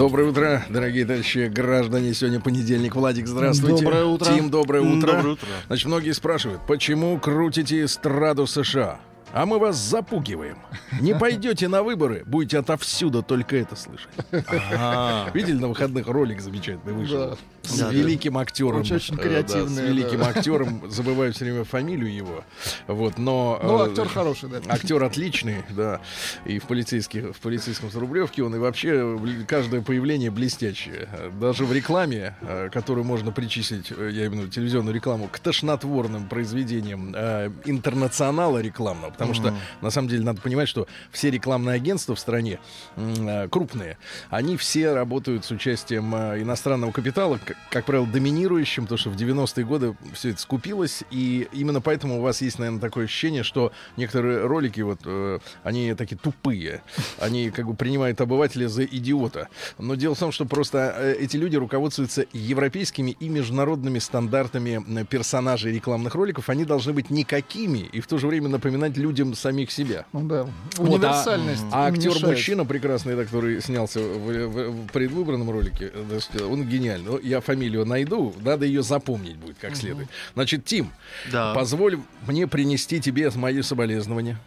Доброе утро, дорогие товарищи граждане. Сегодня понедельник. Владик, здравствуйте. Доброе утро. Тим, доброе утро. Доброе утро. Значит, многие спрашивают, почему крутите эстраду США? А мы вас запугиваем. Не пойдете на выборы, будете отовсюду только это слышать. Ага. Видели на выходных ролик замечательный вышел? С великим актером. Очень- Э, креативный, с великим актером. Забываю все время фамилию его. Вот, но... Ну, э, актер хороший, да. Актер отличный, да. И в, полицейских, в полицейском с Рублевке он и вообще каждое появление блестящее. Даже в рекламе, э, которую можно причислить, я имею в виду телевизионную рекламу, к тошнотворным произведениям интернационала рекламного. Потому что, на самом деле, надо понимать, что все рекламные агентства в стране э, крупные, они все работают с участием э, иностранного капитала, к- как правило, доминирующим, потому что в 90-е годы все это скупилось, и именно поэтому у вас есть, наверное, такое ощущение, что некоторые ролики, вот, э, они такие тупые, они как бы принимают обывателя за идиота. Но дело в том, что просто эти люди руководствуются европейскими и международными стандартами персонажей рекламных роликов, они должны быть никакими и в то же время напоминать людям самих себя. Ну да. Вот, Универсальность. А, а им актер мешает. мужчина прекрасный, да, который снялся в, в- в предвыборном ролике, он гениальный. Ну, Я фамилию найду, надо ее запомнить будет как следует. Значит, Тим, Да. позволь мне принести тебе мои соболезнования.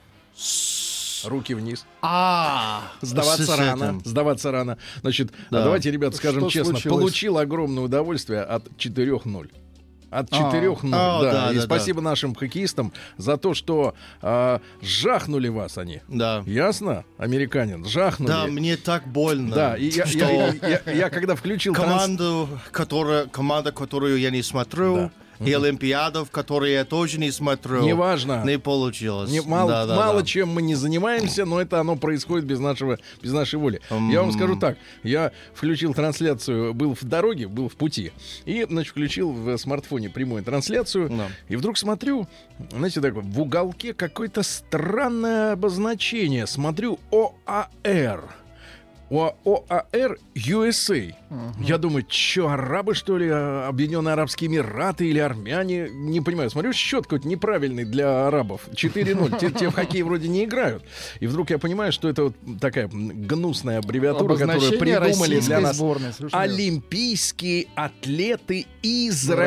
Руки вниз. А, Сдаваться рано. Сдаваться рано. Значит, Да. давайте, ребята, скажем честно, получил огромное удовольствие от 4-0. От А. 4-0, А, да. да, И да, спасибо нашим хоккеистам за то, что а, жахнули вас они. Да. Ясно, американин? Жахнули. Да, мне так больно. Да, и я, что я- я- я- я когда включил транс- команду, которая, команда, которую я не смотрю, и Олимпиадов, которые я тоже не смотрю, Неважно. не получилось. Не- мало, Да, да, мало да. чем мы не занимаемся, но это оно происходит без нашего, без нашей воли. Я вам скажу так: я включил трансляцию, был в дороге, был в пути, и значит включил в смартфоне прямую трансляцию, Да. и вдруг смотрю, знаете, так в уголке какое-то странное обозначение. Смотрю ОАР. ОАР USA. Я думаю, что, арабы, что ли, Объединенные Арабские Эмираты или армяне? Не понимаю. Смотрю, счет какой-то неправильный для арабов. 4-0. Те, те в хоккей вроде не играют. И вдруг я понимаю, что это вот такая гнусная аббревиатура, которую придумали для нас сборной, олимпийские атлеты из России.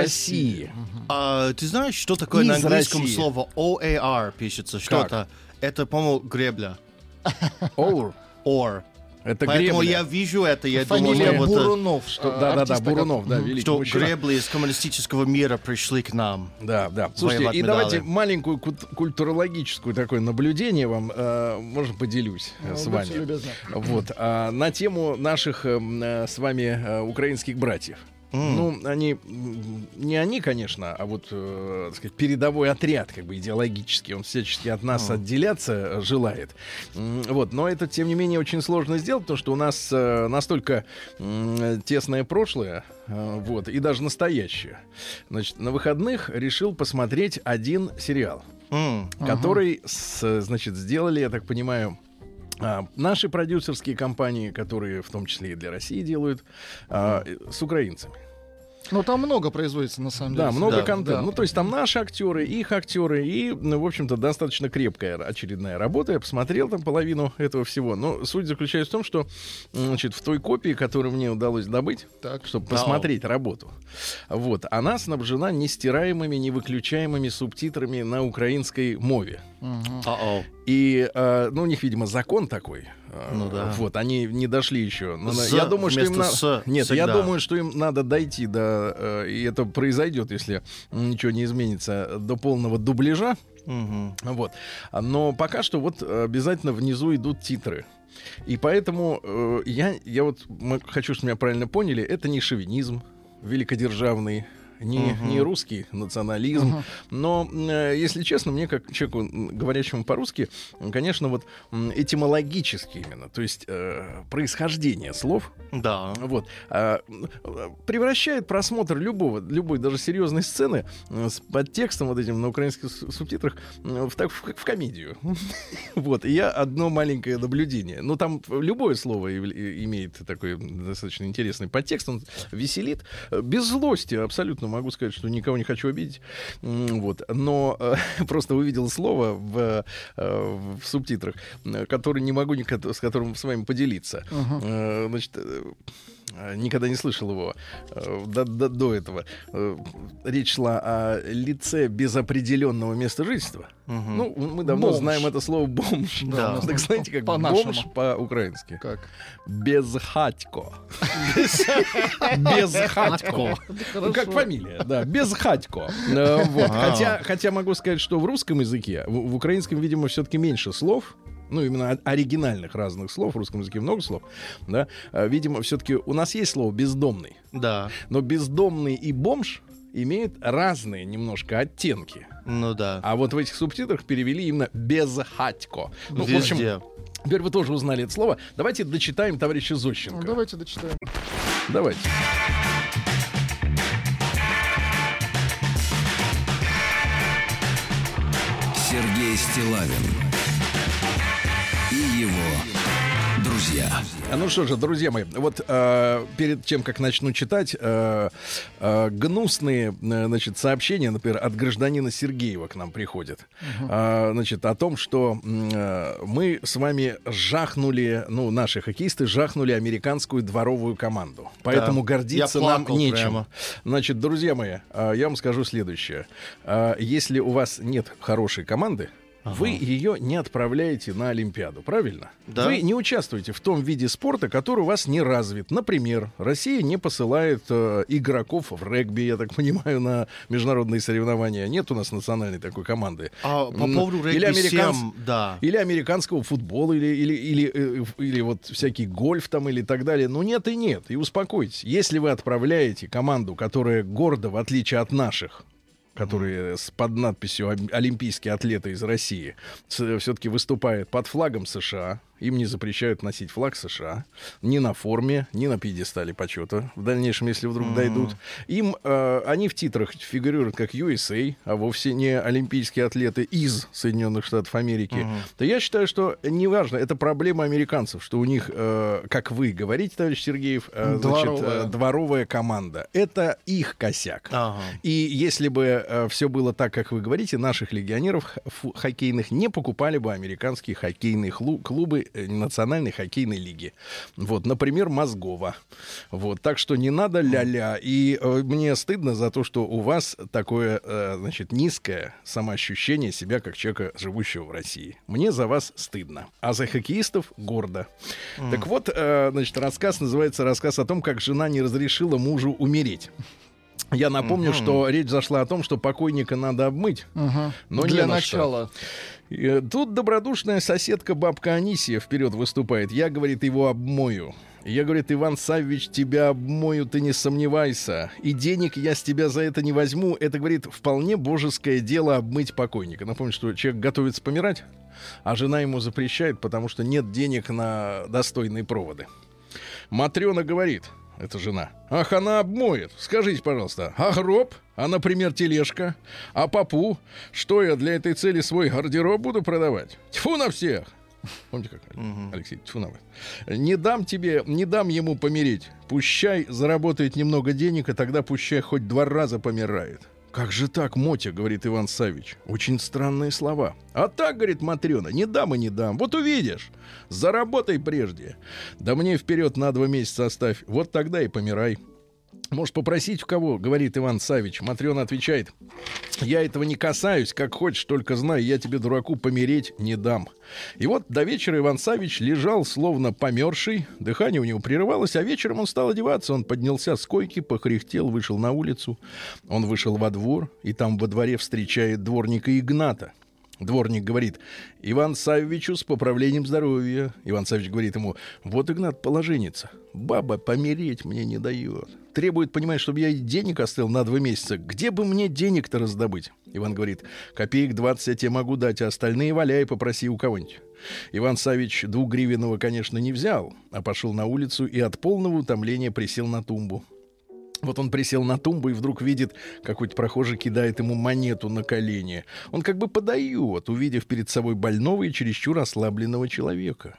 России. А, ты знаешь, что такое Из на английском России. слово OAR пишется? Что Как? это? По-моему, гребля. Оур. Or. Это Поэтому гребля. я вижу это, я Фамилия думаю, вот, э, Бурунов. Что- а, Да-да-да, артиста, Бурунов, да, великий что мужчина. гребли из коммунистического мира пришли к нам. Да, да. Слушайте, и медали. давайте маленькую культурологическую такое наблюдение вам, э, можно поделюсь э, Ну, с вами. Вот, а, на тему наших эм, э, с вами э, украинских братьев. Ну, они, не они, конечно, а вот, э, так сказать, передовой отряд, как бы идеологически, он всячески от нас отделяться э, желает. Вот, но это, тем не менее, очень сложно сделать, потому что у нас э, настолько м, тесное прошлое, э, вот, и даже настоящее. Значит, на выходных решил посмотреть один сериал М. который, с, значит, сделали, я так понимаю, а, наши продюсерские компании, которые в том числе и для России делают, а, э, с украинцами. Ну, там много производится, на самом деле. Да, много Да, контента. да. Ну, то есть там наши актеры, их актеры, и, ну, в общем-то, достаточно крепкая очередная работа. Я посмотрел там половину этого всего. Но суть заключается в том, что, значит, в той копии, которую мне удалось добыть, Так. чтобы Вау. посмотреть работу, вот, она снабжена нестираемыми, невыключаемыми субтитрами на украинской мове. А-о. И, э, ну, у них, видимо, закон такой. Э, Ну да. Вот, они не дошли еще. Но, С я думаю, что им надо... с Нет, я всегда. думаю, что им надо дойти до... э, и это произойдет, если ничего не изменится, до полного дубляжа. Мгм. Вот. Но пока что вот обязательно внизу идут титры. И поэтому э, я, я вот м- хочу, чтобы меня правильно поняли, это не шовинизм великодержавный, не, не русский национализм. Но, э, если честно, мне, как человеку, говорящему по-русски, конечно, вот этимологически именно, то есть э, происхождение слов, Да. вот, э, превращает просмотр любого, любой даже серьезной сцены э, с подтекстом вот этим на украинских субтитрах в, так, в, в комедию. Вот, и я одно маленькое наблюдение. Ну, там любое слово и- имеет такой достаточно интересный подтекст, он веселит. Э, Без злости абсолютно могу сказать, что никого не хочу обидеть. Вот, но э, просто увидел слово в, э, в субтитрах, э, которое не могу с которым с вами поделиться. Э, Значит, э, никогда не слышал его э, до, до- до этого. Э, Речь шла о лице без определенного места жительства. Ну, мы давно Бомж. знаем это слово бомж. Да. Так знаете, как по-нашему. бомж по-украински? Как? Безхатько. Безхатько. Ну, как фамилия, да, Безхатько. Э. Хотя, могу сказать, что в русском языке, в украинском, видимо, все-таки меньше слов, ну, именно оригинальных разных слов, в русском языке много слов, да, А, видимо, все-таки у нас есть слово «бездомный», Да. но «бездомный» и «бомж» имеют разные немножко оттенки. Ну да. А вот в этих субтитрах перевели именно «безхатько». Ну, в общем, Везде. теперь вы тоже узнали это слово. Давайте дочитаем товарища Ну, Зощенко. давайте дочитаем. Давайте. Сергей Стилавин друзья. А Ну что же, друзья мои, вот э, перед тем, как начну читать, э, э, гнусные, э, значит, сообщения, например, от гражданина Сергеева к нам приходят, А, значит, о том, что э, мы с вами жахнули, ну, наши хоккеисты жахнули американскую дворовую команду, поэтому гордиться Я нам нечем. прямо. Значит, друзья мои, э, я вам скажу следующее: Э, если у вас нет хорошей команды вы ее не отправляете на Олимпиаду, правильно? Да. Вы не участвуете в том виде спорта, который у вас не развит. Например, Россия не посылает э, игроков в регби, я так понимаю, на международные соревнования. Нет у нас национальной такой команды. А по поводу или регби американц- 7, да. Или американского футбола, или, или, или, э, или вот всякий гольф там, или так далее. Ну нет и нет. И успокойтесь. Если вы отправляете команду, которая гордо, в отличие от наших, которые с под надписью «Об- «Олимпийские атлеты из России», все-таки выступает под флагом США. Им не запрещают носить флаг США ни на форме, ни на пьедестале почета. В дальнейшем, если вдруг дойдут. Им, э, они в титрах фигурируют как USA, а вовсе не олимпийские атлеты из Соединенных Штатов Америки. То я считаю, что неважно, это проблема американцев, что у них, э, как вы говорите, товарищ Сергеев, э, значит, Дворовая. э, дворовая команда. Это их косяк. Ага. И если бы все было так, как вы говорите, наших легионеров хоккейных не покупали бы американские хоккейные клубы э, национальной хоккейной лиги. Вот, например, Мозгова. Вот, так что не надо ля-ля. И э, мне стыдно за то, что у вас такое, э, значит, низкое самоощущение себя как человека, живущего в России. Мне за вас стыдно. А за хоккеистов гордо. Так вот, э, значит, рассказ называется «Рассказ о том, как жена не разрешила мужу умереть». Я напомню, что речь зашла о том, что покойника надо обмыть. Ага. Но не Для на что. начала. Э, Тут добродушная соседка бабка Анисия вперед выступает. Я, говорит, его обмою. Я, говорит, Иван Саввич, тебя обмою, ты не сомневайся. И денег я с тебя за это не возьму. Это, говорит, вполне божеское дело обмыть покойника. Напомню, что человек готовится помирать, а жена ему запрещает, потому что нет денег на достойные проводы. Матрена говорит, это жена, ах, она обмоет. Скажите, пожалуйста, а гроб? А, например, тележка? А попу? Что я для этой цели свой гардероб буду продавать? Тьфу на всех! Помните, как Алексей? Тьфу на вас. Не дам тебе, не дам ему помереть. Пущай заработает немного денег, и тогда пущай хоть два раза помирает. Как же так, Мотя, говорит Иван Савич. Очень странные слова. А так, говорит Матрена, не дам и не дам. Вот увидишь. Заработай прежде. Да мне вперед на два месяца оставь. Вот тогда и помирай. Можешь попросить у кого, говорит Иван Савич. Матрена отвечает. Я этого не касаюсь, как хочешь, только знай, я тебе, дураку, помереть не дам. И вот до вечера Иван Савич лежал, словно померший, дыхание у него прерывалось, а вечером он стал одеваться, он поднялся с койки, похрехтел, вышел на улицу. Он вышел во двор, и там во дворе встречает дворника Игната. Дворник говорит, Иван Саввичу с поправлением здоровья. Иван Саввич говорит ему, вот, Игнат, положенница, баба помереть мне не дает. Требует, понимаешь, чтобы я денег оставил на два месяца. Где бы мне денег-то раздобыть? Иван говорит, копеек 20 я тебе могу дать, а остальные валяй, попроси у кого-нибудь. Иван Савич двугривенного, конечно, не взял, а пошел на улицу и от полного утомления присел на тумбу. Вот он присел на тумбу и вдруг видит, какой-то прохожий кидает ему монету на колени. Он как бы подает, увидев перед собой больного и чересчур ослабленного человека.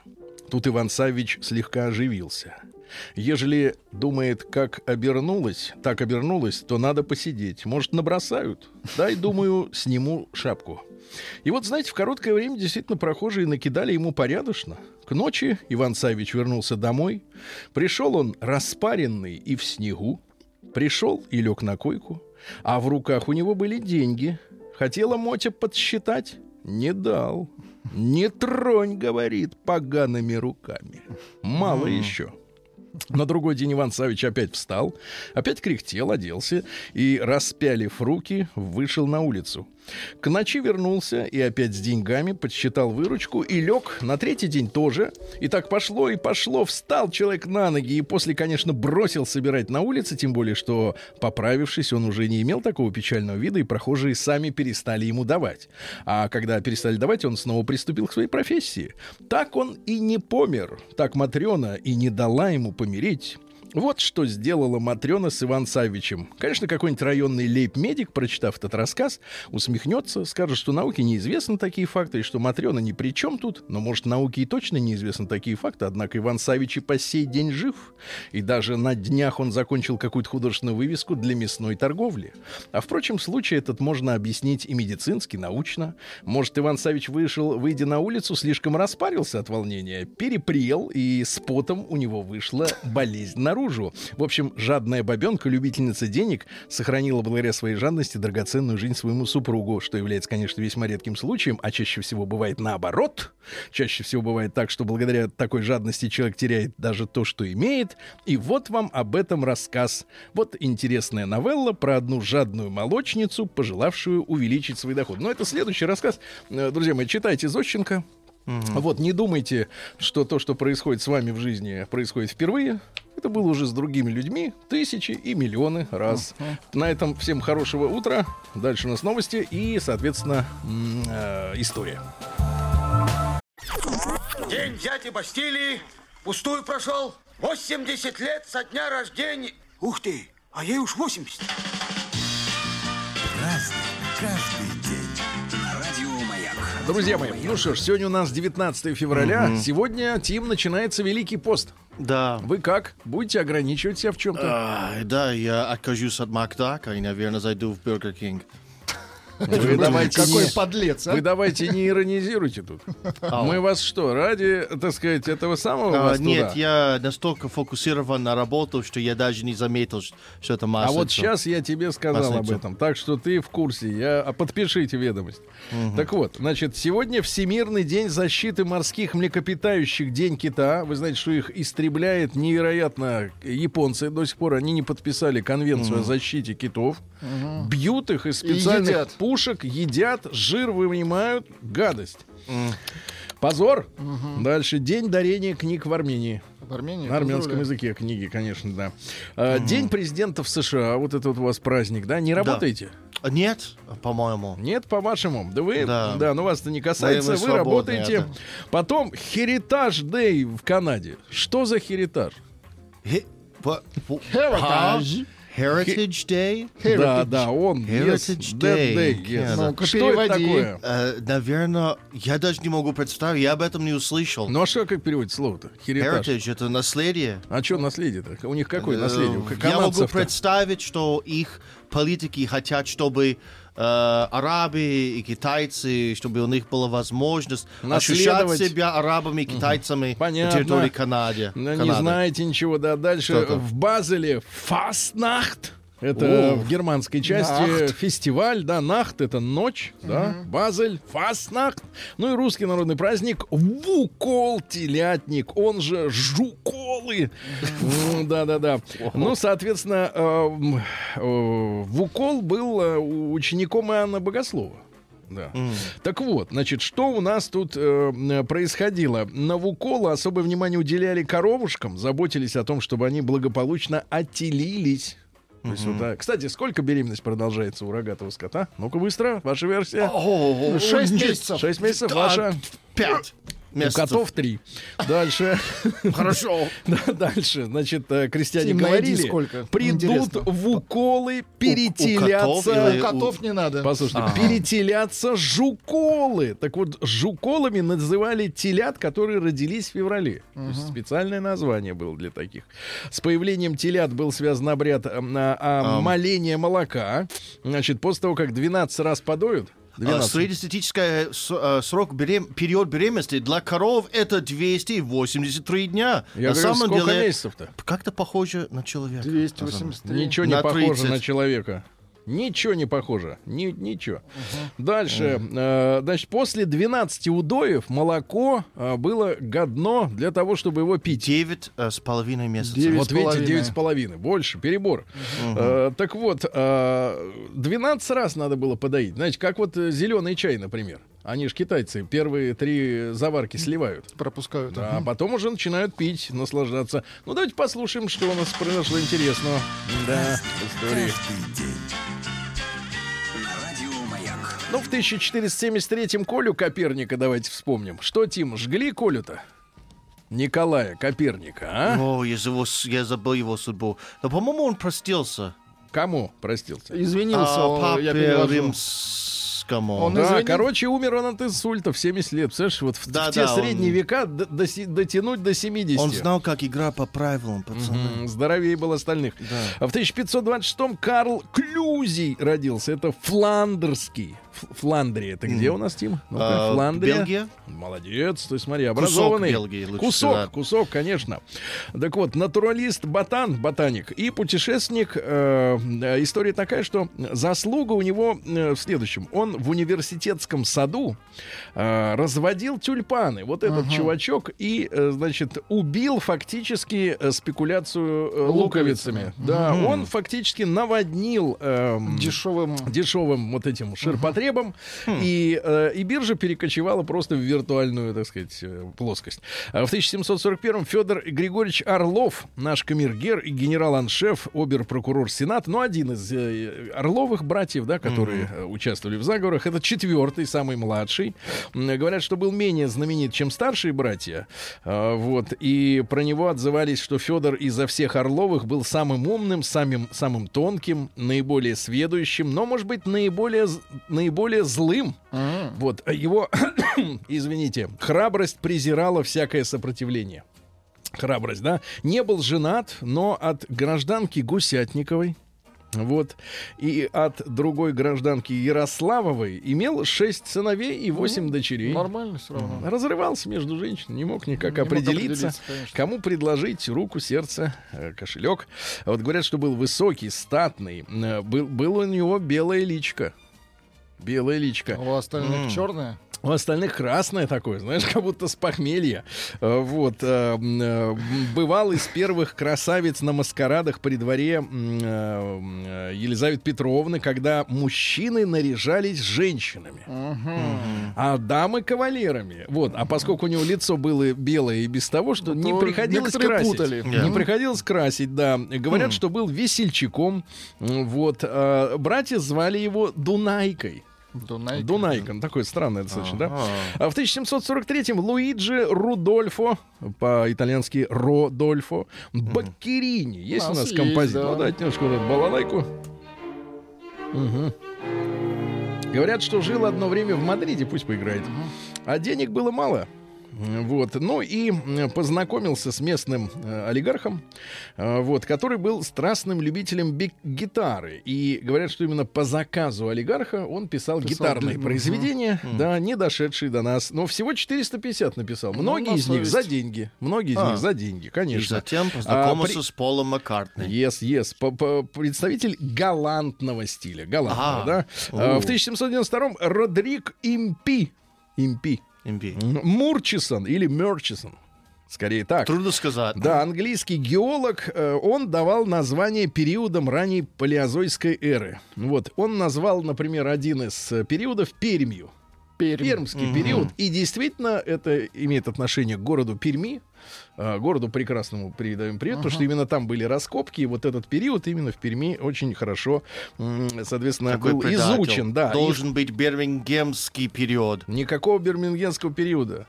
Тут Иван Савич слегка оживился. Ежели думает, как обернулась, так обернулась, то надо посидеть. Может, набросают? Дай, думаю, сниму шапку. И вот, знаете, в короткое время действительно прохожие накидали ему порядочно. К ночи Иван Савич вернулся домой. Пришел он распаренный и в снегу. Пришел и лег на койку, а в руках у него были деньги. Хотела Мотя подсчитать? Не дал. Не тронь, говорит, погаными руками. Мало еще. На другой день Иван Савич опять встал, опять кряхтел, оделся и, распялив руки, вышел на улицу. К ночи вернулся и опять с деньгами подсчитал выручку и лег на третий день тоже. И так пошло и пошло. Встал человек на ноги и после, конечно, бросил собирать на улице, тем более, что, поправившись, он уже не имел такого печального вида, и прохожие сами перестали ему давать. А когда перестали давать, он снова приступил к своей профессии. Так он и не помер. Так Матрена и не дала ему помереть. Вот что сделала Матрена с Иван Савичем. Конечно, какой-нибудь районный лейб-медик, прочитав этот рассказ, усмехнется, скажет, что науке неизвестны такие факты, и что Матрена ни при чем тут, но, может, науке и точно неизвестны такие факты, однако Иван Савич и по сей день жив, и даже на днях он закончил какую-то художественную вывеску для мясной торговли. А, впрочем, случай этот можно объяснить и медицински, научно. Может, Иван Савич вышел, выйдя на улицу, слишком распарился от волнения, перепрел, и с потом у него вышла болезнь наружу наружу. В общем, жадная бабенка, любительница денег, сохранила благодаря своей жадности драгоценную жизнь своему супругу, что является, конечно, весьма редким случаем, а чаще всего бывает наоборот. Чаще всего бывает так, что благодаря такой жадности человек теряет даже то, что имеет. И вот вам об этом рассказ. Вот интересная новелла про одну жадную молочницу, пожелавшую увеличить свой доход. Но это следующий рассказ. Э, друзья мои, читайте Зощенко. Угу. Вот, не думайте, что то, что происходит с вами в жизни, происходит впервые. Это было уже с другими людьми тысячи и миллионы раз. Uh-huh. На этом всем хорошего утра. Дальше у нас новости и, соответственно, э, история. День дяди Бастилии пустую прошел. 80 лет со дня рождения. Ух ты, а ей уж 80. Разный, каждый Друзья мои, ну что ж, сегодня у нас 19 февраля. Угу. Сегодня, Тим, начинается Великий пост. Да. Вы как? Будете ограничивать себя в чем-то? А, да, я откажусь от Макдака и, наверное, зайду в Burger King. Вы давайте Какой не, подлец, а? Вы давайте не иронизируйте тут. Мы вас что, ради, так сказать, этого самого а, вас Нет, туда? я настолько фокусирован на работу, что я даже не заметил, что это маслица. А вот сейчас я тебе сказал Маслица. об этом, так что ты в курсе. Я а подпишите ведомость. Так вот, значит, сегодня Всемирный день защиты морских млекопитающих, день кита. Вы знаете, что их истребляет невероятно японцы до сих пор. Они не подписали конвенцию о защите китов. Бьют их из И специальных едят. Пушек, едят, жир вынимают, гадость. Позор. Дальше день дарения книг в Армении. В Армении? На армянском Поздравляю. языке книги, конечно, да. А, День президентов США, вот это вот у вас праздник, да? Не работаете? А Нет, по-моему. Нет, по-вашему? Да вы, да, Да. ну вас-то не касается, Мы- вы мы свободны, работаете. это. Потом Heritage Day в Канаде. Что за Heritage? Хе- по- по- Heritage. Heritage Day? Да, да, он. Heritage Day. day, yes. Ну-ка, Что это такое? Э, наверное, я даже не могу представить, я об этом не услышал. Ну а что как переводится слово-то? Heritage. Heritage — это наследие. А что наследие-то? У них какое Э, наследие? У Я могу представить, что их политики хотят, чтобы арабы и китайцы, чтобы у них была возможность ощущать себя арабами и китайцами Понятно. на территории Канады. Не Канады. знаете ничего, да. Дальше в Базеле Фастнахт. Это О. в германской части Нахт. фестиваль, да, Нахт это ночь, да, Базель, Фастнахт. Ну и русский народный праздник Вукол Телятник, он же Жуколы. М, Да-да-да. Ну, соответственно, э, э, Вукол был э, учеником Иоанна Богослова. Да. Так вот, значит, что у нас тут э, происходило? На Вукола особое внимание уделяли коровушкам, заботились о том, чтобы они благополучно отелились. То есть, вот, да. Кстати, сколько беременность продолжается у рогатого скота? Ну-ка быстро, ваша версия. О, 6 месяцев. 6 месяцев, ваша. 5. Ну, месяцев. У котов три. Дальше. Хорошо. Дальше. Значит, э, крестьяне говорили, придут в уколы, перетелятся. У, котов, не надо. Послушайте, перетелятся жуколы. Так вот, жуколами называли телят, которые родились в феврале. Специальное название было для таких. С появлением телят был связан обряд э, а, а, моления молока. Значит, после того, как 12 раз подоют, 12. Среднестатистический с- э, срок берем- период беременности для коров это 283 дня. Я на говорю, самом сколько деле месяцев-то? как-то похоже на человека. 283. Ничего не На похоже 30. на человека. Ничего не похоже. Ни- ничего. Дальше. э, значит, после 12 удоев молоко э, было годно для того, чтобы его пить. Девять э, с половиной месяцев. Девять вот с видите, половиной. девять с половиной. Больше, перебор. Э, так вот, э, 12 раз надо было подоить. Знаете, как вот э, зеленый чай, например. Они же китайцы первые три заварки сливают. Пропускают. Да, а потом уже начинают пить, наслаждаться. Ну, давайте послушаем, что у нас произошло интересного. Да, в истории. Ну, в 1473-м Колю Коперника давайте вспомним. Что, Тим, жгли Колю-то? Николая Коперника, а? О, я, его я забыл его судьбу. Но, по-моему, он простился. Кому простился? Извинился, А, он, папе я перевожу. римскому. Он Да, извини- короче, умер он от инсульта в 70 лет. Представляешь, вот в, в Да, те да, он- средние века д- доси- дотянуть до 70. Он знал, как игра по правилам, пацаны. Мгм, Здоровее был остальных. Да. А в 1526-м Карл Клюзий родился. Это фландерский. Фландрия. Это где у нас, Тим? А, Фландрия. Бельгия? Молодец. То есть, смотри, образованный. Бельгии, лучше кусок, сказать. кусок, конечно. Так вот, натуралист, ботан, ботаник и путешественник. э, э, история такая, что заслуга у него э, в следующем. Он в университетском саду э, разводил тюльпаны. Вот этот чувачок и, э, значит, убил фактически э, спекуляцию э, луковицами. Да, он фактически наводнил эм, Дешевым. дешевым вот этим ширпотребом, и, э, и биржа перекочевала просто в виртуальную, так сказать, э, плоскость. А в 1741-м Федор Григорьевич Орлов, наш камергер и генерал-аншеф, обер-прокурор Сената, ну, один из э, Орловых братьев, да, которые э, участвовали в заговорах, это четвертый, самый младший. Говорят, что был менее знаменит, чем старшие братья. А, вот, и про него отзывались, что Федор изо всех Орловых был самым умным, самым, самым тонким, наиболее сведущим, но, может быть, наиболее, з- наиболее злым. М. Вот, а его, извините, храбрость презирала всякое сопротивление. Храбрость, да? Не был женат, но от гражданки Гусятниковой, вот, и от другой гражданки Ярославовой имел шесть сыновей и восемь дочерей. Нормально все равно. Разрывался между женщинами, не мог никак Не мог определиться, определиться, конечно. кому предложить руку, сердце, э, кошелек. Вот говорят, что был высокий, статный, э, был, было у него белое личко. Белое личко. У остальных М. черное. У остальных красное такое, знаешь, как будто с похмелья. Э, Вот. э, э, Бывал из первых красавиц на маскарадах при дворе Елизаветы Петровны, когда мужчины наряжались женщинами, а дамы кавалерами. Вот. А поскольку у него лицо было белое и без того, что не То приходилось красить. путали. Не приходилось красить, да. Говорят, что был весельчаком. Вот. А Братья звали его Дунайкой. Дунайка. Дунайка, ну, такое странное достаточно, да? Ага. А в 1743-м Луиджи Рудольфо, по-итальянски Родольфо, Баккерини. Есть у нас нас композитор? да. Ну, дайте немножко вот эту балалайку. Мгм. Говорят, что жил одно время в Мадриде, пусть поиграет. А денег было мало. Вот. Ну и познакомился с местным э, олигархом, э, вот, который был страстным любителем би- гитары. И говорят, что именно по заказу олигарха он писал, Писал гитарные ги- произведения, да, не дошедшие до нас. Но всего 450 написал. Ну, Многие на из них за деньги. Многие из А. них за деньги, И конечно. затем познакомился А, при- с Полом Маккартни. Yes, yes. По- по- Представитель галантного стиля. Галантного, Ага. да? А. В 1792-м Родрик Импи. Импи. Имби. Мурчисон или Мерчисон. Скорее так. Трудно сказать. Да, английский геолог, э, он давал название периодам ранней палеозойской эры. Вот, он назвал, например, один из э, периодов Пермью. Пермь. Пермский период. И действительно, это имеет отношение к городу Перми, э, городу прекрасному передаем привет, потому что именно там были раскопки, и вот этот период именно в Перми очень хорошо, соответственно, Какой был предатель. изучен. Да, И Должен быть бирмингемский период. Никакого бирмингемского периода.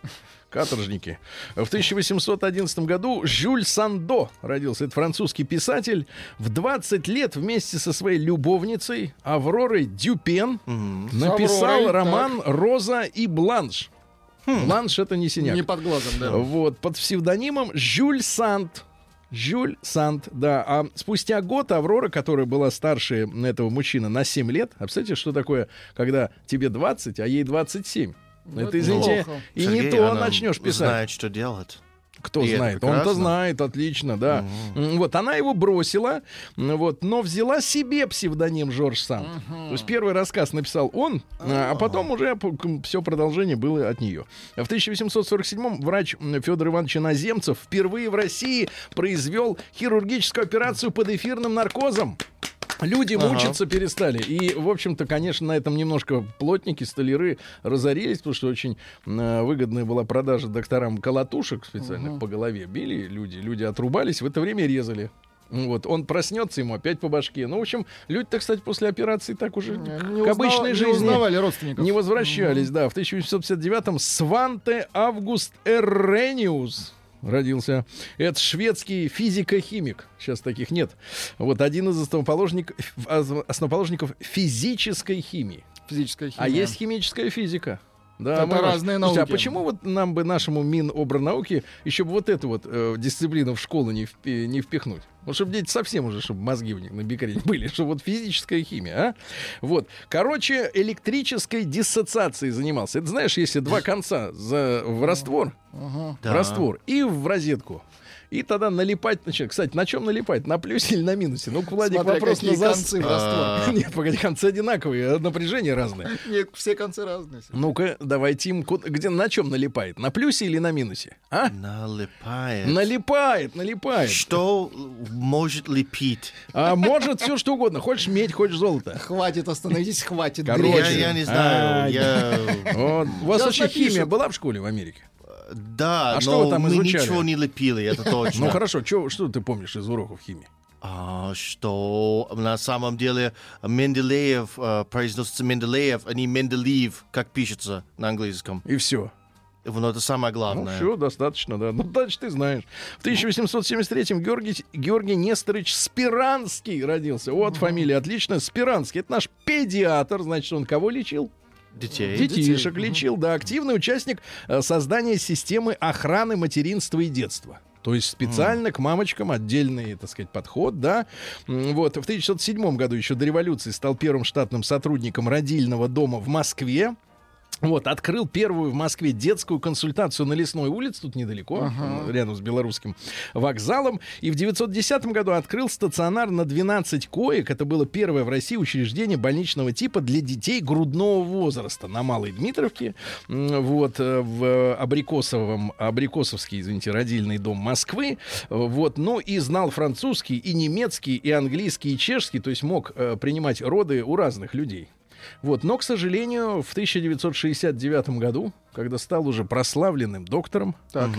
Каторжники. В 1811 году Жюль Сандо родился. Это французский писатель. В 20 лет вместе со своей любовницей Авророй Дюпен написал Авророй, роман «Роза и Бланш». Бланш — это не синяк. Не под глазом, да. Вот, под псевдонимом Жюль Сант. Жюль Сант, да. А спустя год Аврора, которая была старше этого мужчины на 7 лет, а представляете, что такое, когда тебе 20, а ей 27? Ну, это, извините, плохо. и Сергей, не то она начнешь писать. знает, что делать. Кто И знает? Он-то знает, отлично, да. М, Вот, она его бросила, вот, но взяла себе псевдоним Жорж Санд. То есть первый рассказ написал он, а а потом уже все продолжение было от нее. В 1847-м врач Федор Иванович Иноземцев впервые в России произвел хирургическую операцию под эфирным наркозом. Люди Ага. мучиться перестали. И, в общем-то, конечно, на этом немножко плотники, столяры разорились, потому что очень э, выгодная была продажа докторам колотушек специальных по голове. Били люди, люди отрубались, в это время резали. Вот, он проснется, ему опять по башке. Ну, в общем, люди-то, кстати, после операции так уже Не к узнава- обычной не жизни узнавали родственников. не возвращались, да. В 1859-м Сванте Август Эррениус родился. Это шведский физико-химик. Сейчас таких нет. Вот один из основоположников, основоположников физической химии. Физическая химия. А есть химическая физика. Да, Это мы- разные Слушайте, науки. а почему вот нам бы нашему Минобрнауки еще бы вот эту вот э, дисциплину в школу не, впи- не впихнуть? Вот чтобы дети совсем уже, чтобы мозги у них на бекрень были, чтобы вот физическая химия, а? Вот. Короче, электрической диссоциацией занимался. Это знаешь, если два конца за, в раствор, Ага. в раствор и в розетку. И тогда налипать начинает. Кстати, на чем налипать? На плюсе или на минусе? Ну, Владик, Смотря вопрос на зас- концы в раствор. Нет, погоди, концы одинаковые, а напряжение разное. Нет, все концы разные. Ну-ка, давайте им ку- где на чем налипает? На плюсе или на минусе? А? Налипает. Налипает, налипает. Что может липить? А может все что угодно. Хочешь медь, хочешь золото. Хватит, остановитесь, хватит. Короче. Я, я не А, знаю. Я... Вот. У вас вообще химия была в школе в Америке? Да, А но что вы там мы изучали? ничего не лепили, это точно. Ну хорошо, чё, что ты помнишь из уроков химии? А, что на самом деле Менделеев э, произносится Менделеев, а не Менделиев, как пишется на английском. И все. Вот это самое Ну, главное. все, достаточно, да. Ну, дальше ты знаешь. В 1873-м Георгий, Георгий Несторович Спиранский родился. Вот фамилия отличная. Спиранский. Это наш педиатр. Значит, он кого лечил? Детей. Детишек лечил, да. Активный участник э, создания системы охраны материнства и детства. То есть специально к мамочкам отдельный, так сказать, подход, да. Вот, в 1907 году, еще до революции, стал первым штатным сотрудником родильного дома в Москве. Вот, открыл первую в Москве детскую консультацию на Лесной улице, тут недалеко, м, рядом с белорусским вокзалом. И в 910 году открыл стационар на 12 коек. Это было первое в России учреждение больничного типа для детей грудного возраста на Малой Дмитровке. Вот, э, в Абрикосовом, Абрикосовский, извините, родильный дом Москвы. Вот, ну и знал французский, и немецкий, и английский, и чешский, то есть мог э, принимать роды у разных людей. Вот, но, к сожалению, в 1969 году, когда стал уже прославленным доктором, Так.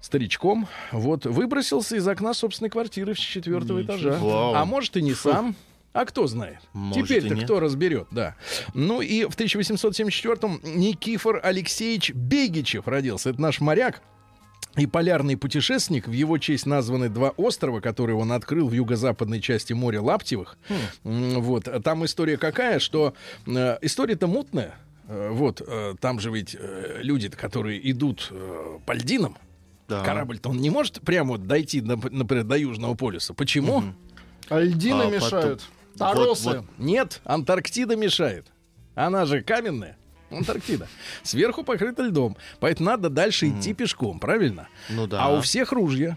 старичком, вот, выбросился из окна собственной квартиры с четвертого этажа. Вау. А может и не сам. А кто знает? Теперь-то кто разберет, да. Ну и в 1874-м Никифор Алексеевич Бегичев родился. Это наш моряк и полярный путешественник. В его честь названы два острова, которые он открыл в юго-западной части моря Лаптевых. М, Вот. Там история какая, что э, история-то мутная. Э, Вот, э, там же ведь э, люди, которые идут э, по льдинам, Да. корабль-то он не может прямо вот дойти, нап- например, до Южного полюса. Почему? А льдины А, потом- мешают. вот- Торосы. вот Нет, Антарктида мешает. Она же каменная. Антарктида. Сверху покрыта льдом. Поэтому надо дальше идти пешком, правильно? Ну да. А у всех ружья.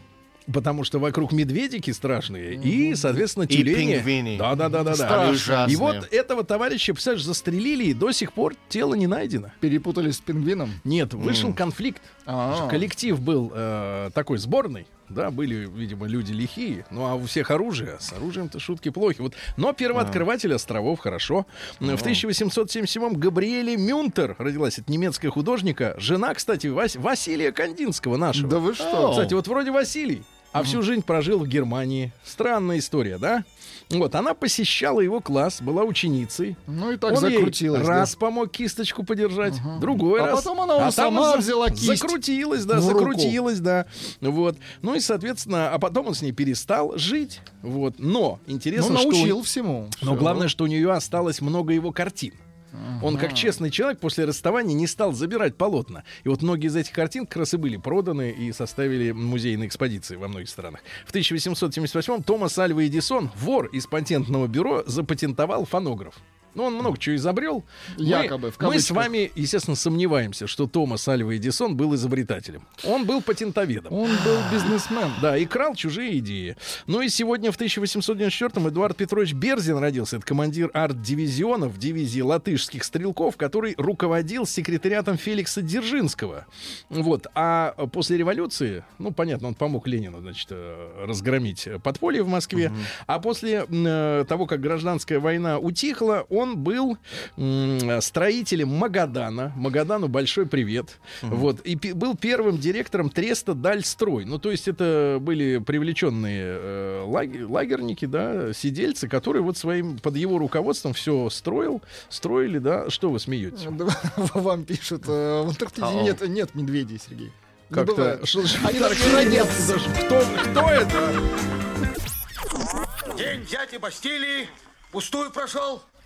Потому что вокруг медведики страшные и, соответственно, И тюлени. пингвины. Да, да, да, да, да. Страшные. И вот этого товарища, представляешь, застрелили, и до сих пор тело не найдено. Перепутали с пингвином. Нет, вышел конфликт. А. Коллектив был э, такой сборный. Да, были, видимо, люди лихие. Ну, а у всех оружие. С оружием-то шутки плохи. Вот. Но первооткрыватель островов хорошо. В 1877-м Габриэле Мюнтер родилась от немецкого художника. Жена, кстати, Вас- Василия Кандинского нашего. Да вы что? Кстати, вот вроде Василий, а всю жизнь прожил в Германии. Странная история, да? Вот, она посещала его класс, была ученицей. Ну и так Он ей да. раз помог кисточку подержать, другой А раз. потом она там сама взяла кисть Закрутилась, да, в руку. закрутилась, да. Вот. Ну и, соответственно, а потом он с ней перестал жить. Вот. Но Ну, интересно, что... научил всему. Но Всё. главное, что у нее осталось много его картин. Он, как честный человек, после расставания не стал забирать полотна. И вот многие из этих картин как раз и были проданы и составили музейные экспозиции во многих странах. В 1878-м Томас Альва Эдисон, вор из патентного бюро, запатентовал фонограф. Ну, он много чего изобрел. Мы- Якобы, в мы, с вами, естественно, сомневаемся, что Томас Альва Эдисон был изобретателем. Он был патентоведом. Он был бизнесмен. Да, и крал чужие идеи. Ну и сегодня в 1894-м Эдуард Петрович Берзин родился. Это командир арт-дивизиона в дивизии латышских стрелков, который руководил секретариатом Феликса Дзержинского. Вот. А после революции, ну, понятно, он помог Ленину, значит, э, разгромить подполье в Москве. А после э, того, как гражданская война утихла, он был м, строителем Магадана. Магадану большой привет. Вот. И был первым директором Треста Дальстрой. Ну, то есть это были привлеченные э, лаги- лагерники, да, сидельцы, которые вот своим, под его руководством все строил, строили, да. Что вы смеетесь? Вам пишут, э, в Антарктиде А-о. нет, нет медведей, Сергей. Как-то... Они даже Кто, кто это? День дяди Бастилии пустую прошел.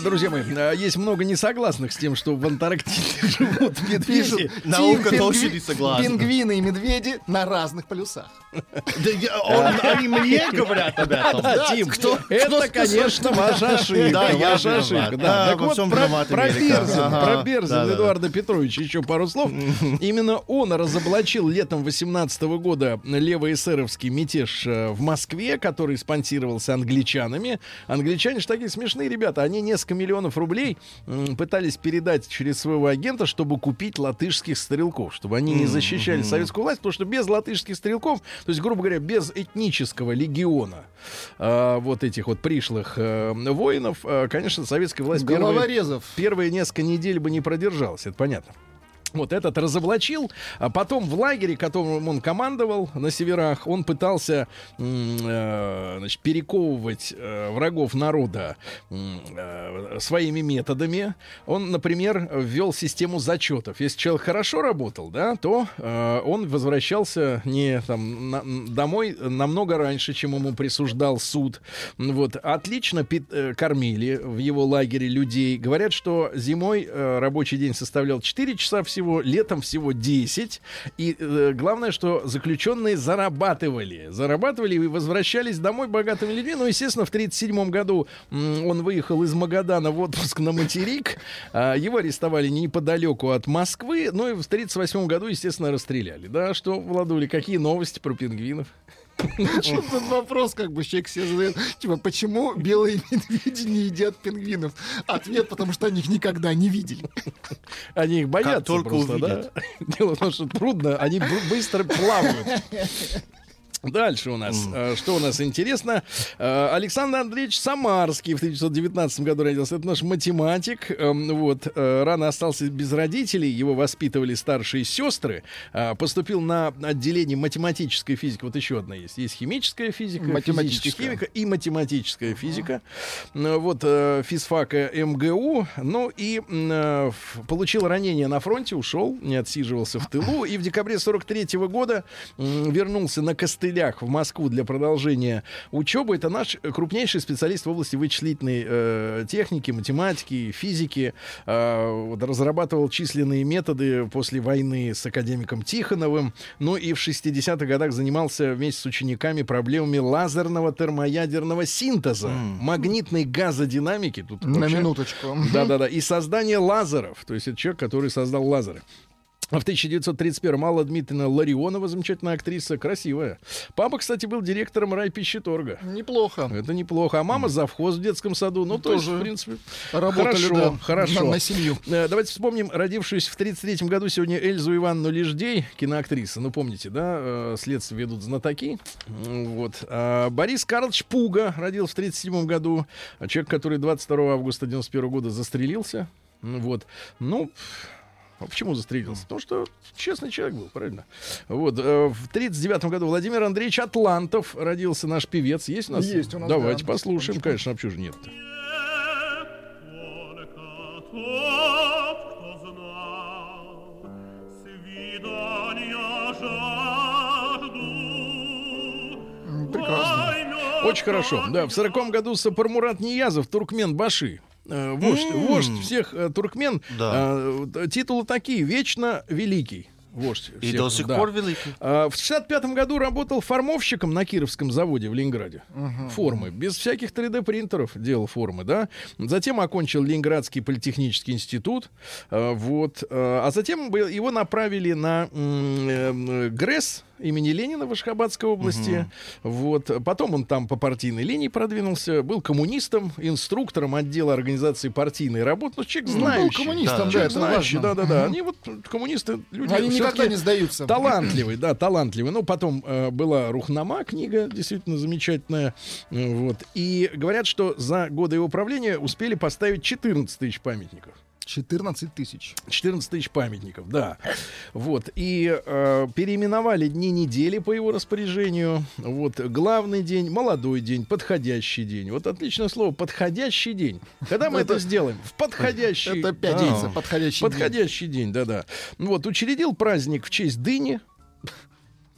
Друзья мои, а, есть много несогласных с тем, что в Антарктиде живут медведи. Наука пингви- не согласна. Пингвины и медведи на разных полюсах. Они мне говорят об этом. Да, Тим, кто- это, конечно, ваша ошибка. Да, ваша ошибка. Так во вот, про. Берзин, про Берзин. Эдуарда Петровича еще пару слов. Именно он разоблачил летом 18 года левоэсеровский мятеж э, в Москве, который спонсировался англичанами. Англичане же такие смешные ребята. Они несколько миллионов рублей пытались передать через своего агента, чтобы купить латышских стрелков, чтобы они не защищали советскую власть, потому что без латышских стрелков, то есть, грубо говоря, без этнического легиона а, вот этих вот пришлых э, воинов, э, конечно, советская власть первые, первые несколько недель бы не продержалась, это понятно. Вот этот разоблачил, а потом в лагере, которым он командовал на северах, он пытался э, значит, перековывать э, врагов народа э, своими методами. Он, например, ввел систему зачетов. Если человек хорошо работал, да, то он возвращался не там на- домой намного раньше, чем ему присуждал суд. Вот отлично пи- кормили в его лагере людей. Говорят, что зимой рабочий день составлял 4 часа всего, летом всего 10. И э, главное, что заключенные зарабатывали. Зарабатывали и возвращались домой богатыми людьми. Ну, естественно, в 1937 году он выехал из Магадана в отпуск на материк. А, Его арестовали неподалеку от Москвы. Ну и в 1938 году, естественно, расстреляли. Да, что, Владули, какие новости про пингвинов? Чё тут вопрос, как бы человек себе задает. Типа, почему белые медведи не едят пингвинов? Ответ, потому что они их никогда не видели. Они их боятся только просто, увидят. да? Дело в том, что трудно, они быстро плавают. Дальше у нас, э, что у нас интересно. Э, Александр Андреевич Самарский в 1919 году родился. Это наш математик. Эм, Вот, э, рано остался без родителей, его воспитывали старшие сестры. Поступил на отделение математической физики. Вот еще одна есть. Есть химическая физика, Математическая. химика и математическая физика. Ну, Вот физфака МГУ. Ну и получил ранение на фронте, ушел, не отсиживался в тылу. И в декабре 43 года м, вернулся на костыли февралях в Москву для продолжения учебы. Это наш крупнейший специалист в области вычислительной э, техники, математики, физики. Э, разрабатывал численные методы после войны с академиком Тихоновым. Ну и в 60-х годах занимался вместе с учениками проблемами лазерного термоядерного синтеза, магнитной газодинамики. Тут На вообще- минуточку. да-да-да. И создание лазеров. То есть это человек, который создал лазеры. А В 1931-м Алла Дмитриевна Ларионова, замечательная актриса, красивая. Папа, кстати, был директором райпищеторга. Неплохо. Это неплохо. А мама завхоз в детском саду. Ну, то есть, Тоже в принципе, Работали, хорошо, да, хорошо. на- на семью. Э, Давайте вспомним родившуюся в 33 году сегодня Эльзу Ивановну Леждей, киноактриса. Ну, помните, да? э, Следствие ведут знатоки. Вот. А Борис Карлович Пуга родился в 37 году. Человек, который 22 августа 91 года застрелился. Вот. Ну, почему застрелился? Потому что честный человек был, правильно? Вот. э, В 39 году Владимир Андреевич Атлантов родился, наш певец. Есть у нас? Есть у нас, Давайте да. послушаем, конечно, а почему же нет-то? Прекрасно. Очень хорошо. Да, в сороком году Сапармурат Ниязов, туркмен Баши. Э, Вождь, вождь всех э, туркмен. Да. Э, Титулы такие. Вечно великий. Вождь И всех, до сих да. пор великий. А, В 65 году работал формовщиком на Кировском заводе в Ленинграде. Формы. Без всяких 3D-принтеров делал формы, да. Затем окончил Ленинградский политехнический институт. А, Вот. А затем его направили на м, э, ГРЭС имени Ленина в Ашхабадской области. Вот. Потом он там по партийной линии продвинулся. Был коммунистом, инструктором отдела организации партийной работы. Ну, человек Ну, был знающий. коммунистом, да, Человек это знающий, важно. да-да-да. Они вот коммунисты, люди Они никогда не сдаются. Талантливый, да, талантливый. Ну, потом э, была Рухнама книга, действительно замечательная. Вот. И говорят, что за годы его правления успели поставить 14 тысяч памятников. 14 тысяч. 14 тысяч памятников, да. Вот. И э, переименовали дни недели по его распоряжению. Вот. Главный день, молодой день, подходящий день. Вот отличное слово «подходящий день». Когда мы это сделаем? В подходящий... Это пятница, подходящий день. Подходящий день, да-да. Вот, учредил праздник в честь дыни.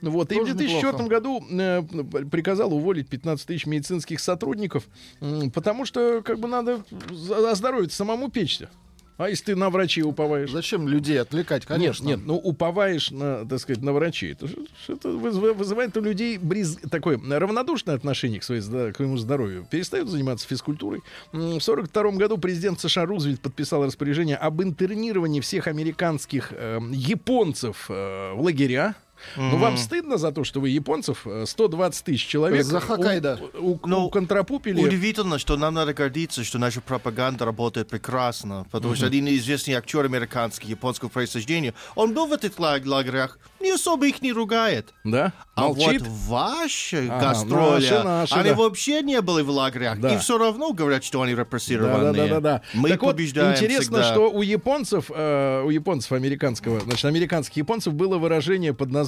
Вот, и в Тоже 2004 неплохо. году э, приказал уволить 15 тысяч медицинских сотрудников, м, потому что как бы надо за- оздоровиться, самому печься. А если ты на врачей уповаешь? Зачем людей отвлекать, конечно. Нет, нет, ну уповаешь на, так сказать, на врачей. Это, это вызывает у людей бриз, такое равнодушное отношение к, своей, к своему здоровью. Перестают заниматься физкультурой. В 1942 году президент США Рузвельт подписал распоряжение об интернировании всех американских э, японцев э, в лагеря. Ну, вам стыдно за то, что вы японцев, э, 120 тысяч человек, За Хоккайдо. у- у- Ну, уконтрапупили. Удивительно, что нам надо гордиться, что наша пропаганда работает прекрасно, потому что один известный актер американский японского происхождения, он был в этих лаг- лагерях, не особо их не ругает. Да? А Молчит? вот ваши Ага, гастроли, наши, наши, они да. вообще не были в лагерях, Да. и все равно говорят, что они Да, репрессированные. да, да, да, да. Мы так вот, побеждаем интересно, всегда. что у японцев, э, у японцев американского, значит, американских японцев было выражение под названием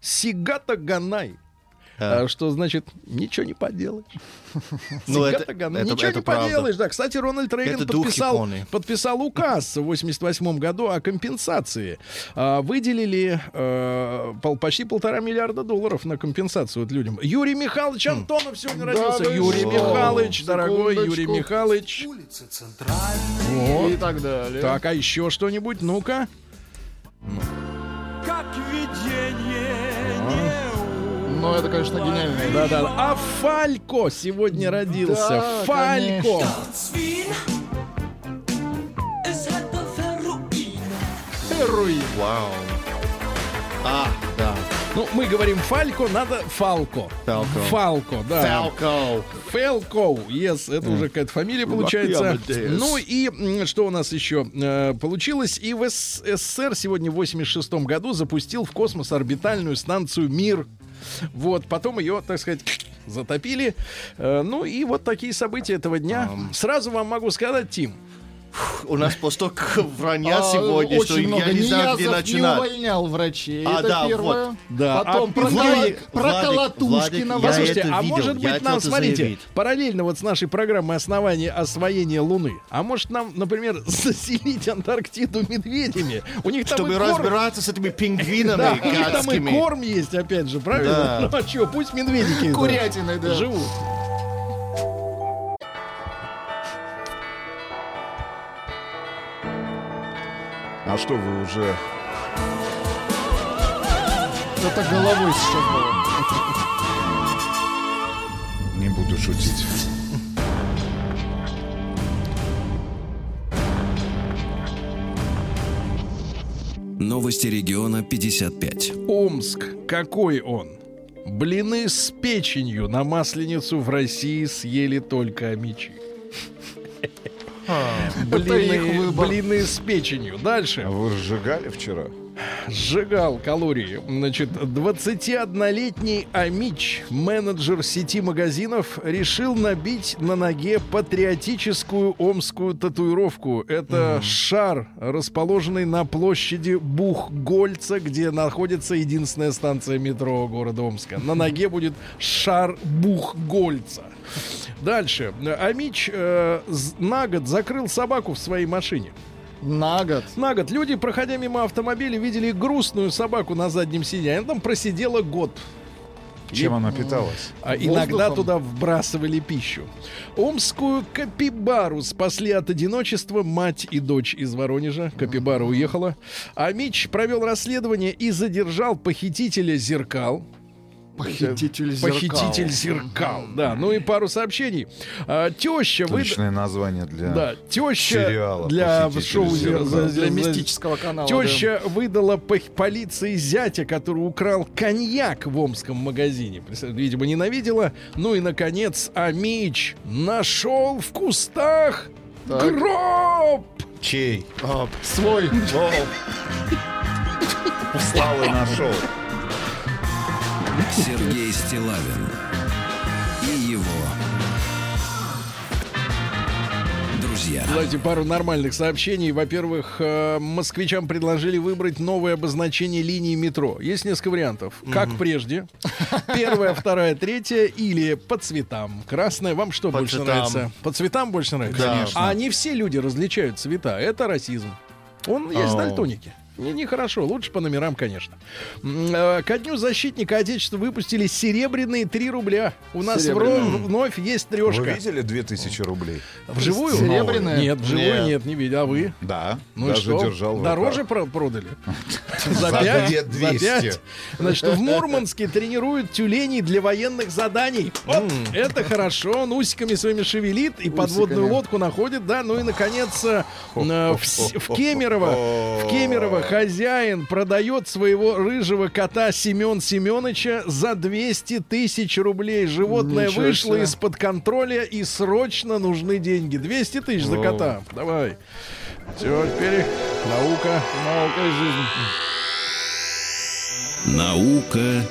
«сигата ганай». А. А, что значит ничего не поделаешь. Ну, это- ганай. это- ничего это не правда. поделаешь. Да, кстати, Рональд Рейган подписал, подписал указ в 88 году о компенсации. А, выделили э, пол- почти полтора миллиарда долларов на компенсацию вот людям. Юрий Михайлович Антонов сегодня родился. вы Юрий что? Михайлович, дорогой Секундочку. Юрий Михайлович. Улицы центральные, И так далее. Так, а еще что-нибудь? Ну-ка. Как видение не Ну, это, конечно, гениально. Да, да. А Фалько сегодня родился. Да, Фалько. конечно. Heroin Heroin. А, да. Ну, мы говорим Фалько, надо Фалко. Фалко. Фалко, да. Фалко. Фелко, yes, это уже какая-то фамилия получается. Amadeus. Ну и что у нас еще э, получилось? И в СССР сегодня в 86 году запустил в космос орбитальную станцию «Мир». Вот, потом ее, так сказать, затопили. Э, ну и вот такие события этого дня. Сразу вам могу сказать, Тим, У нас столько вранья А, сегодня, что я не знаю, где Ниязов не начинать. увольнял врачей. А, это да, первое. вот. Да, Потом а про, Владик- Кола- про Владик- Колотушкина. Владик, я Послушайте, это а видел, может быть нам, смотрите, заявить. параллельно вот с нашей программой основания освоения Луны, а может нам, например, заселить Антарктиду медведями? У них там Чтобы разбираться с этими пингвинами у них там и корм есть, опять же, правильно? Да. Ну а что, пусть медведики живут. А что вы уже... Это головой сейчас было. Не буду шутить. Новости региона 55. Омск, какой он? Блины с печенью на масленицу в России съели только амичи. Их Блины, блины с печенью. Дальше. А вы сжигали вчера? Сжигал калории. Значит, 21-летний Амич, менеджер сети магазинов, решил набить на ноге патриотическую омскую татуировку. Это шар, расположенный на площади Бухгольца, где находится единственная станция метро города Омска. На ноге будет шар Бухгольца. Дальше. Амич э, на год закрыл собаку в своей машине. На год. На год люди, проходя мимо автомобиля, видели грустную собаку на заднем сиденье. Она там просидела год. Чем она питалась? А иногда Воздухом. туда вбрасывали пищу. Омскую капибару спасли от одиночества мать и дочь из Воронежа. Капибара уехала. А Мич провел расследование и задержал похитителя зеркал. Похититель зеркал. Похититель зеркал. Да, ну и пару сообщений. А, теща выда- Точное название для... Да, теща сериала для «Похититель шоу зеркал». Для мистического канала. Теща выдала пох- полиции зятя, который украл коньяк в омском магазине. Видимо, ненавидела. Ну и, наконец, Амич нашел в кустах Так. гроб. Чей? да. Свой. Устал и нашел. Сергей Стилавин и его друзья. Давайте пару нормальных сообщений. Во-первых, э, москвичам предложили выбрать новое обозначение линии метро. Есть несколько вариантов. Как прежде. Первая, вторая, третья или по цветам. Красная. Вам что По больше цветам. нравится? По цветам больше нравится? Да. Конечно. А не все люди различают цвета. Это расизм. Он есть Ау. дальтоники. Не- Нехорошо, лучше по номерам, конечно. Э, Ко дню защитника Отечества выпустили серебряные 3 рубля. У нас вро- Серебряные. вновь есть Вы трешка. видели 2000 рублей? Вживую? Серебряная? Нет, вживую Нет. нет, не видел. А вы? Да. Ну даже что? держал Дороже про- продали? За За пять? две За 200. пять? Значит, в Мурманске тренируют тюленей для военных заданий. Это хорошо. Он усиками своими шевелит и подводную лодку находит, да. Ну и, наконец, э, в Кемерово, в Кемерово хозяин продает своего рыжего кота Семен Семеновича за 200 тысяч рублей. Животное Ничего вышло себе. из-под контроля и срочно нужны деньги. 200 тысяч за кота. Давай. Все, теперь наука. Наука и жизнь. Наука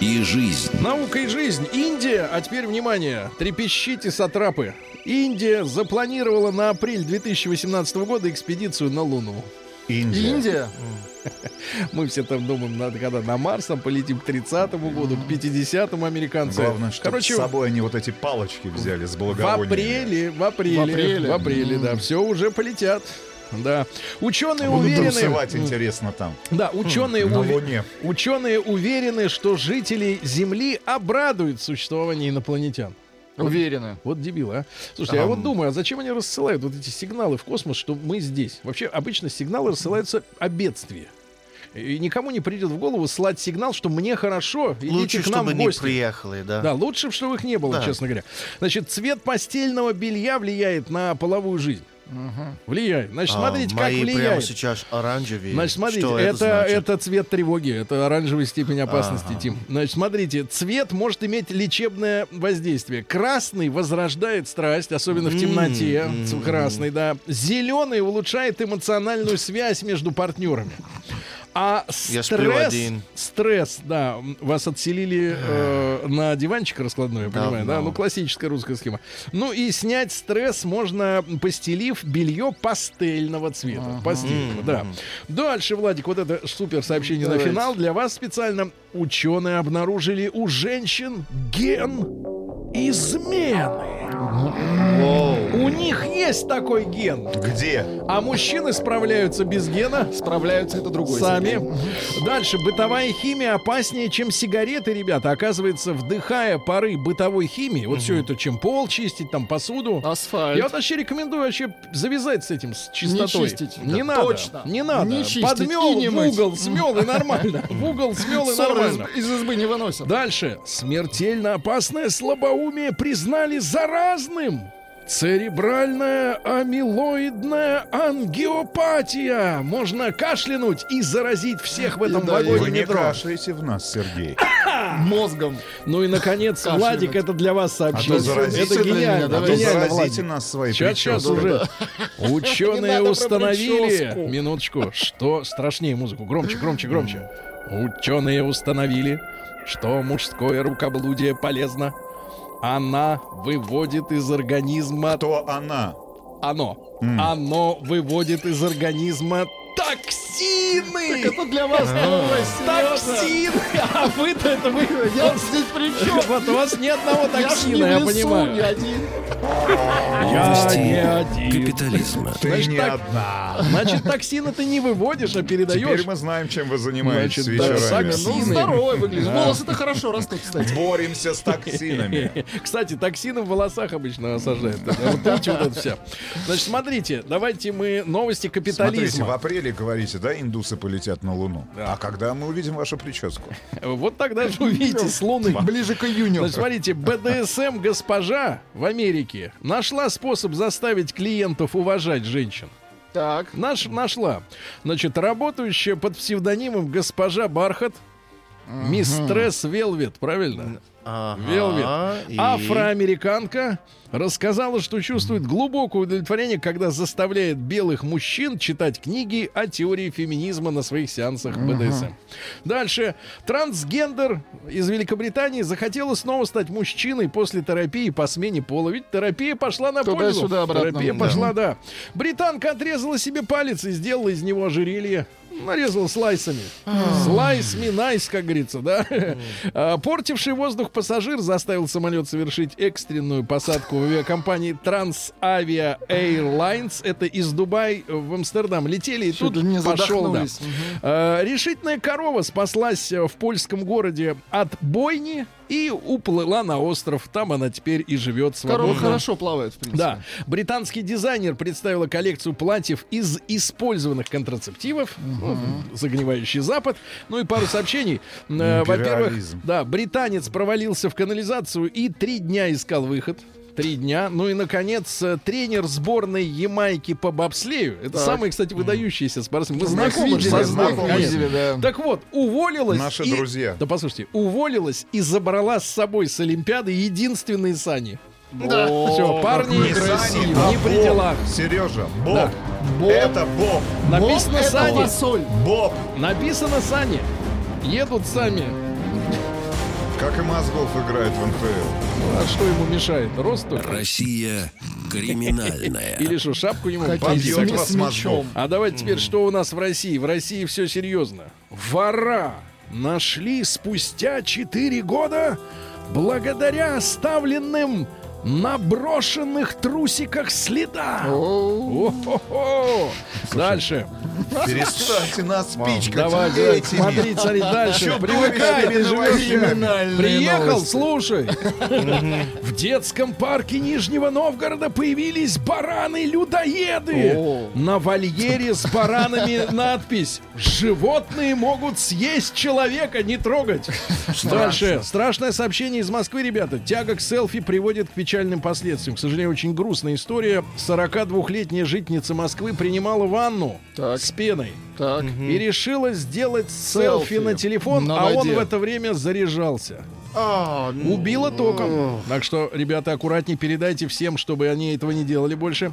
и жизнь. Наука и жизнь. Индия, а теперь внимание, трепещите сатрапы. Индия запланировала на апрель 2018 года экспедицию на Луну. Индия. Индия. Мы все там думаем, надо когда на Марс там полетим к 30-му году, к 50-му американцы. Главное, чтобы Короче, с собой они вот эти палочки взяли с в благовониями. апреле, в апреле, В апреле. в апреле, да, все уже полетят. Да. Ученые Будут уверены... танцевать интересно там. Да, ученые, На уве- Луне. ученые уверены, что жители Земли обрадуют существование инопланетян. Уверены. Вот дебилы, а. Слушайте, я вот думаю, а зачем они рассылают вот эти сигналы в космос, что мы здесь? Вообще, обычно сигналы рассылаются о бедствии. И никому не придет в голову слать сигнал, что мне хорошо, идите Лучше, к нам чтобы в не гости. приехали, да. Да, лучше, чтобы их не было, Да. честно говоря. Значит, цвет постельного белья влияет на половую жизнь. Влияет. Значит, А, смотрите, как мои прямо влияет. сейчас оранжевые. Значит, смотрите, Что это, это, это, значит? цвет тревоги, это оранжевая степень опасности, Тим. Значит, смотрите, цвет может иметь лечебное воздействие. Красный возрождает страсть, особенно в темноте. Ц- Красный, да. Зеленый улучшает эмоциональную связь между партнерами. А Я сплю стресс, один. стресс, да, вас отселили э, на диванчик раскладной, я понимаю, да, ну классическая русская схема. Ну и снять стресс можно, постелив белье пастельного цвета, постельного, да. Дальше, Владик, вот это супер сообщение на финал для вас специально. Ученые обнаружили у женщин ген измены. У них есть такой ген, Где? а мужчины справляются без гена. Справляются это другой. Сами. Дальше. Бытовая химия опаснее, чем сигареты, ребята. Оказывается, вдыхая пары бытовой химии, вот все это, чем пол чистить, там посуду. Асфальт. Я вот вообще рекомендую вообще завязать с этим, с чистотой. чистить. Не Да, надо. точно. Не надо. Не чистить Подмел не в угол, смел и нормально. В угол смел и нормально. из, из избы не выносят. Дальше. Смертельно опасное слабоумие признали заразным. Церебральная амилоидная ангиопатия. Можно кашлянуть и заразить всех в этом вагоне Вы не метро. кашляете в нас, Сергей. Мозгом. Ну и, наконец, Кашлянуть. Владик, это для вас А сообщение. заразите это гениально. А гениально, заразите Владик. нас своей Сейчас, сейчас уже. Ученые установили, минуточку, что страшнее музыку, громче, громче, громче. Ученые установили, что мужское рукоблудие полезно. Она выводит из организма Кто она? оно. Оно выводит из организма токсины. Это для вас новость. серьезно. Токсины. А вы-то это вы. Я здесь при чем? Вот у вас ни одного Я токсина, я понимаю. не один. Я не один. Капитализма. Ты Значит, не так- одна. Значит, токсины ты не выводишь, а передаешь. Теперь мы знаем, чем вы занимаетесь Значит, вечерами. Ну, здоровый выглядит. Волосы-то хорошо растут, кстати. Боремся с токсинами. Кстати, токсины в волосах обычно осаждают. Да, Вот это все. Значит, смотрите, давайте мы новости Смотрите, в капитализма. Апреле, говорите, да, индусы полетят на Луну. А когда мы увидим вашу прическу? Вот тогда же увидите с Луны. Ближе к июню. Значит, смотрите, БДСМ госпожа в Америке нашла способ заставить клиентов уважать женщин. Так. Наш, нашла. Значит, работающая под псевдонимом госпожа Бархат, мистресс Велвет, правильно? Ага, Велвет. и- Афроамериканка рассказала, что чувствует глубокое удовлетворение, когда заставляет белых мужчин читать книги о теории феминизма на своих сеансах БДСМ. Дальше. Трансгендер из Великобритании захотела снова стать мужчиной после терапии по смене пола. Ведь терапия пошла на пользу. Туда-сюда, обратно. Терапия Да. пошла, да. Британка отрезала себе палец и сделала из него ожерелье. Нарезала слайсами. Слайс me nice, как говорится, да? А, Портивший воздух пассажир заставил самолет совершить экстренную посадку в авиакомпании Transavia Airlines. Это из Дубай в Амстердам. Летели и тут пошел, да. А, Решительная корова спаслась в польском городе от бойни и уплыла на остров. Там она теперь и живет Корова свободно. хорошо плавает, в принципе. Да, британский дизайнер представила коллекцию платьев из использованных контрацептивов, ну, загнивающий Запад. Ну и пару сообщений. Э, Во-первых, да, британец провалился в канализацию и три дня искал выход. Три дня. Ну и, наконец, э, тренер сборной Ямайки по бобслею. Это Так. самый, кстати, выдающийся спортсмен. Мы знакомы видели, со сборной, видели, да. Так вот, уволилась. Наши и- друзья. Да послушайте, уволилась и забрала с собой с Олимпиады единственные сани. Да. Все, парни Не красивые, Сани, а не при Боб. делах. Сережа, Боб. Да. Боб. Это Боб. Написано Боб, это сани. фасоль. Боб. Написано сани. Едут сами. Как и мозгов играет в НФЛ. А что ему мешает? Рост только? Россия криминальная. Или что, шапку ему? Побьет сми- вас мозгов. А давайте теперь, что у нас в России? В России все серьезно. Вора нашли спустя 4 года благодаря оставленным на брошенных трусиках следа. О-хо-хо. Дальше. Перестаньте нас спичкать Давай, этими. смотри, смотри, дальше. Привыкай, ты живешь Приехал, новости. слушай. В детском парке Нижнего Новгорода появились бараны-людоеды. На вольере с баранами надпись «Животные могут съесть человека, не трогать». Дальше. Страшное сообщение из Москвы, ребята. Тяга к селфи приводит к печальным последствиям. К сожалению, очень грустная история. 42-летняя жительница Москвы принимала ванну Так. с пеной Так. и решила сделать селфи, Селфи на телефон, на а он воде. в это время заряжался. А, ну, Убило током. Так что, ребята, аккуратнее передайте всем, чтобы они этого не делали больше.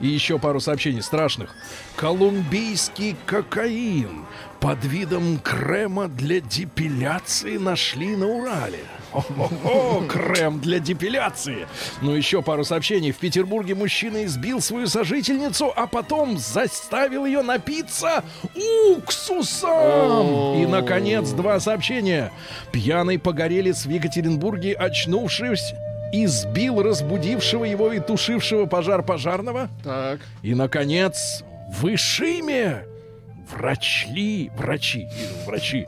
И еще пару сообщений страшных. Колумбийский кокаин под видом крема для депиляции нашли на Урале. О, крем для депиляции. Ну, еще пару сообщений. В Петербурге мужчина избил свою сожительницу, а потом заставил ее напиться уксусом. И, наконец, два сообщения. Пьяный погорелец в Екатеринбурге, очнувшись, избил разбудившего его и тушившего пожар пожарного. Так. И, наконец, в Ишиме врачи, врачи, врачи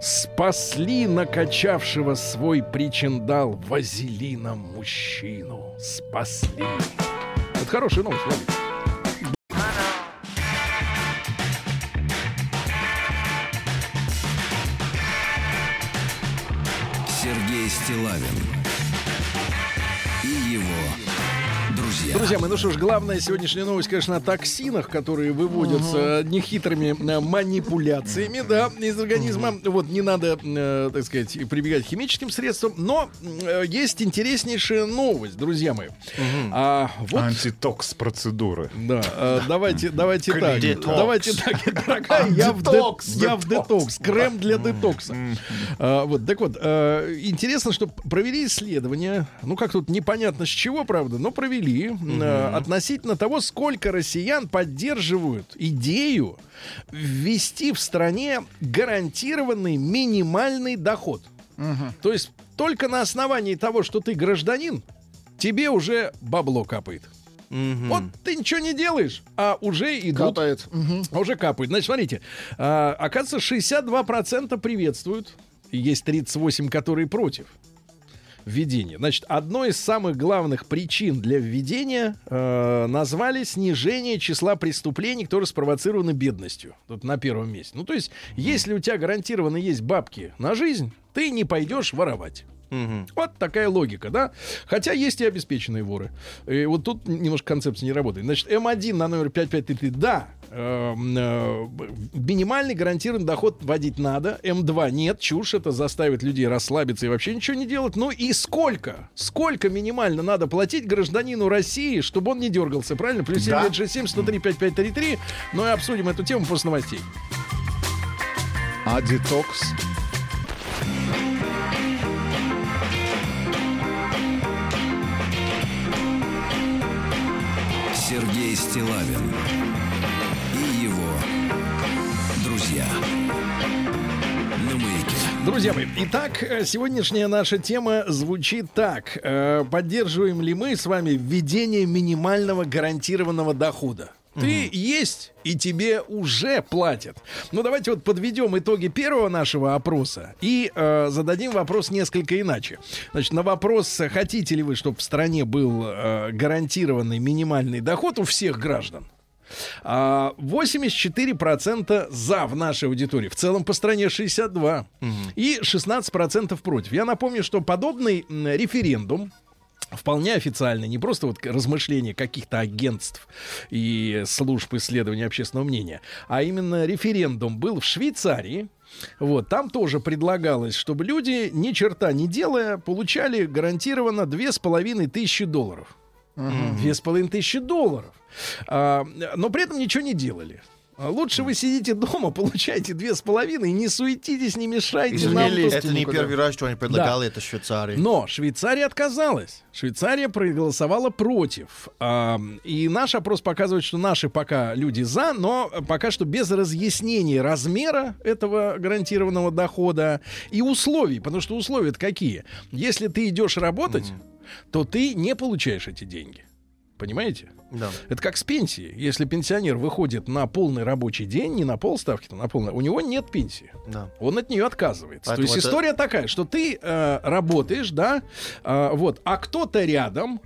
спасли накачавшего свой причиндал вазелином мужчину. Спасли. Это хорошая новость, Владик. Сергей Стилавин его друзья. Мои, ну что ж, главная сегодняшняя новость, конечно, о токсинах, которые выводятся нехитрыми э, манипуляциями, да, из организма. Вот, не надо, э, так сказать, прибегать к химическим средствам, но э, есть интереснейшая новость, друзья мои. А, вот Антитокс процедуры. Да, э, давайте, давайте так. Детокс. Давайте так, дорогая, я в, де- Детокс, я в детокс, крем для детокса. А, Вот, так вот, э, интересно, что провели исследование, ну как тут непонятно с чего, правда, но провели э, относительно того, сколько россиян поддерживают идею ввести в стране гарантированный минимальный доход. То есть только на основании того, что ты гражданин, тебе уже бабло капает. Вот ты ничего не делаешь, а уже идут. Капает. А Уже капает. Значит, смотрите, а, оказывается, 62% приветствуют. Есть 38, которые против введения. Значит, одной из самых главных причин для введения э, назвали снижение числа преступлений, которые спровоцированы бедностью. Тут на первом месте. Ну, то есть, если у тебя гарантированно есть бабки на жизнь, ты не пойдешь воровать. Вот такая логика, да? Хотя есть и обеспеченные воры. И вот тут немножко концепция не работает. Значит, М1 на номер 5533, да, минимальный гарантированный доход вводить надо. М2 нет, чушь, это заставит людей расслабиться и вообще ничего не делать. Ну и сколько? Сколько минимально надо платить гражданину России, чтобы он не дергался, правильно? Плюс 7 Да. 967 103 5533. Ну и обсудим эту тему после новостей. А детокс? Сергей Стилавин Друзья мои, итак, э, сегодняшняя наша тема звучит так. Э, Поддерживаем ли мы с вами введение минимального гарантированного дохода? Ты есть, и тебе уже платят. Ну, давайте вот подведем итоги первого нашего опроса и э, зададим вопрос несколько иначе. Значит, на вопрос, хотите ли вы, чтобы в стране был э, гарантированный минимальный доход у всех граждан, 84% за в нашей аудитории. В целом по стране 62. И 16% против. Я напомню, что подобный референдум вполне официальный, не просто вот размышления каких-то агентств и служб исследования общественного мнения, а именно референдум был в Швейцарии. Вот, там тоже предлагалось, чтобы люди, ни черта не делая, получали гарантированно две с половиной тысячи долларов. Две с половиной тысячи долларов. А, но при этом ничего не делали. А Лучше вы сидите дома, получаете две с половиной, не суетитесь, не мешайте нам. Извини, тут- Это не первый раз, что они предлагали это в Швейцарии. Но Швейцария отказалась. Швейцария проголосовала против. А, И наш опрос показывает, что наши пока люди за, но пока что без разъяснения размера этого гарантированного дохода и условий. Потому что условия какие? Если ты идешь работать, то ты не получаешь эти деньги. Понимаете? Да. Это как с пенсией. Если пенсионер выходит на полный рабочий день, не на полставки, то на полный, у него нет пенсии. Да. Он от нее отказывается. Поэтому То есть это- история такая, что ты э, работаешь, да, э, вот, а кто-то рядом,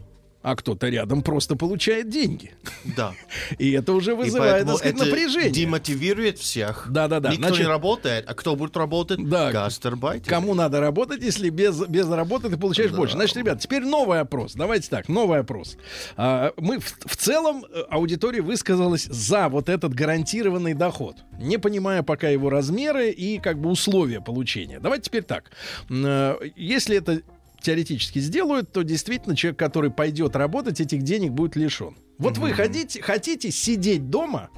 а кто-то рядом просто получает деньги. Да. И это уже вызывает, так сказать, это напряжение. демотивирует всех. Да-да-да. Никто Значит- не работает, а кто будет работать? Да. Гастарбайтеры. Кому надо работать, если без, без работы ты получаешь больше? Значит, ребят, теперь новый опрос. Давайте так, новый опрос. А, мы в, в целом э, аудитория высказалась за вот этот гарантированный доход, не понимая пока его размеры и как бы условия получения. Давайте теперь так. Э, Если это теоретически сделают, то действительно человек, который пойдет работать, этих денег будет лишен. Вот вы хотите, хотите сидеть дома,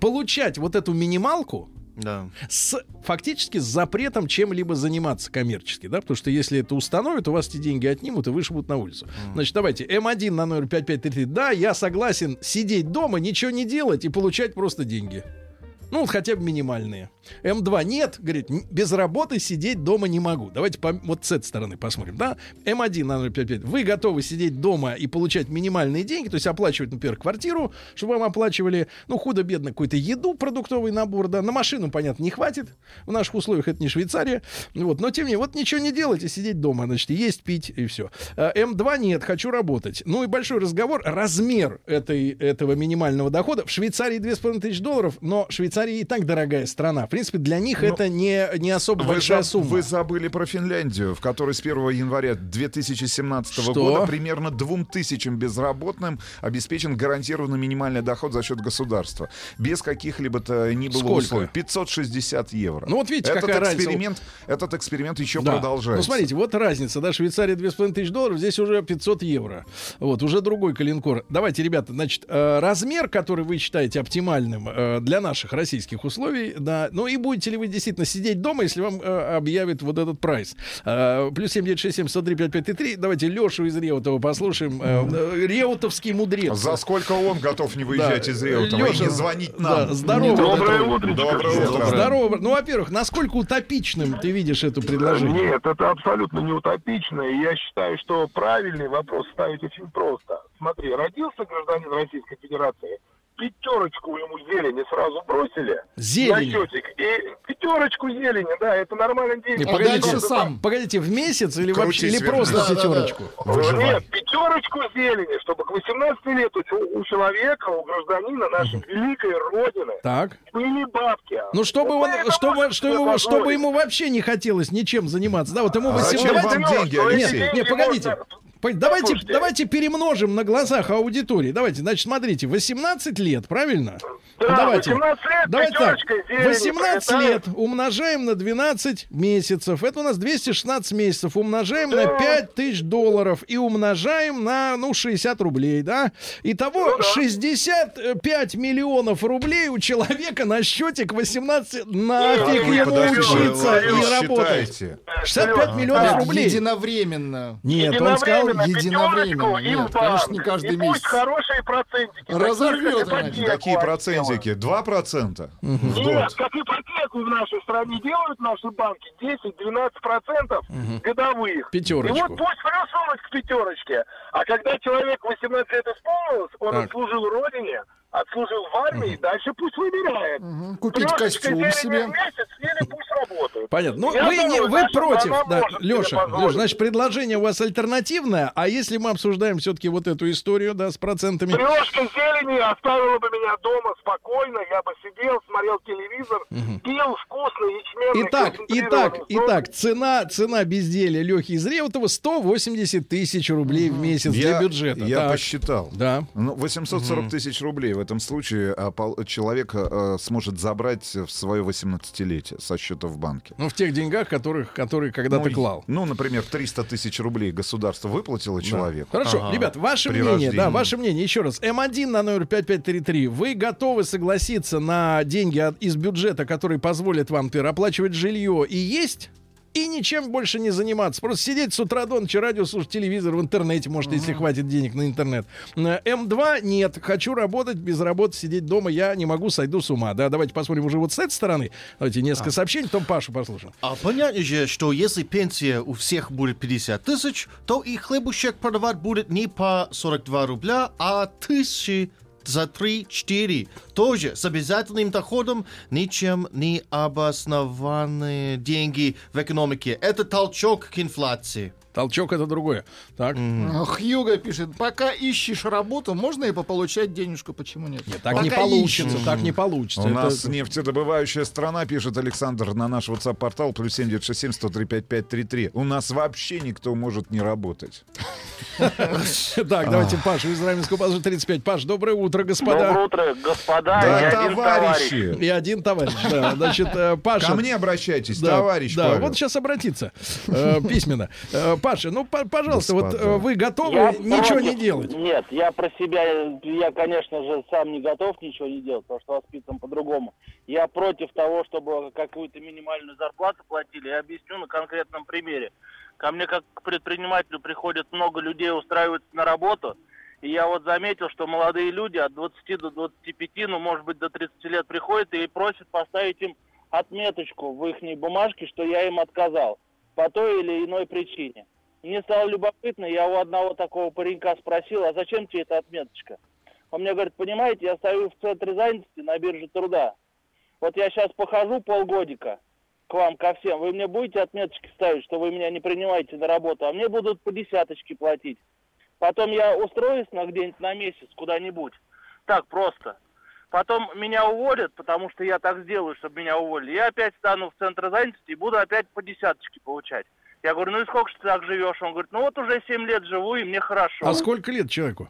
получать вот эту минималку, Да. с фактически с запретом чем-либо заниматься коммерчески, да, потому что если это установят, у вас эти деньги отнимут и вышибут на улицу. Значит, давайте М1 на номер 5533. Да, я согласен сидеть дома, ничего не делать и получать просто деньги. Ну, вот хотя бы минимальные. М2 нет, говорит, «н- без работы сидеть дома не могу. Давайте по- вот с этой стороны посмотрим, да? М1 на 055. Вы готовы сидеть дома и получать минимальные деньги, то есть оплачивать, например, квартиру, чтобы вам оплачивали, ну, худо-бедно какую-то еду, продуктовый набор, да, на машину, понятно, не хватит. В наших условиях это не Швейцария. Вот, но тем не менее, вот ничего не делать и сидеть дома, значит, есть, пить и все. М2 нет, хочу работать. Ну и большой разговор. Размер этой, этого минимального дохода. В Швейцарии 2,5 тысячи долларов, но Швейцария и так дорогая страна. В принципе, для них это не, не особо Вы, большая за- сумма. вы забыли про Финляндию, в которой с 1 января 2017 Что? года примерно двум тысячам безработным обеспечен гарантированный минимальный доход за счет государства. Без каких-либо то ни было Сколько? условий. 560 евро. Ну, вот видите, этот какая разница. эксперимент, Этот эксперимент еще Да. продолжается. Ну, смотрите, вот разница, да, Швейцария 2,5 тысячи долларов, здесь уже 500 евро. Вот, уже другой калинкор. Давайте, ребята, значит, э, размер, который вы считаете оптимальным э, для наших российских условий, да, ну и будете ли вы действительно сидеть дома, если вам э, объявят вот этот прайс. Э, плюс 7967 103 5533. Давайте Лешу из Реутова послушаем. Э, э, Реутовский мудрец. За сколько он готов не выезжать Да. из Реутова и Лёша, не звонить да, нам? здорово. Доброе утро. Доброе утро. Здорово. Ну, во-первых, насколько утопичным ты видишь это предложение? Нет, это абсолютно не утопично. И я считаю, что правильный вопрос ставить очень просто. Смотри, родился гражданин Российской Федерации, пятерочку ему зелени сразу бросили Зелени. на счетик. И пятерочку зелени, да, это нормальный день. Не, А погодите, сам. Погодите, в месяц или Крутись, вообще, или просто Да, да, да. пятерочку? Нет, пятерочку зелени, чтобы к 18 лет у, у человека, у гражданина нашей великой Родины Так. были бабки. Ну, чтобы он, это чтобы, что чтобы ему вообще не хотелось ничем заниматься. Да, вот ему А зачем 18... вам деньги, Алексей? Нет, нет, погодите. По- Давайте, Послушайте. давайте перемножим на глазах аудитории. Давайте, значит, смотрите, 18 лет, правильно? Да, давайте. 18 лет, Давайте так. пятерочка зелени 18 пролетает. лет умножаем на 12 месяцев. Это у нас 216 месяцев. Умножаем на 5 тысяч долларов и умножаем на, ну, 60 рублей, да? Итого Ну 65 миллионов рублей у человека на счете к 18. Нафиг Ну, ему учиться вы и работать. считаете. 65 миллионов А, рублей. единовременно. Нет, он сказал Единовременно, единовременно. Нет, в конечно, не каждый и месяц. пусть хорошие процентики. Разорвет Такие, отделают. процентики? Два процента в Нет, как ипотеку в нашей стране делают наши банки 10-12 процентов годовых. Пятерочку. И вот пусть плюсуют к пятерочке. А когда человек 18 лет исполнилось, он Так. отслужил родине, отслужил в армии, дальше пусть выбирает. Мгм. Купить Трешечка костюм себе. в месяц или пусть работает. Понятно. Ну, Я вы, не, думаю, вы наша против. Да, Леша. Леша, значит, предложение у вас альтернативное. А если мы обсуждаем все-таки вот эту историю, да, с процентами. Трешка зелени оставила бы меня дома спокойно, я бы сидел, смотрел телевизор, пил вкусный ячменный Итак, итак, концентрированный итак, цена, цена безделия Лехи из Реутова 180 тысяч рублей в месяц для бюджета. Я Так. посчитал. Да. Ну, 840 тысяч рублей в этом случае а, человек а, сможет забрать в свое 18-летие со счета в банке. Ну, в тех деньгах, которых, которые когда-то Ну, клал. Ну, например, 300 тысяч рублей государство выплатило человеку. Хорошо, ребят, ваше При мнение, да, рождении. ваше мнение, еще раз. М1 на номер 5533. Вы готовы согласиться на деньги от- из бюджета, которые позволят вам, например, оплачивать жилье и есть? И ничем больше не заниматься. Просто сидеть с утра до ночи, радио слушать, телевизор в интернете, может, если хватит денег на интернет. Э, М2 нет. Хочу работать, без работы сидеть дома. Я не могу, сойду с ума. Да, давайте посмотрим уже вот с этой стороны. Давайте несколько сообщений, потом Пашу послушаем. А понятно же, что если пенсия у всех будет 50 тысяч, то и хлебушек продавать будет не по 42 рубля, а тысячи за 3-4. Тоже с обязательным доходом ничем не обоснованные деньги в экономике. Это толчок к инфляции. Толчок это другое. Так. А, Хьюга пишет, пока ищешь работу, можно и пополучать денежку, почему нет? Так Пока не получится, ищешь. так не получится. У Это- нас нефтедобывающая страна, пишет Александр на наш WhatsApp-портал, плюс 7967 103 5533. У нас вообще никто может не работать. Так, давайте Пашу из Раменского положи 35. Паш, доброе утро, господа. Доброе утро, господа Да, товарищи! И один товарищ, да. Значит, э, Паша... Ко мне обращайтесь, товарищ Да, вот сейчас обратиться э, письменно. Паша, ну, по- пожалуйста, вот Господа. э, вы готовы Я ничего против- не делать? Нет, я про себя, я, конечно же, сам не готов ничего не делать, потому что воспитан по-другому. Я против того, чтобы какую-то минимальную зарплату платили. Я объясню на конкретном примере. Ко мне как к предпринимателю приходит много людей устраиваться на работу, и я вот заметил, что молодые люди от 20 до 25, ну, может быть, до 30 лет приходят и просят поставить им отметочку в их бумажке, что я им отказал по той или иной причине. Мне стало любопытно, я у одного такого паренька спросил, а зачем тебе эта отметочка? Он мне говорит, понимаете, я стою в центре занятости на бирже труда. Вот я сейчас похожу полгодика к вам, ко всем, вы мне будете отметочки ставить, что вы меня не принимаете на работу, а мне будут по десяточке платить. Потом я устроюсь на где-нибудь на месяц куда-нибудь. Так просто. Потом меня уволят, потому что я так сделаю, чтобы меня уволили. Я опять стану в центр занятости и буду опять по десяточке получать. Я говорю, ну и сколько ж ты так живешь? Он говорит, ну вот уже 7 лет живу, и мне хорошо. А сколько лет человеку?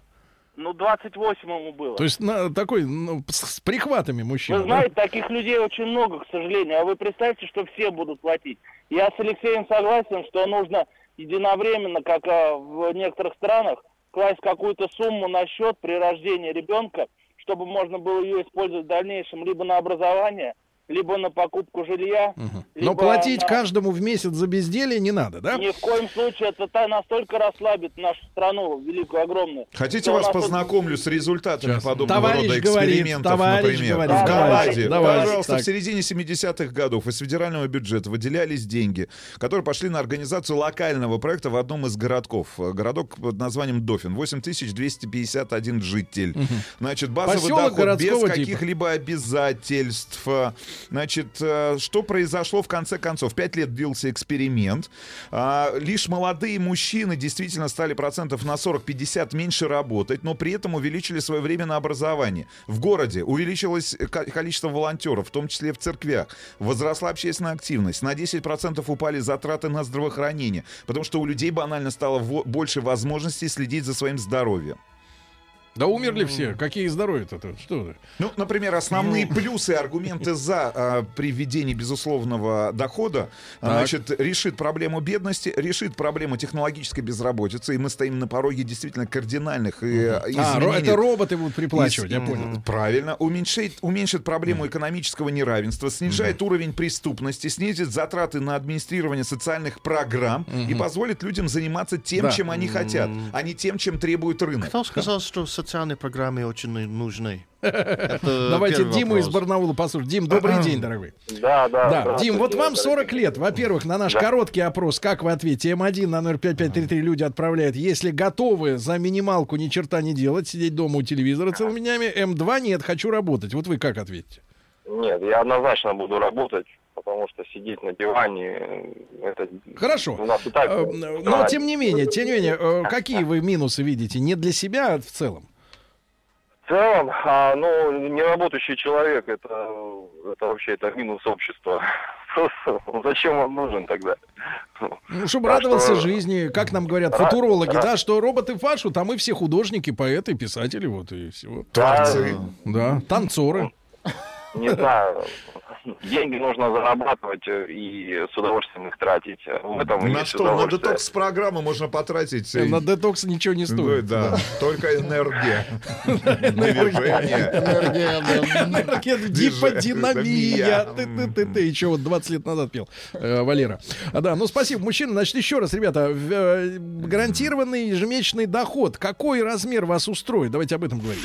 Ну, 28 ему было. То есть на, такой ну, с, прихватами мужчина. Вы да? знаете, таких людей очень много, к сожалению. А вы представьте, что все будут платить. Я с Алексеем согласен, что нужно единовременно, как а, в некоторых странах, класть какую-то сумму на счет при рождении ребенка, чтобы можно было ее использовать в дальнейшем либо на образование, либо на покупку жилья. Но либо платить на- каждому в месяц за безделье не надо, да? Ни в коем случае это та- настолько расслабит нашу страну, великую, огромную. Хотите, вас нас тут- познакомлю с результатами Сейчас. подобного Товарищ рода говорит, экспериментов, товарищ например. говорит. в Давайте, пожалуйста, так. в середине 70-х годов из федерального бюджета выделялись деньги, которые пошли на организацию локального проекта в одном из городков. Городок под названием Дофин. 8251 житель. Значит, базовый Поселок доход без типа. каких-либо обязательств. Значит, э, что произошло в конце концов? Пять лет длился эксперимент. А, Лишь молодые мужчины действительно стали процентов на 40-50 меньше работать, но при этом увеличили свое время на образование. В городе увеличилось ко- количество волонтеров, в том числе в церквях. Возросла общественная активность. На 10% упали затраты на здравоохранение, потому что у людей банально стало больше возможностей следить за своим здоровьем. Да умерли все. Какие здоровья-то? тут? Что вы? Ну, например, основные плюсы, аргументы за а, при введении безусловного дохода, а, Так. значит, решит проблему бедности, решит проблему технологической безработицы, и мы стоим на пороге действительно кардинальных и, а, А, изменений. это роботы будут приплачивать, Из- я понял. Правильно. Уменьшит, уменьшит проблему экономического неравенства, снижает уровень преступности, снизит затраты на администрирование социальных программ и позволит людям заниматься тем, Да. чем они хотят, а не тем, чем требует рынок. Кто сказал, что социальные программы очень нужны? Это Давайте Диму из вопрос. Барнаула послушаем. Дим, добрый день, дорогой. Да, да. Да, Дим, вот вам дорогие 40 лет. Во-первых, на наш короткий опрос, как вы ответите? М1 на номер 5533 люди отправляют. Если готовы за минималку ни черта не делать, сидеть дома у телевизора целыми днями, М2 нет, хочу работать. Вот вы как ответите? Нет, я однозначно буду работать, потому что сидеть на диване, э, это... Хорошо. У нас и так... Э, Но да. тем не менее, тем не менее, э, какие вы минусы видите? Не для себя, а в целом. Целом, а, ну, неработающий человек, это, это вообще это минус общества. Просто зачем он нужен тогда? Ну, чтобы Так радовался что- жизни, как нам говорят Ра- футурологи, ра- да, что роботы фашут, а мы все художники, поэты, писатели, вот и всего. Творцы. Да, танцоры. Не знаю. Деньги нужно зарабатывать э, и с удовольствием их тратить. В этом На что? На удовольствие. детокс-программу можно потратить. э, На детокс ничего не Ну, стоит. да, только энергия. Энергия. Энергия, Гиподинамия. Ты, ты, ты. Еще вот 20 лет назад пел э, Валера. А, да, ну спасибо, мужчина. Значит, еще раз, ребята, э, гарантированный ежемесячный доход. Какой размер вас устроит? Давайте об этом говорить.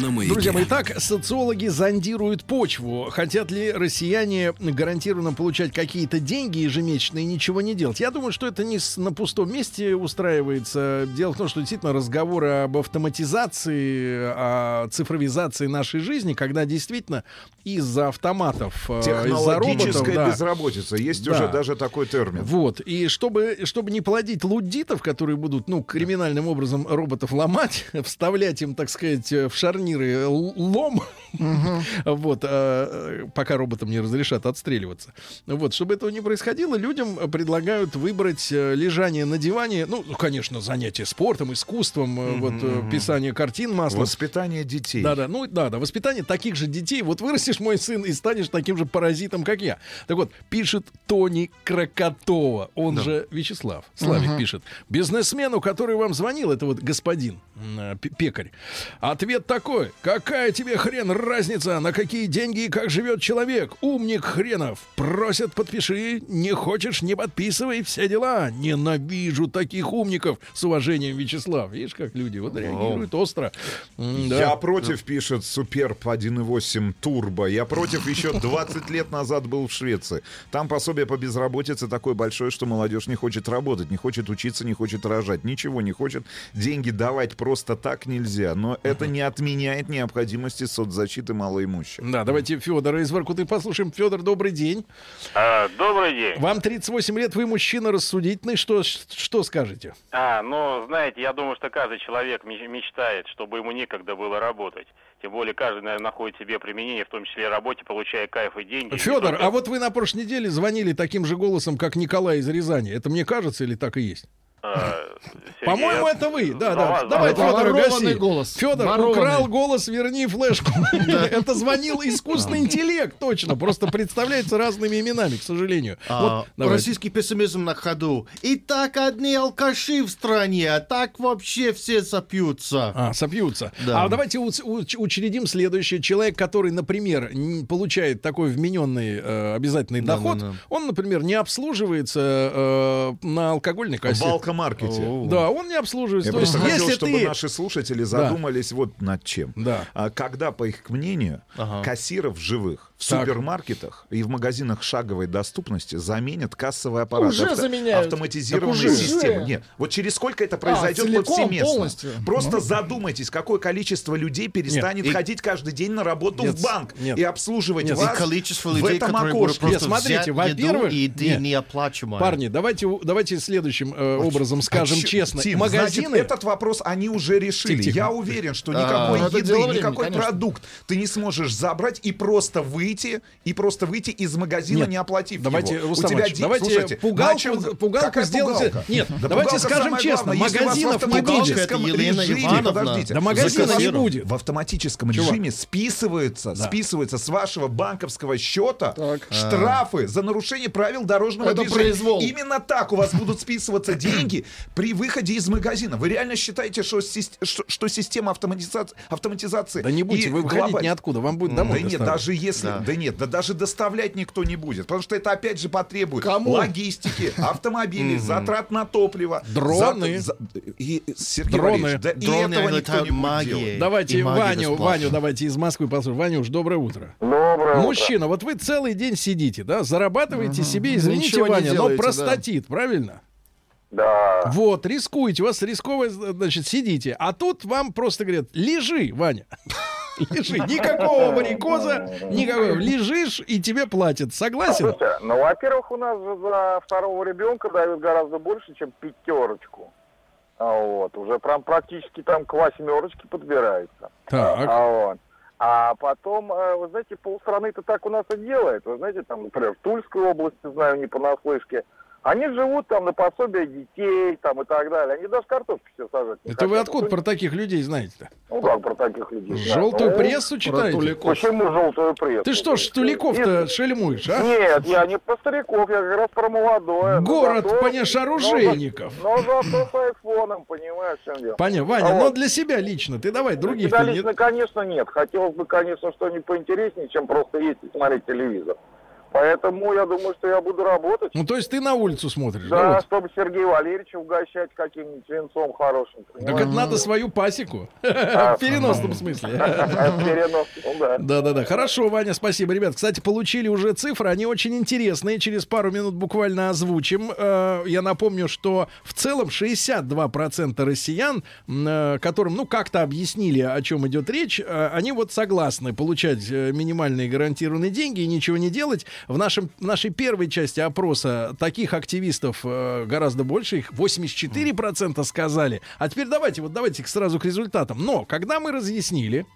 На маяке. Друзья мои, так социологи зондируют почву. Хотят ли россияне гарантированно получать какие-то деньги ежемесячно и ничего не делать? Я думаю, что это не на пустом месте устраивается. Дело в том, что действительно разговоры об автоматизации, о цифровизации нашей жизни, когда действительно из-за автоматов, э, из-за роботов... Технологическая да, безработица. Есть Да. уже даже такой термин. вот, и чтобы, чтобы не плодить луддитов, которые будут, ну, криминальным образом роботов ломать, вставлять им, так сказать, в шарнир гарниры л- лом, вот, а, э, пока роботам не разрешат отстреливаться. Вот, чтобы этого не происходило, людям предлагают выбрать э, лежание на диване, ну, ну, конечно, занятие спортом, искусством, э, вот, э, писание картин маслом. Воспитание детей. Да, да, ну да, да, воспитание таких же детей. Вот вырастешь мой сын и станешь таким же паразитом, как я. Так вот, пишет Тони Крокотова, он же Вячеслав. Славик пишет. Бизнесмену, который вам звонил, это вот господин э, пекарь. Ответ такой: какая тебе хрен разница, на какие деньги и как живет человек? Умник хренов. Просят, подпиши. Не хочешь, не подписывай. Все дела. Ненавижу таких умников. С уважением, Вячеслав. Видишь, как люди вот реагируют остро. М, да. Я против, пишет Суперб 1.8 Турбо. Я против еще 20 лет назад был в Швеции. Там пособие по безработице такое большое, что молодежь не хочет работать, не хочет учиться, не хочет рожать, ничего не хочет. Деньги давать просто так нельзя. Но это не отменяет необходимости соцзащиты малоимущих. Да, давайте Федора из Воркуты послушаем. Федор, добрый день. А, добрый день. Вам 38 лет, вы мужчина рассудительный. Что, что скажете? А, ну, знаете, я думаю, что каждый человек меч- мечтает, чтобы ему некогда было работать. Тем более каждый, наверное, находит себе применение, в том числе и работе, получая кайф и деньги. Федор, а вот вы на прошлой неделе звонили таким же голосом, как Николай из Рязани. Это мне кажется или так и есть? А, По-моему, это вы. Да, да. Давай. Федор, гаси. голос. Федор, Ворованный. украл голос, верни флешку. Это звонил искусственный интеллект, точно. Просто представляется разными именами, к сожалению. А, российский пессимизм на ходу. И так одни алкаши в стране, а так вообще все сопьются. А, сопьются. А давайте учредим следующее. Человек, который, например, получает такой вмененный э, обязательный доход, он, например, не обслуживается э, на алкогольной В кассе. алкомаркете. Да, он не обслуживается. Я То есть, просто хотел, если чтобы ты... наши слушатели задумались вот над чем. Да. А когда, по их мнению, Ага. кассиров живых в Так. супермаркетах и в магазинах шаговой доступности заменят кассовый аппарат. Уже заменяют. Автоматизированные Так уже. системы. Нет, вот через сколько это произойдет целиком, повсеместно? полностью? Просто задумайтесь, какое количество людей перестанет Нет, и- ходить каждый день на работу Нет, в банк нет. и обслуживать Нет, и вас И количество в людей, этом которые будут окошке. просто Нет, смотрите, во-первых, и еды нет. неоплачиваемые. Парни, давайте, давайте следующим э, образом скажем А честно. Тим, Магазины... значит, этот вопрос они уже решили. Тихо, тихо. Я уверен, что А, никакой ну, это еды, времени, никакой конечно. продукт ты не сможешь забрать и просто выйти, и просто выйти из магазина, Нет, не оплатив давайте, его. Рустам У тебя давайте Слушайте, пугалку- на чем- пугалку какая сделайте- пугалка? Нет, Да давайте пугалка скажем честно, главное. Магазинов не будет. Елена режиме, Ивановна. подождите, Да магазина в- не будет. В автоматическом Чувак. режиме списываются, списываются с вашего банковского счета Так. штрафы за нарушение правил дорожного Это движения. произвол. Именно так у вас будут списываться деньги при выходе из магазина. Вы реально считаете, что, что, что система автоматизации, автоматизации Да не будете и вы выходить глобаль- ниоткуда, вам будет да домой нет, доставлять. даже если, да. Да. нет, да даже доставлять никто не будет, потому что это опять же потребует Кому? логистики, автомобилей, затрат на топливо, Дроны. и Сергей Дроны. Да и Дроны этого никто летают не будет магией. делать. Давайте Ваню. Ваню давайте из Москвы послушаем. Ванюш, доброе утро. Доброе Мужчина, вот вы целый день сидите, да, зарабатываете себе, извините, Ничего не Ваня, но простатит, правильно? Да. Вот, рискуете, у вас рисковое, значит, сидите. А тут вам просто говорят, лежи, Ваня. Лежи. Никакого варикоза, никакого. Лежишь, и тебе платят. Согласен? Слушайте, ну, во-первых, у нас же за второго ребенка дают гораздо больше, чем пятерочку. А вот, уже прям практически там к восьмерочке подбирается. Так. А, вот. А потом, э, вы знаете, полстраны-то так у нас и делает. Вы знаете, там, например, в Тульской области, знаю, не понаслышке, они живут там на пособие детей там и так далее. Они даже картошку все сажать. не Это вы хотят. откуда про таких людей знаете-то? Ну как про таких людей? Желтую Ну, прессу читаете? Почему желтую прессу? Ты что ж, Штуляков-то шельмуешь, а? Нет, я не про стариков, я как раз про молодое. Но Город, зато- понимаешь, оружейников. Но, за- но зато с айфоном, понимаешь, в чем дело. Понятно, Ваня, А но вот. для себя лично ты давай, Для других тебя нет. лично, конечно, нет. Хотелось бы, конечно, что-нибудь поинтереснее, чем просто есть и смотреть телевизор. Поэтому я думаю, что я буду работать. Ну, то есть ты на улицу смотришь, да? Да, вот? чтобы Сергея Валерьевича угощать каким-нибудь венцом хорошим. Так это надо свою пасеку. В переносном смысле. Переносным, да. Да-да-да. Хорошо, Ваня, спасибо. Ребят, кстати, получили уже цифры, они очень интересные. Через пару минут буквально озвучим. Э, Я напомню, что в целом 62% россиян, э, которым, ну, как-то объяснили, о чем идет речь, э, они вот согласны получать минимальные гарантированные деньги и ничего не делать. В, нашем, в нашей первой части опроса таких активистов э, гораздо больше, их 84% сказали. А теперь давайте, вот давайте сразу к результатам. Но, когда мы разъяснили,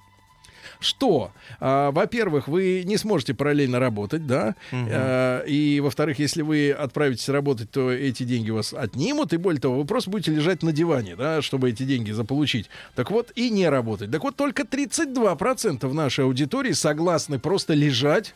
что, а, во-первых, вы не сможете параллельно работать, да, А, и, во-вторых, если вы отправитесь работать, то эти деньги у вас отнимут, и более того, вы просто будете лежать на диване, да, чтобы эти деньги заполучить. Так вот, и не работать. Так вот, только 32% в нашей аудитории согласны просто лежать,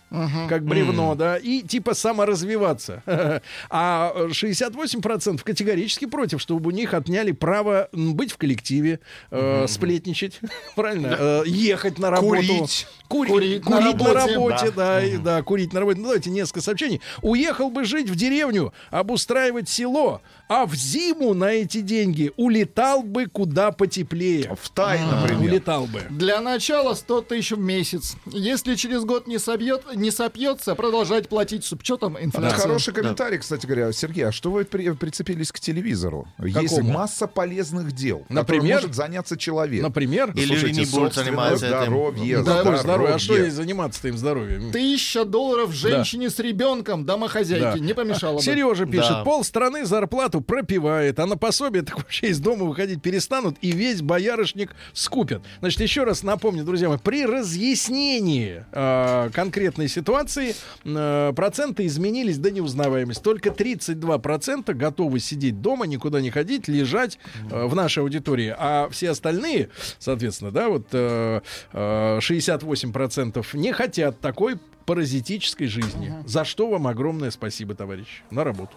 как бревно, да, и типа саморазвиваться. А 68% категорически против, чтобы у них отняли право быть в коллективе, э, сплетничать, правильно, э, ехать на работу. Курить. Кури- Курить курить, на на работе. работе, да, и- да, курить на работе. Ну, давайте несколько сообщений. Уехал бы жить в деревню, обустраивать село, а в зиму на эти деньги улетал бы куда потеплее. В Тай, например. Улетал бы. Для начала 100 тысяч в месяц. Если через год не, собьет, не сопьется, продолжать платить. Что там Это инфляция? Хороший комментарий, кстати говоря. Сергей, а что вы при- прицепились к телевизору? Есть Какому? масса полезных дел, Например? может заняться человек. Например, И люди не будут заниматься этим. здоровье, здоровье. здоровье. А что ей заниматься-то им здоровьем? Тысяча долларов женщине с ребенком, домохозяйке. Да. Не помешало бы. Сережа пишет, Да. пол страны зарплату пропивает, а на пособие так вообще из дома выходить перестанут и весь боярышник скупят. Значит, еще раз напомню, друзья мои, при разъяснении э, конкретной ситуации э, проценты изменились до неузнаваемости. Только 32% готовы сидеть дома, никуда не ходить, лежать э, в нашей аудитории, а все остальные, соответственно, да, вот э, э, 68% не хотят такой паразитической жизни. За что вам огромное спасибо, товарищ. На работу.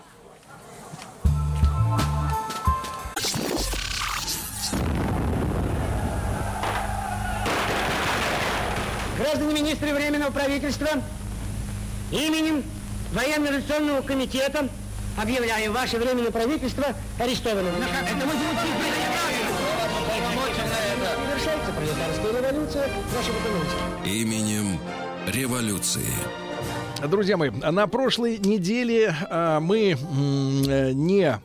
Граждане министры Временного правительства, именем Военно-революционного комитета объявляю ваше Временное правительство арестованным. Это мы Завершается пролетарская революция в нашей экономике. Именем революции. Друзья мои, на прошлой неделе а, мы э, не,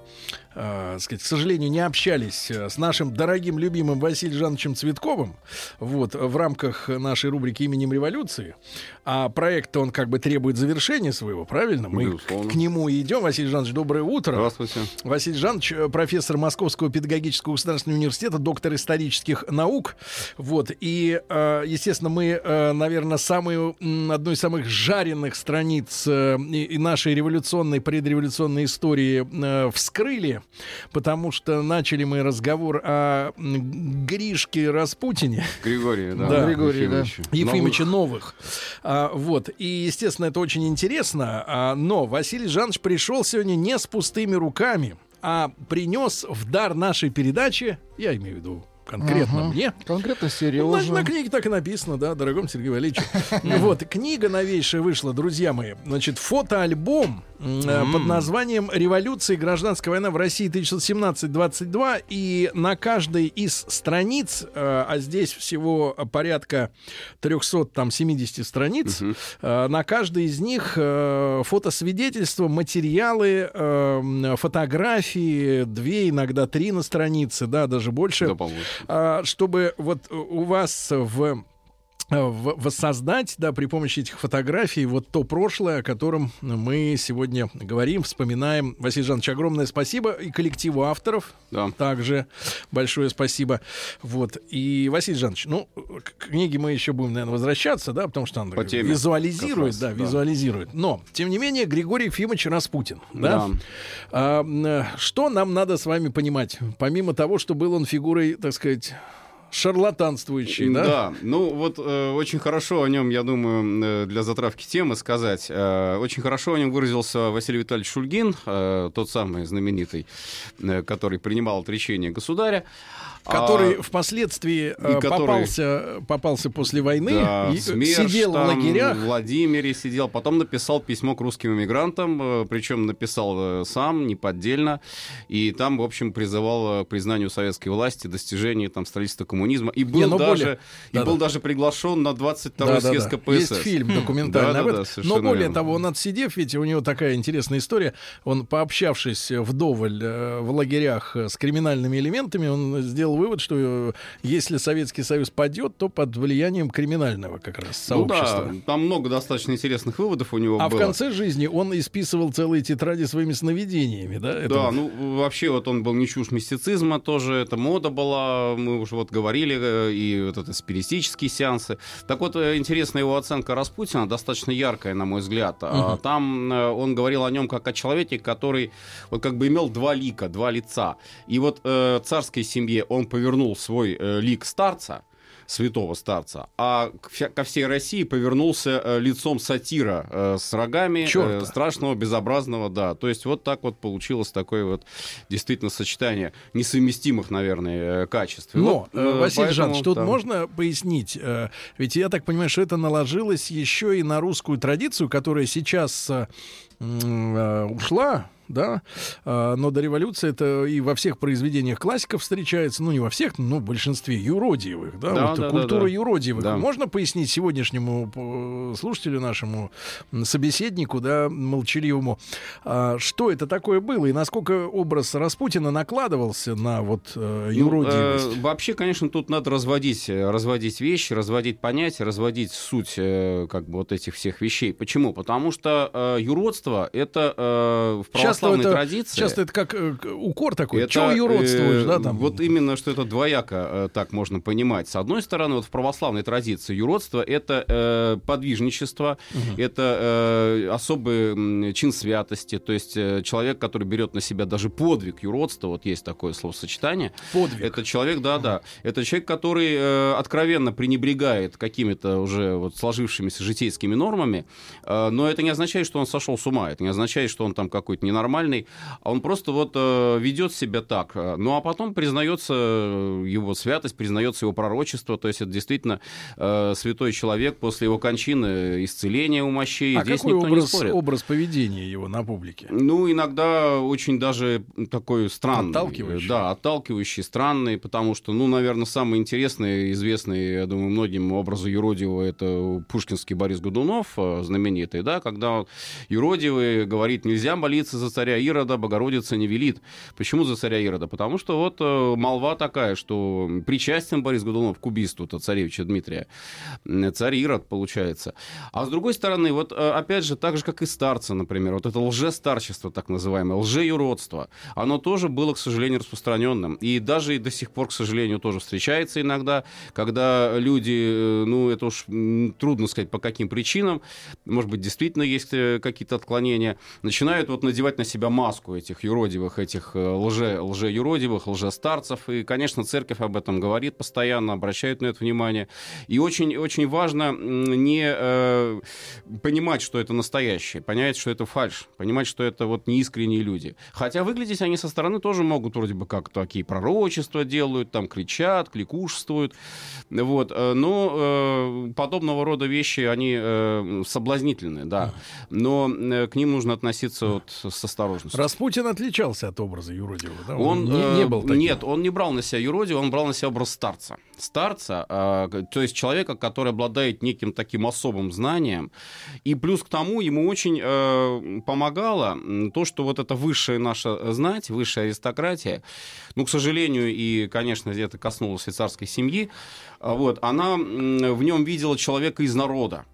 а, сказать, к сожалению, не общались э, с нашим дорогим, любимым Василием Жановичем Цветковым вот, в рамках нашей рубрики «Именем революции». А проект, он как бы требует завершения своего, правильно? Мы Безусловно. к нему идем. Василий Жанович, доброе утро. Здравствуйте. Василий Жанович, э, профессор Московского педагогического государственного университета, доктор исторических наук. Вот. И, э, естественно, мы, э, наверное, самую, одну из самых жареных страниц э, и нашей революционной, предреволюционной истории э, вскрыли, потому что начали мы разговор о Гришке Распутине. Григорий, да. Да. Григорий, да. Ефимовича. Ефимовича новых. А, вот. И, естественно, это очень интересно. А, но Василий Жанович пришел сегодня не с пустыми руками, а принес в дар нашей передачи, я имею в виду конкретно Ага. мне, Конкретно ну, Сережа. на, на книге так и написано, да, дорогом Сергею Валерьевичу. Вот, книга новейшая вышла, друзья мои. Значит, фотоальбом э, под названием «Революция и гражданская война в России 1917-22». И на каждой из страниц, э, а здесь всего порядка 370 страниц, э, на каждой из них фотосвидетельства, материалы, фотографии, две, иногда три на странице, да, даже больше Да, чтобы вот у вас в в- воссоздать, да, при помощи этих фотографий вот то прошлое, о котором мы сегодня говорим, вспоминаем. Василий Жанович, огромное спасибо и коллективу авторов. Да. Также большое спасибо. Вот. И, Василий Жанович, ну, к книге мы еще будем, наверное, возвращаться, да, потому что она По теме визуализирует, раз, да, да. визуализирует. Но, тем не менее, Григорий Ефимович Распутин, да? Да. А, э, что нам надо с вами понимать? Помимо того, что был он фигурой, так сказать, шарлатанствующей, да? Да, ну вот э, очень хорошо о нем, я думаю, э, для затравки темы сказать. Э, очень хорошо о нем выразился Василий Витальевич Шульгин, э, тот самый знаменитый, э, который принимал отречение государя. Который А, впоследствии э, который- попался, попался после войны, Да, и, э, СМЕРШ сидел в там, лагерях. В Владимире сидел, потом написал письмо к русским иммигрантам, причем написал э, сам, неподдельно, и там, в общем, призывал э, к признанию советской власти, достижении там строительства коммунизма, и был Не, ну, даже более- и Да-да. был даже приглашен на 22-й Да-да-да. съезд КПСС. Есть фильм документальный об этом. Но более верно. того, он отсидев, ведь у него такая интересная история. Он, пообщавшись вдоволь э, в лагерях э, с криминальными элементами, он сделал вывод, что э, если Советский Союз падет, то под влиянием криминального как раз Ну сообщества. да, там много достаточно интересных выводов у него А было. в конце жизни он исписывал целые тетради своими сновидениями, да? Это Да, ну вообще вот он был не чушь мистицизма тоже, это мода была, мы уже вот говорили э, и вот это спиритические сеансы. Так вот, э, интересная его оценка Распутина, достаточно яркая, на мой взгляд. А, Мгм. Там он говорил о нем как о человеке, который вот как бы имел два лика, два лица. И вот э, царской семье он повернул свой э, лик старца, святого старца, а ко всей России повернулся э, лицом сатира э, с рогами Чёрта. э, страшного, безобразного, да. То есть вот так вот получилось такое вот действительно сочетание несовместимых, наверное, э, качеств. Но, вот, э, э, Василий поэтому Жанович, тут там- можно пояснить, э, ведь я так понимаю, что это наложилось еще и на русскую традицию, которая сейчас э, э, ушла, да, э, но до революции это и во всех произведениях классиков встречается, ну не во всех, но в большинстве юродивых, да, Да, вот да, да, культура да. юродивых. Да. Можно пояснить сегодняшнему э, слушателю нашему собеседнику, да, молчаливому, а, что это такое было и насколько образ Распутина накладывался на вот э, Ну, юродивость? э, вообще, конечно, тут надо разводить, э, разводить вещи, разводить понятия, разводить суть как бы вот этих всех вещей. Почему? Потому что э, юродство это э, в Часто православной это, традиции. часто это как э, укор такой. Это, Чего юродствуешь, э, да, там? Вот именно, что это двояко э, так можно понимать. С одной стороны, вот в православной традиции юродство — это э, подвижничество, это э, особый чин святости, то есть э, человек, который берет на себя даже подвиг юродства, вот есть такое словосочетание. Подвиг. Это человек, да-да, это человек, который э, откровенно пренебрегает какими-то уже вот сложившимися житейскими нормами, э, но это не означает, что он сошел с ума, это не означает, что он там какой-то ненормальный, а он просто вот э, ведет себя так. Ну а потом признается э, его святость, признается его пророчество, то есть это действительно э, святой человек после его кончины, исцеления у мощей. а Здесь какой никто не образ, спорит. образ поведения его на публике? Ну, иногда очень даже такой странный. Отталкивающий. Да, отталкивающий, странный, потому что, ну, наверное, самый интересный, известный, я думаю, многим образу юродивого это пушкинский Борис Годунов, знаменитый, да, когда юродивый говорит, нельзя молиться за царя Ирода, Богородица не велит. Почему за царя Ирода? Потому что вот э, молва такая, что причастен Борис Годунов к убийству-то царевича Дмитрия. Царь Ирод, получается. А с другой стороны, вот э, опять же, так же, как и старцы, например, вот это лжестарчество, так называемое, лжеюродство, оно тоже было, к сожалению, распространенным. И даже и до сих пор, к сожалению, тоже встречается иногда, когда люди, э, ну, это уж трудно сказать, по каким причинам, может быть, действительно есть какие-то отклонения, начинают вот надевать на себя маску этих юродивых, этих э, лже, лжеюродивых, лжестарцев. И, конечно, церковь об этом говорит постоянно, обращает на это внимание. И очень, очень важно не э, понимать, что это настоящее, понять, что это фальш, понимать, что это вот неискренние люди. Хотя выглядеть они со стороны тоже могут вроде бы как такие пророчества делают, там кричат, кликушествуют. Вот. э, Но э, подобного рода вещи, они э, соблазнительны, да. Но э, к ним нужно относиться вот с осторожностью. Распутин отличался от образа юродивого, да? Он не, э, не был таким. Нет, он не брал на себя юродивого, он брал на себя образ старца. Старца, э, то есть человека, который обладает неким таким особым знанием. И плюс к тому ему очень э, помогало то, что вот эта высшая наша знать, высшая аристократия, ну, к сожалению, и, конечно, это коснулось и царской семьи, а вот, она в нем видела человека из народа.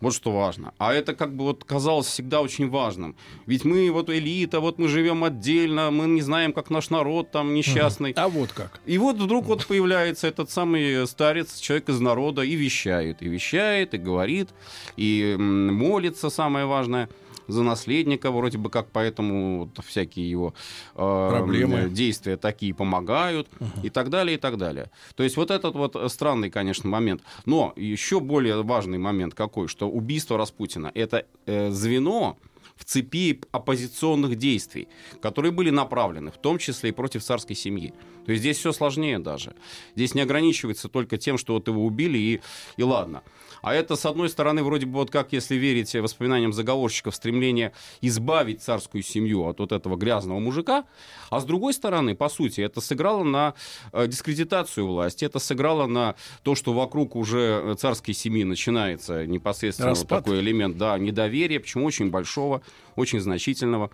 Вот что важно. А это как бы вот казалось всегда очень важным. Ведь мы вот элита, вот мы живем отдельно, мы не знаем, как наш народ там несчастный. А вот как. И вот вдруг вот появляется этот самый старец, человек из народа, и вещает, и вещает, и говорит, и молится, самое важное за наследника, вроде бы как поэтому вот всякие его э, Проблемы. действия такие помогают и так далее, и так далее. То есть вот этот вот странный, конечно, момент. Но еще более важный момент какой, что убийство Распутина — это э, звено, в цепи оппозиционных действий, которые были направлены, в том числе и против царской семьи. То есть здесь все сложнее даже. Здесь не ограничивается только тем, что вот его убили и, и ладно. А это, с одной стороны, вроде бы вот как, если верить воспоминаниям заговорщиков, стремление избавить царскую семью от вот этого грязного мужика, а с другой стороны, по сути, это сыграло на э, дискредитацию власти, это сыграло на то, что вокруг уже царской семьи начинается непосредственно вот такой элемент да, недоверия, почему очень большого. Очень значительного.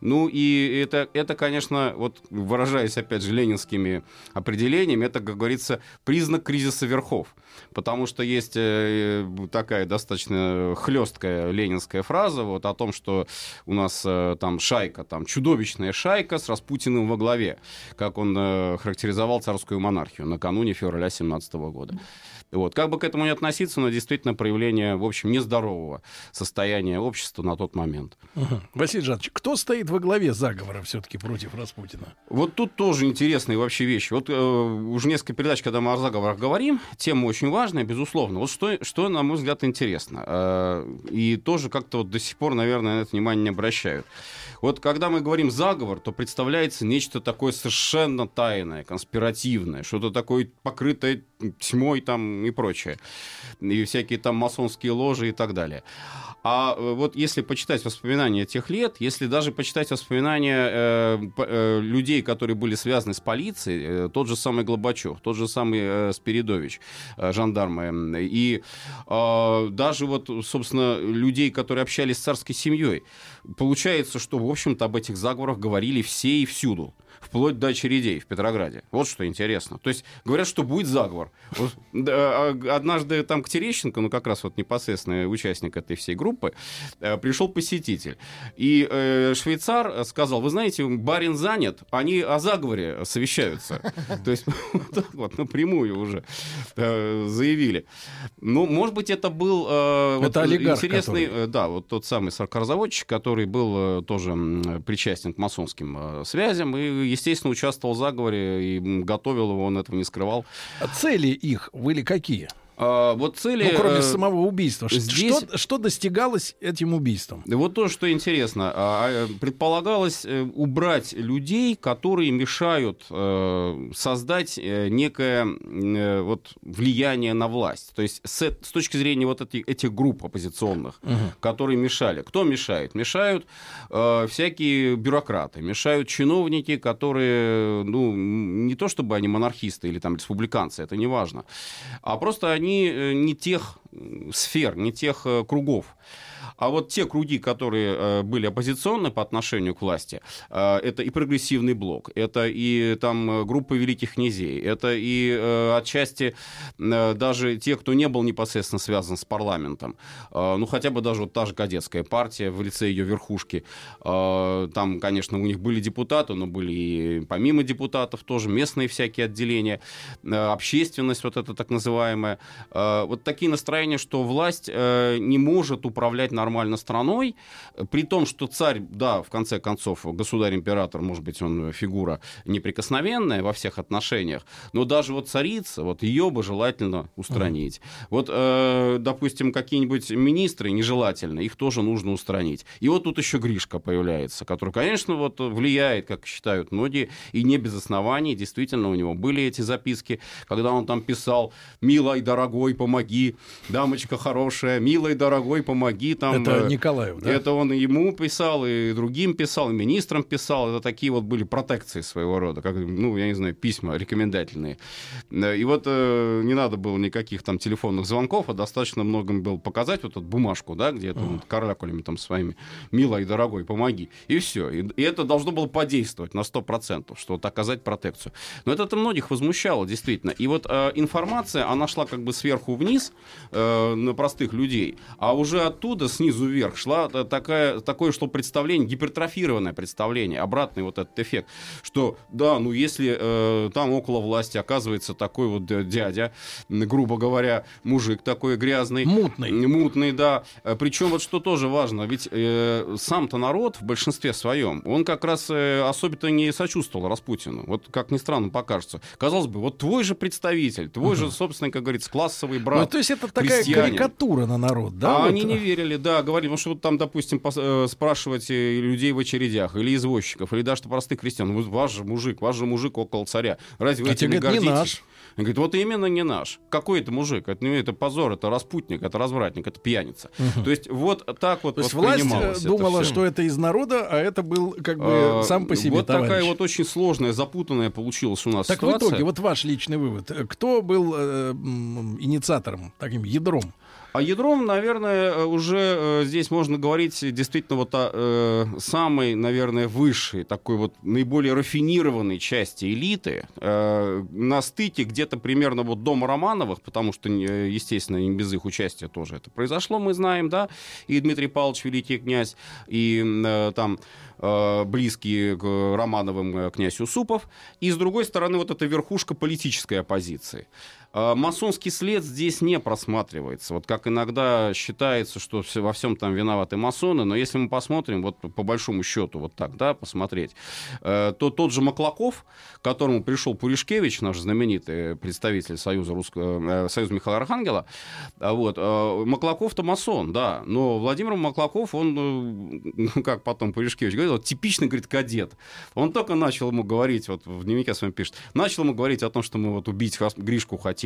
Ну и это, это, конечно, вот выражаясь опять же ленинскими определениями, это, как говорится, признак кризиса верхов. Потому что есть э, такая достаточно хлесткая ленинская фраза вот, о том, что у нас э, там шайка, там чудовищная шайка с Распутиным во главе, как он э, характеризовал царскую монархию накануне февраля 17 года. Вот. Как бы к этому не относиться, но действительно проявление, в общем, нездорового состояния общества на тот момент. Угу. Василий Жанович, кто стоит во главе заговора все-таки против Распутина? Вот тут тоже интересные вообще вещи. Вот э, уже несколько передач, когда мы о заговорах говорим, тема очень важная, безусловно. Вот что, что на мой взгляд, интересно. Э, и тоже как-то вот до сих пор, наверное, на это внимание не обращают. Вот когда мы говорим заговор, то представляется нечто такое совершенно тайное, конспиративное, что-то такое покрытое тьмой там и прочее. И всякие там масонские ложи и так далее. А э, вот если почитать воспоминания тех лет, если даже почитать воспоминания э, э, людей, которые были связаны с полицией, э, тот же самый Глобачев, тот же самый э, Спиридович, э, жандармы, и э, даже вот, собственно, людей, которые общались с царской семьей, получается, что, в общем-то, об этих заговорах говорили все и всюду вплоть до очередей в Петрограде. Вот что интересно. То есть говорят, что будет заговор. Да, однажды там к Терещенко, ну как раз вот непосредственный участник этой всей группы, э, пришел посетитель. И э, швейцар сказал, вы знаете, барин занят, они о заговоре совещаются. То есть вот напрямую уже э, заявили. Ну, может быть, это был э, интересный, да, вот тот самый сарказаводчик, который был тоже причастен к масонским связям и естественно, участвовал в заговоре и готовил его, он этого не скрывал. А цели их были какие? А, вот цели... Ну, кроме э, самого убийства. Здесь... Что, что достигалось этим убийством? Вот то, что интересно. А, а, предполагалось э, убрать людей, которые мешают э, создать некое вот, влияние на власть. То есть с, с точки зрения вот этих, этих групп оппозиционных, угу. которые мешали. Кто мешает? Мешают э, всякие бюрократы, мешают чиновники, которые, ну, не то чтобы они монархисты или там республиканцы, это не важно, а просто они они э, не тех сфер, не тех э, кругов. А вот те круги, которые э, были оппозиционны по отношению к власти, э, это и прогрессивный блок, это и там группа великих князей, это и э, отчасти даже те, кто не был непосредственно связан с парламентом. Ну, хотя бы даже вот та же кадетская партия в лице ее верхушки. Там, конечно, у них были депутаты, но были и помимо депутатов тоже местные всякие отделения, общественность вот эта так называемая. Вот такие настроения, что власть не может управлять на нормально страной, при том, что царь, да, в конце концов, государь-император, может быть, он фигура неприкосновенная во всех отношениях, но даже вот царица, вот ее бы желательно устранить. Mm-hmm. Вот, э, допустим, какие-нибудь министры нежелательные, их тоже нужно устранить. И вот тут еще Гришка появляется, который, конечно, вот влияет, как считают многие, и не без оснований, действительно, у него были эти записки, когда он там писал «Милой, дорогой, помоги, дамочка хорошая, милой, дорогой, помоги», там, это Николаев, да? Это он ему писал, и другим писал, и министрам писал. Это такие вот были протекции своего рода, как, ну, я не знаю, письма рекомендательные. И вот э, не надо было никаких там телефонных звонков, а достаточно многим было показать вот эту бумажку, да, где там вот, каракулями там своими, милой, дорогой, помоги. И все. И, и это должно было подействовать на 100%, что вот оказать протекцию. Но это, это многих возмущало, действительно. И вот э, информация, она шла как бы сверху вниз э, на простых людей, а уже оттуда, с снизу вверх шла такая, такое, что представление, гипертрофированное представление, обратный вот этот эффект, что да, ну если э, там около власти оказывается такой вот дядя, грубо говоря, мужик такой грязный. Мутный. Мутный, да. Причем вот что тоже важно, ведь э, сам-то народ в большинстве своем, он как раз э, особенно не сочувствовал Распутину. Вот как ни странно покажется. Казалось бы, вот твой же представитель, твой угу. же, собственно, как говорится, классовый брат. Ну, то есть это такая карикатура на народ, да? А вот? они не верили, да, говорили, ну что вот там, допустим, э, спрашивать э, людей в очередях, или извозчиков, или даже простых крестьян, ну, ваш же мужик, ваш же мужик около царя. Разве вы а этим не гордитесь? Не наш. Он говорит, вот именно не наш. Какой это мужик? Это, это позор, это распутник, это развратник, это пьяница. Угу. То есть вот так вот То есть власть э, думала, это что это из народа, а это был как бы а, сам по себе Вот товарищ. такая вот очень сложная, запутанная получилась у нас так ситуация. в итоге, вот ваш личный вывод. Кто был э, инициатором, таким ядром? А ядром, наверное, э, уже э, здесь можно говорить действительно вот о э, самой, наверное, высшей, такой вот наиболее рафинированной части элиты. Э, на стыке где-то примерно вот дома Романовых, потому что, э, естественно, не без их участия тоже это произошло, мы знаем, да, и Дмитрий Павлович, великий князь, и э, там близкие к Романовым князь Юсупов, и с другой стороны вот эта верхушка политической оппозиции. А, Масонский след здесь не просматривается. Вот как иногда считается, что во всем там виноваты масоны, но если мы посмотрим, вот по большому счету, вот так, да, посмотреть, э, то тот же Маклаков, к которому пришел Пуришкевич, наш знаменитый представитель Союза, Русского, э, Союза Михаила Архангела, а вот, э, Маклаков-то масон, да, но Владимир Маклаков, он, ну, как потом Пуришкевич говорил, типичный, говорит, кадет. Он только начал ему говорить, вот в дневнике своем пишет, начал ему говорить о том, что мы вот убить Гришку хотим.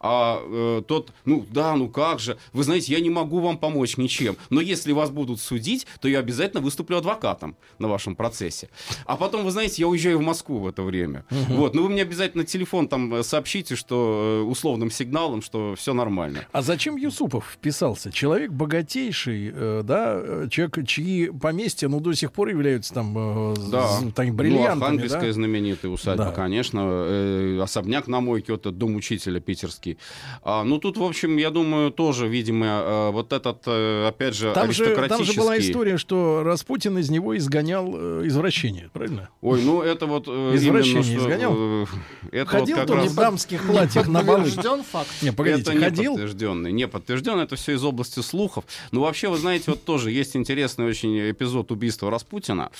А э, тот, ну да, ну как же, вы знаете, я не могу вам помочь ничем, но если вас будут судить, то я обязательно выступлю адвокатом на вашем процессе. А потом, вы знаете, я уезжаю в Москву в это время. Мгм. Вот, ну вы мне обязательно телефон там э, сообщите, что э, условным сигналом, что все нормально. А зачем Юсупов вписался? Человек богатейший, э, да, э, человек, чьи поместья, ну, до сих пор являются там, э, Да. з- там Ну, бриллиантами, Архангельская да? знаменитая усадьба, Да. конечно. э, особняк на мойке, вот этот дом учителя питерский. А, ну, тут, в общем, я думаю, тоже, видимо, э, вот этот, э, опять же, Там же, там же аристократический... была история, что Распутин из него изгонял э, извращение, правильно? Ой, ну это вот Извращение именно, что, изгонял? это Ходил вот как он раз... в дамских платьях на балы. Подтвержден факт? Не, погодите, это ходил? не подтвержденный. Не подтвержденный, это все из области слухов. Ну, вообще, вы знаете, вот тоже есть интересный очень эпизод убийства Распутина,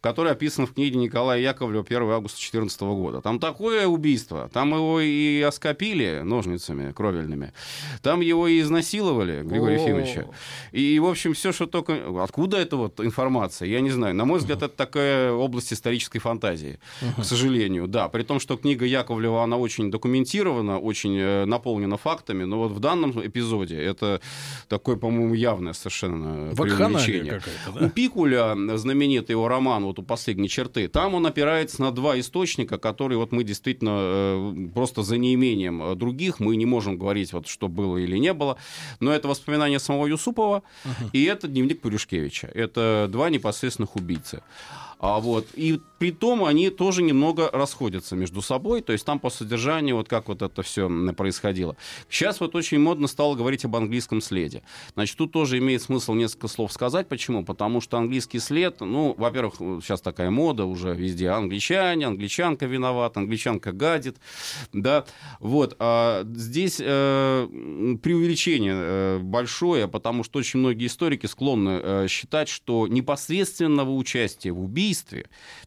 который описан в книге Николая Яковлева 1 августа 2014 года. Там такое убийство. Там его и оскопили ножницами кровельными. Там его и изнасиловали, Григория. Ефимовича. И, в общем, все, что только... Откуда эта вот информация? Я не знаю. На мой взгляд, это такая область исторической фантазии, к сожалению. Да, при том, что книга Яковлева, она очень документирована, очень э, наполнена фактами, но вот в данном эпизоде это такое, по-моему, явное совершенно преувеличение. да? У Пикуля, знаменитый его роман вот у последней черты, там он опирается на два источника, которые вот мы действительно э, просто за неимением э, других, мы не можем говорить, вот, что было или не было, но это воспоминания самого Юсупова, и это дневник Пуришкевича. Это два непосредственных убийцы. А вот, и при том они тоже немного расходятся между собой, то есть там по содержанию, вот как вот это все происходило. Сейчас вот очень модно стало говорить об английском следе. Значит, тут тоже имеет смысл несколько слов сказать. Почему? Потому что английский след, ну, во-первых, сейчас такая мода уже везде. Англичане, англичанка виновата, англичанка гадит, да. Вот, а здесь э, преувеличение э, большое, потому что очень многие историки склонны э, считать, что непосредственного участия в убийстве,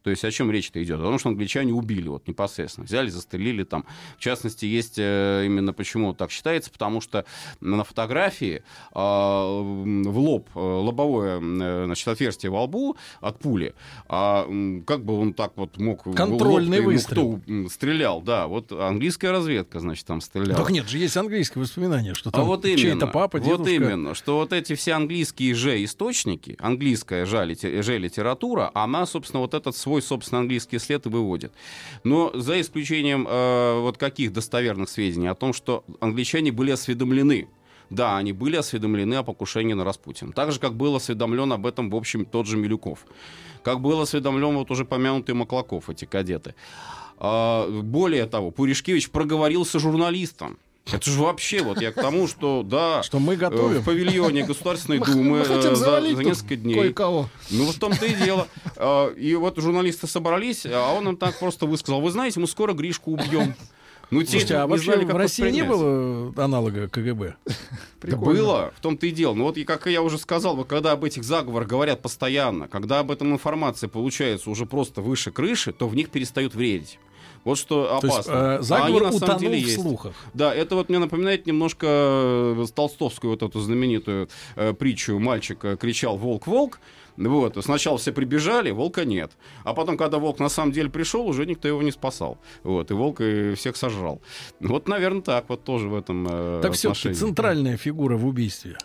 то есть о чем речь-то идет? О том, что англичане убили вот непосредственно, взяли, застрелили там. В частности, есть э, именно почему так считается, потому что на фотографии э, в лоб, э, лобовое э, значит, отверстие во лбу от пули, а как бы он так вот мог... в лоб, Контрольный ну, выстрел. кто, стрелял, да, вот английская разведка, значит, там стреляла. Так нет же, есть английское воспоминание, что А там вот чей-то именно, папа, вот дедушка. именно, что вот эти все английские же источники, английская же литература, она, собственно, вот этот свой, собственно, английский след и выводит. Но за исключением э, вот каких достоверных сведений о том, что англичане были осведомлены да, они были осведомлены о покушении на Распутина. Так же, как был осведомлен об этом, в общем, тот же Милюков. Как был осведомлен вот уже помянутый Маклаков, эти кадеты. А, более того, Пуришкевич проговорился журналистам. Это же вообще, вот я к тому, что да, что мы готовим. э, в павильоне Государственной Мы- Думы э, за, несколько дней. Ну, в том-то и дело. А, И вот журналисты собрались, а он им так просто высказал, вы знаете, мы скоро Гришку убьем. Ну, те Слушайте, а вообще знали, в России не было аналога КГБ? Да было, в том-то и дело. Ну вот, и как я уже сказал, вот когда об этих заговорах говорят постоянно, когда об этом информация получается уже просто выше крыши, то в них перестают верить. Вот что То есть, опасно. э, А они заговор на самом деле в есть. слухах. Да, это вот мне напоминает немножко э, толстовскую вот эту знаменитую э, притчу. Мальчик э, кричал «Волк, волк!» Вот, сначала все прибежали, волка нет. А потом, когда волк на самом деле пришел, уже никто его не спасал. Вот, и волк и всех сожрал. Вот, наверное, так вот тоже в этом э, Так все-таки центральная фигура в убийстве.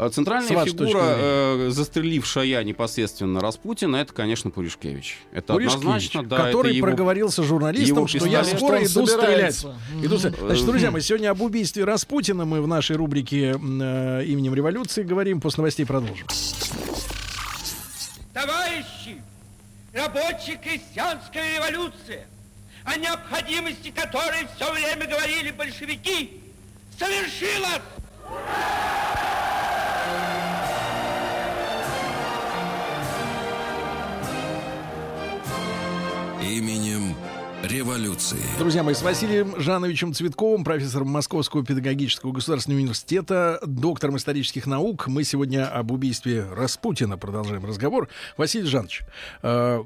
А Центральная С вашей точки фигура, э, застрелившая непосредственно Распутина, это, конечно, Пуришкевич. Это Пуришкевич, однозначно, да. который это его- проговорился журналистам, его что я скоро Что иду стрелять. собирается. Иду. Значит, друзья, мы сегодня об убийстве Распутина мы в нашей рубрике э, именем революции говорим. После новостей продолжим. Товарищи, рабочая крестьянская революция, о необходимости которой все время говорили большевики, совершилась! Именем революции. Друзья мои, с Василием Жановичем Цветковым, профессором Московского педагогического государственного университета, доктором исторических наук. Мы сегодня об убийстве Распутина продолжаем разговор. Василий Жанович, э,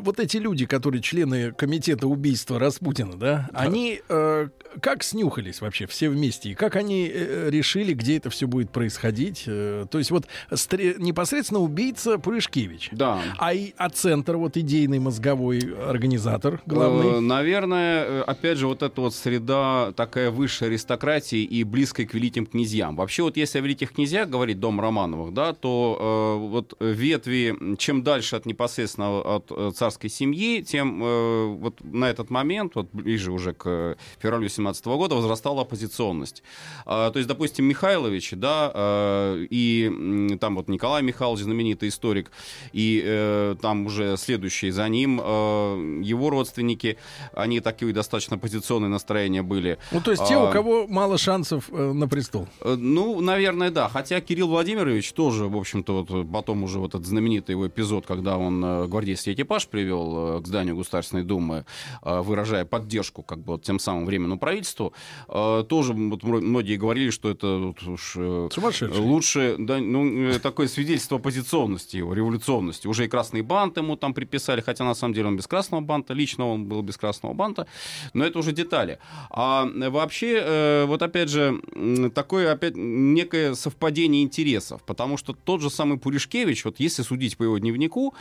вот эти люди, которые члены комитета убийства Распутина, да, они э, как снюхались вообще все вместе? И как они э, решили, где это все будет происходить? Э, то есть вот стре- непосредственно убийца Пуришкевич. Да. А, и, а центр, вот идейный мозговой организатор главный? Э, Наверное, э, опять же, вот эта вот среда такая высшей аристократии и близкой к великим князьям. Вообще, вот если о великих князьях говорить, дом Романовых, да, то э, вот ветви, чем дальше от непосредственно от э, царской семьи, тем э, вот на этот момент, вот ближе уже к э, февралю 17 года, возрастала оппозиционность. А, то есть, допустим, Михайлович, да, э, и там вот Николай Михайлович, знаменитый историк, и э, там уже следующий за ним, э, его родственники, они такие достаточно оппозиционные настроения были. Ну, то есть те, А, у кого мало шансов э, на престол. Э, Ну, наверное, да. Хотя Кирилл Владимирович тоже, в общем-то, вот потом уже вот этот знаменитый его эпизод, когда он э, гвардейский экипаж привел э, к зданию Государственной Думы, э, выражая поддержку как бы вот тем самым временному правительству, э, тоже вот многие говорили, что это вот уж э, лучше, да, ну, э, такое свидетельство оппозиционности его, революционности. Уже и красный бант ему там приписали, хотя на самом деле он без красного банта, лично он был без красного банта, но это уже детали. А э, вообще, э, вот опять же, такое опять некое совпадение интересов, потому что тот же самый Пуришкевич, вот если судить по его дневнику,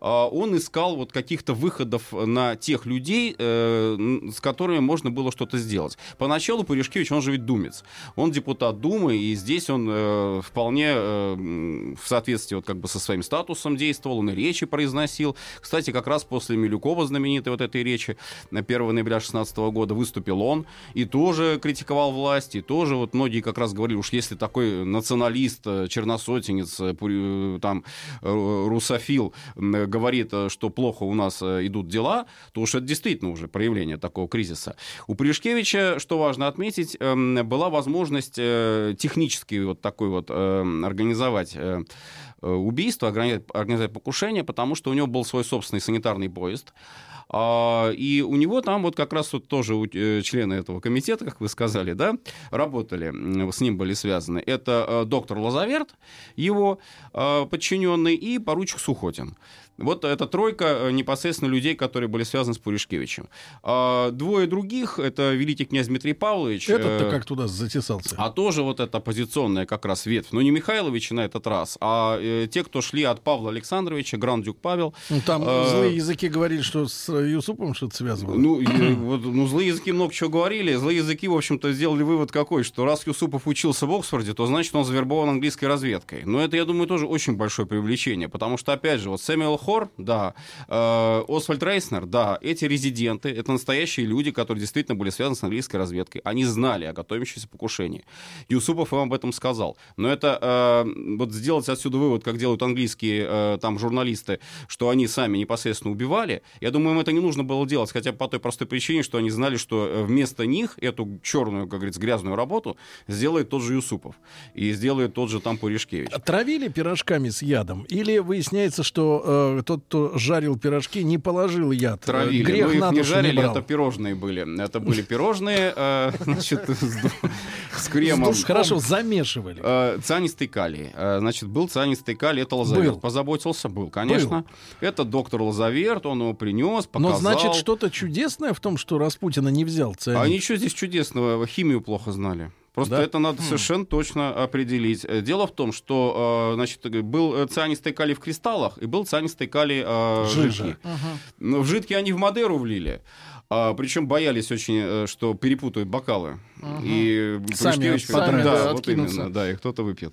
а, он искал вот каких-то выходов на тех людей, э, с которыми можно было что-то сделать. Поначалу Пуришкевич, он же ведь думец, он депутат Думы, и здесь он вполне в соответствии вот как бы со своим статусом действовал, он и речи произносил. Кстати, как раз после Милюкова знаменитой вот этой речи на 1 ноября 16 года выступил он и тоже критиковал власть, и тоже вот многие как раз говорили, уж если такой националист, э, черносотенец, э, э, там русофил говорит, что плохо у нас идут дела, то уж это действительно уже проявление такого кризиса. У Пришкевича, что важно отметить, эм, была возможность технически вот такой вот эм, организовать убийство, органи- организовать покушение, потому что у него был свой собственный санитарный поезд. А, И у него там вот как раз вот тоже э, члены этого комитета, как вы сказали, да, работали, с ним были связаны. Это э, доктор Лазаверт, его э, подчиненный, и поручик Сухотин. Вот эта тройка э, непосредственно людей, которые были связаны с Пуришкевичем. А Двое других, это великий князь Дмитрий Павлович. Этот-то э, как туда затесался? а тоже вот эта оппозиционная как раз ветвь. Но не Михайлович на этот раз, а э, те, кто шли от Павла Александровича, Грандюк Павел. Ну, там Э, злые языки говорили, что с Юсуповым что-то связывало. Ну, вот, ну, злые языки много чего говорили. Злые языки, в общем-то, сделали вывод какой, что раз Юсупов учился в Оксфорде, то значит он завербован английской разведкой. Но это, я думаю, тоже очень большое привлечение, потому что, опять же, вот Сэмюэл Хор, да, э, Освальд Рейснер, да, эти резиденты, это настоящие люди, которые действительно были связаны с английской разведкой. Они знали о готовящемся покушении. Юсупов им об этом сказал. Но это э, вот сделать отсюда вывод, как делают английские э, там журналисты, что они сами непосредственно убивали, я думаю, им это не нужно было делать, хотя по той простой причине, что они знали, что э, вместо них эту черную, как говорится, грязную работу сделает тот же Юсупов и сделает тот же там Пуришкевич. Травили пирожками с ядом? Или выясняется, что э, тот, кто жарил пирожки, не положил яд? Травили. Грех Но их на не жарили, брал. это пирожные были. Это были пирожные, э, значит, с кремом. Хорошо, замешивали. Э, Цианистый калий. Э, Значит, был цианистый калий, это Лазаверт. Был. Позаботился, был, конечно. Это доктор Лазаверт, он его принес, показал. Но значит, что-то чудесное в том, что Распутина не взял цианид? А ничего здесь чудесного, химию плохо знали. Просто Да? это надо Хм. совершенно точно определить. Э, Дело в том, что э, значит, э, был цианистый калий в кристаллах и был цианистый калий э, жидкий. Но в жидкий они в Мадеру влили. А, причем боялись очень, э, что перепутают бокалы. И Сами сами, да, да, вот именно, да, и кто-то выпьет.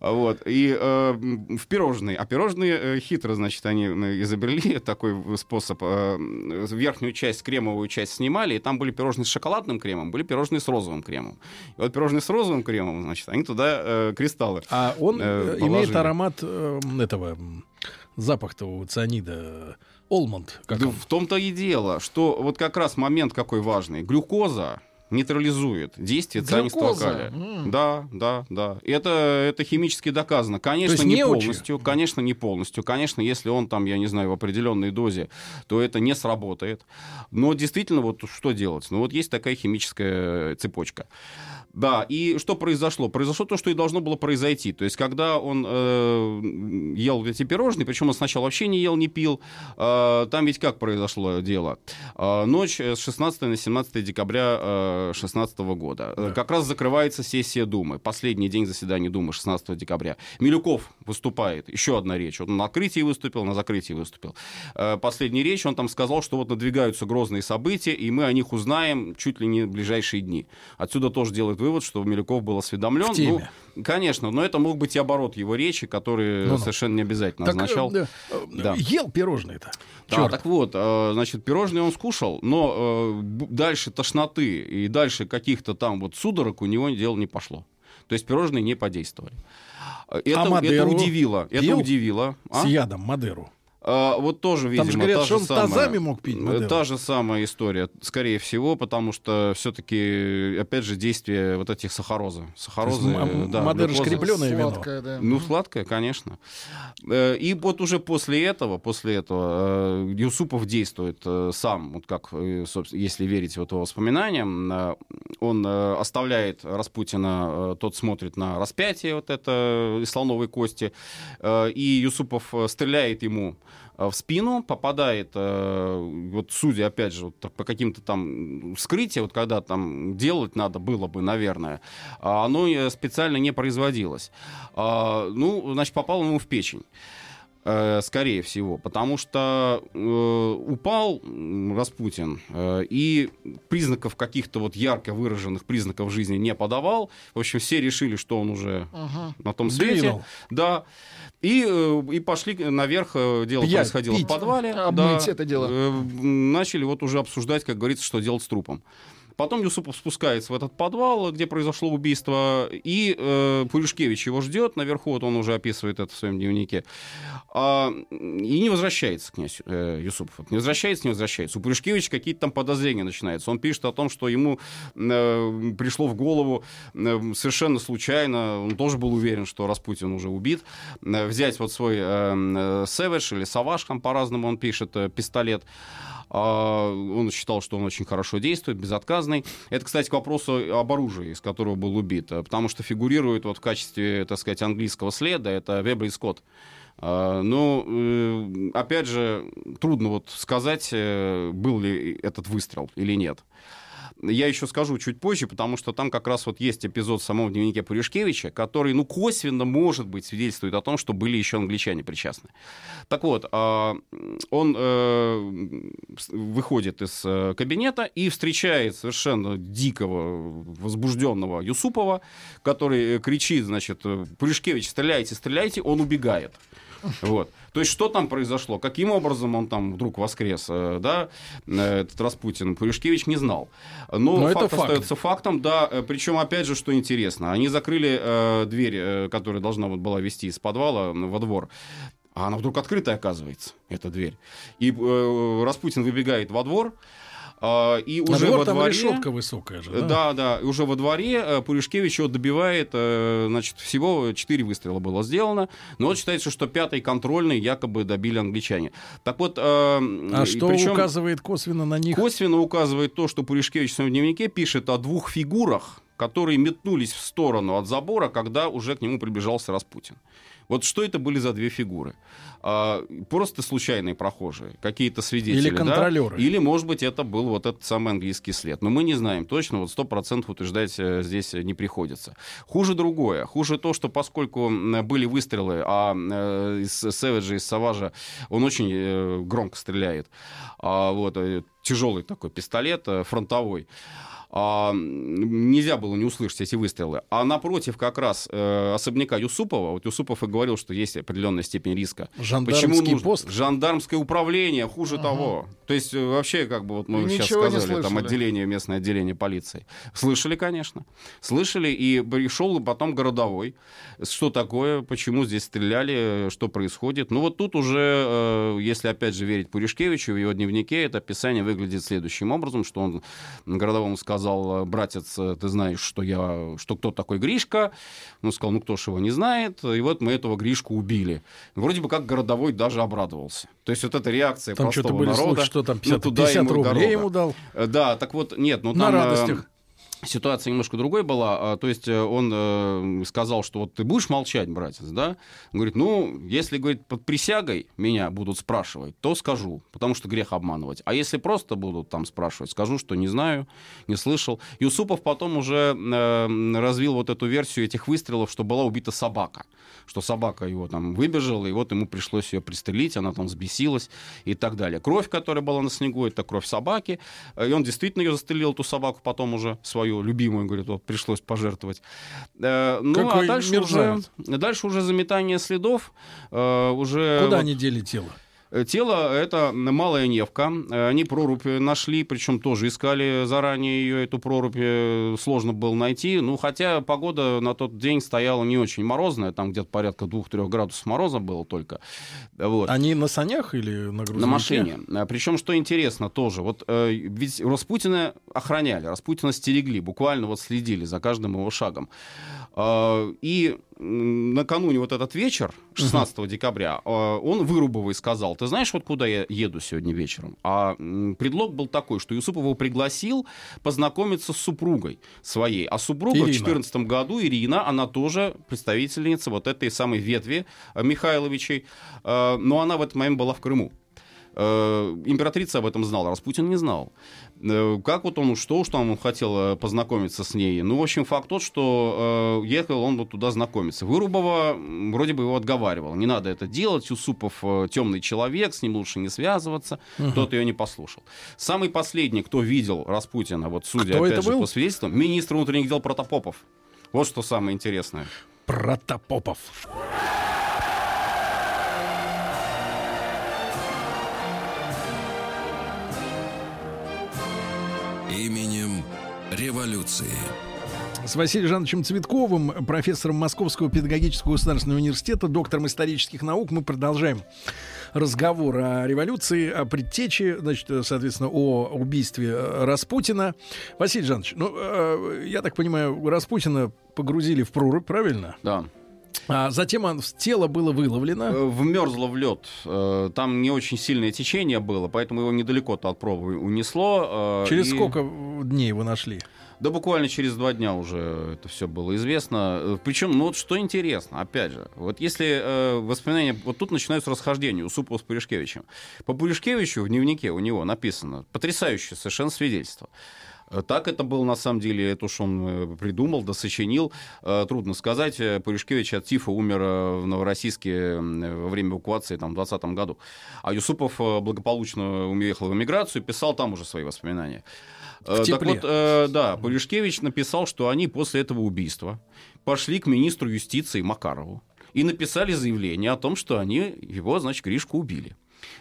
Вот. И э, в пирожные. А пирожные э, хитро, значит, они э, изобрели такой способ. э, м, верхнюю часть, кремовую часть снимали, и там были пирожные с шоколадным кремом, были пирожные с розовым кремом. И вот пирожные с розовым кремом, значит, они туда э, кристаллы. А он э, э, положили. имеет аромат э, этого м, запах-то у цианида. Олмонд. Как Да он? в том-то и дело, что вот как раз момент какой важный. Глюкоза нейтрализует действие цианистого калия. М. Да, да, да. Это, это химически доказано. Конечно, не неучи? полностью. Конечно, не полностью. Конечно, если он там, я не знаю, в определенной дозе, то это не сработает. Но действительно, вот что делать? Ну вот есть такая химическая цепочка. Да, и что произошло? Произошло то, что и должно было произойти. То есть, когда он э, ел эти пирожные, причем он сначала вообще не ел, не пил, э, там ведь как произошло дело? Э, ночь с 16 на 17 декабря 2016 года. Э, Как раз закрывается сессия Думы. Последний день заседания Думы 16 декабря. Милюков выступает. Еще одна речь. Он на открытии выступил, на закрытии выступил. Э, Последняя речь, он там сказал, что вот надвигаются грозные события, и мы о них узнаем чуть ли не в ближайшие дни. Отсюда тоже делает вывод, что Милюков был осведомлен. В теме. Ну, конечно, но это мог быть и оборот его речи, который Ну-ну. совершенно не обязательно Так, э, означал. да, э, Да. Ел пирожные-то. Да, Чёрт. так вот, э, значит, пирожные он скушал, но э, дальше тошноты и дальше каких-то там вот судорог у него дело не пошло. То есть пирожные не подействовали. Э, Это, это Мадеру удивило. Это удивило. А? С ядом Мадеру. А, вот тоже, видимо, Там же говорят, та что же он самая- тазами мог пить Мадеру. Та же самая история, скорее всего, потому что все-таки, опять же, действие вот этих сахарозы. Сахарозы, есть м- да, Мадера ж глюкоза. крепленое вино. Сладкое, да. Ну, сладкое, конечно. Э, И вот уже после этого, после этого э, Юсупов действует э, сам, вот как, э, собственно, если верить вот его воспоминаниям, э, он э, оставляет Распутина, э, тот смотрит на распятие вот это слоновой кости, э, и Юсупов э, стреляет ему э, в спину, попадает, э, вот судя, опять же, вот по каким-то там вскрытиям, вот когда там делать надо было бы, наверное, а оно э, специально не производилось. А, Ну, значит, попал ему в печень. Э, Скорее всего, потому что э, упал Распутин э, и признаков каких-то вот ярко выраженных признаков жизни не подавал. В общем, все решили, что он уже Ага. на том свете. Двинул. Да. И, э, и пошли наверх. э, Дело Пьять, происходило пить. в подвале. Обмыть да. это дело. Э, Начали вот уже обсуждать, как говорится, что делать с трупом. Потом Юсупов спускается в этот подвал, где произошло убийство, и э, Пуришкевич его ждет наверху, вот он уже описывает это в своем дневнике, А, и не возвращается князь э, Юсупов. Не возвращается, не возвращается. У Пуришкевича какие-то там подозрения начинаются. Он пишет о том, что ему э, пришло в голову э, совершенно случайно, он тоже был уверен, что Распутин уже убит, э, взять вот свой э, э, Savage или Саваш, там по-разному он пишет, э, пистолет, а, Он считал, что он очень хорошо действует, безотказный. Это, кстати, к вопросу об оружии, из которого был убит. э, Потому что фигурирует вот в качестве, так сказать, английского следа, это Вебер Скотт. А, Ну, э, опять же, трудно вот сказать, э, был ли этот выстрел или нет. Я еще скажу чуть позже, потому что там как раз вот есть эпизод в самом дневнике Пуришкевича, который, ну, косвенно, может быть, свидетельствует о том, что были еще англичане причастны. Так вот, а, он э, выходит из э, кабинета и встречает совершенно дикого, возбужденного Юсупова, который э, кричит, значит, Пуришкевич, стреляйте, стреляйте, он убегает. Вот. То есть что там произошло? Каким образом он там вдруг воскрес? э, Да, э, этот Распутин Пуришкевич не знал. Но, Но это факт факт. остается фактом, да. э, Причем, опять же, что интересно, они закрыли э, дверь, э, которая должна вот была вести из подвала во двор. А она вдруг открытая оказывается, эта дверь. И э, Распутин выбегает во двор, и На уже двор во там дворе... решетка высокая же. Да. Да, да. Уже во дворе э, Пуришкевич его добивает. э, Значит, всего 4 выстрела было сделано. Но вот считается, что пятый контрольный якобы добили англичане. Так вот... А А что указывает косвенно на них? Косвенно указывает то, что Пуришкевич в своем дневнике пишет о двух фигурах, которые метнулись в сторону от забора, когда уже к нему приближался Распутин. Вот что это были за две фигуры? А, просто случайные прохожие, какие-то свидетели. Или да? контролеры. Или, может быть, это был вот этот самый английский след. Но мы не знаем точно, вот сто процентов утверждать э, здесь не приходится. Хуже другое. Хуже то, что поскольку были выстрелы, а э, из Сэвиджа, из Саважа, он очень э, громко стреляет. А, вот, э, тяжелый такой пистолет, э, фронтовой. А, нельзя было не услышать эти выстрелы. А напротив как раз э, особняка Юсупова, вот Юсупов и говорил, что есть определенная степень риска. Жандармский Почему нужно? пост? Жандармское управление, хуже того. То есть э, вообще, как бы вот мы сейчас ничего не сказали, там отделение, местное отделение полиции. Слышали, конечно. Слышали, и пришел потом городовой. Что такое, почему здесь стреляли, что происходит. Ну вот тут уже, э, если опять же верить Пуришкевичу, в его дневнике это описание выглядит следующим образом, что он городовому сказал, братец, э, ты знаешь, что я, что кто такой Гришка? Он сказал, ну кто ж его не знает? И вот мы этого Гришку убили. Вроде бы как городовой даже обрадовался. То есть вот эта реакция Там простого что-то были народа. слухи, что там ну, 50, туда 50 ему рублей дорога. ему дал. Э, Да, так вот, нет, ну На там... э, радостях. Ситуация немножко другой была. А, То есть э, он э, сказал, что вот ты будешь молчать, братец, да? Он говорит, ну, если, говорит, под присягой меня будут спрашивать, то скажу, потому что грех обманывать. А если просто будут там спрашивать, скажу, что не знаю, не слышал. Юсупов потом уже э, развил вот эту версию этих выстрелов, что была убита собака. Что собака его там выбежала, и вот ему пришлось ее пристрелить, она там взбесилась и так далее. Кровь, которая была на снегу, это кровь собаки. Э, И он действительно ее застрелил, эту собаку, потом уже свою любимую, говорит, вот пришлось пожертвовать. Э, Ну, Какой а дальше уже, дальше уже заметание следов. э, Уже Куда вот- они дели тело? Э, Тело — это Малая Невка. Э, Они прорубь нашли, причем тоже искали заранее ее, эту прорубь. э, Сложно было найти. Ну, хотя погода на тот день стояла не очень морозная. Там где-то порядка 2-3 градусов мороза было только. Вот. Они на санях или на грузовике? На машине. Причем, что интересно тоже, вот э, ведь Распутина охраняли, Распутина стерегли, буквально вот следили за каждым его шагом. Э, и накануне вот этот вечер, 16 декабря, э, он Вырубовой сказал, ты знаешь, вот куда я еду сегодня вечером? А предлог был такой, что Юсупов его пригласил познакомиться с супругой своей. А супруга в Ирина. 2014 году, Ирина, она тоже представительница вот этой самой ветви э, Михайловичей, Э, но она в этот момент была в Крыму. Э, Императрица об этом знала, Распутин не знал. Э, Как вот он что, что он хотел э, познакомиться с ней? Ну, в общем, факт тот, что ехал он вот туда знакомиться. Вырубова вроде бы его отговаривал. Не надо это делать, Юсупов э, темный человек, с ним лучше не связываться. Мгм. Тот ее не послушал. Самый последний, кто видел Распутина, вот судя Кто опять же был? по свидетельствам, министр внутренних дел Протопопов. Вот что самое интересное. Протопопов. Именем революции. С Василием Жановичем Цветковым, профессором Московского педагогического государственного университета, доктором исторических наук, мы продолжаем разговор о революции, о предтече, значит, соответственно, о убийстве Распутина. Василий Жанович, ну, э, я так понимаю, Распутина погрузили в прорубь, правильно? Да. А затем он, тело было выловлено. Э, Вмерзло в лед. Э, Там не очень сильное течение было, поэтому его недалеко-то от пробы унесло. э, Через и- сколько дней его нашли? Да буквально через два дня уже это все было известно. Причем, ну вот что интересно, опять же, вот если э, воспоминания, вот тут начинаются расхождения у Супова с Пуришкевичем. По Пуришкевичу в дневнике у него написано потрясающее совершенно свидетельство. Э, Так это было на самом деле, это уж он э, придумал, да сочинил. Э, Трудно сказать. Пуришкевич от тифа умер в Новороссийске во время эвакуации там, в 2020 году. А Юсупов благополучно уехал в эмиграцию писал там уже свои воспоминания. Так тепле. вот, э, да, Пуришкевич написал, что они после этого убийства пошли к министру юстиции Макарову и написали заявление о том, что они его, значит, Гришку убили.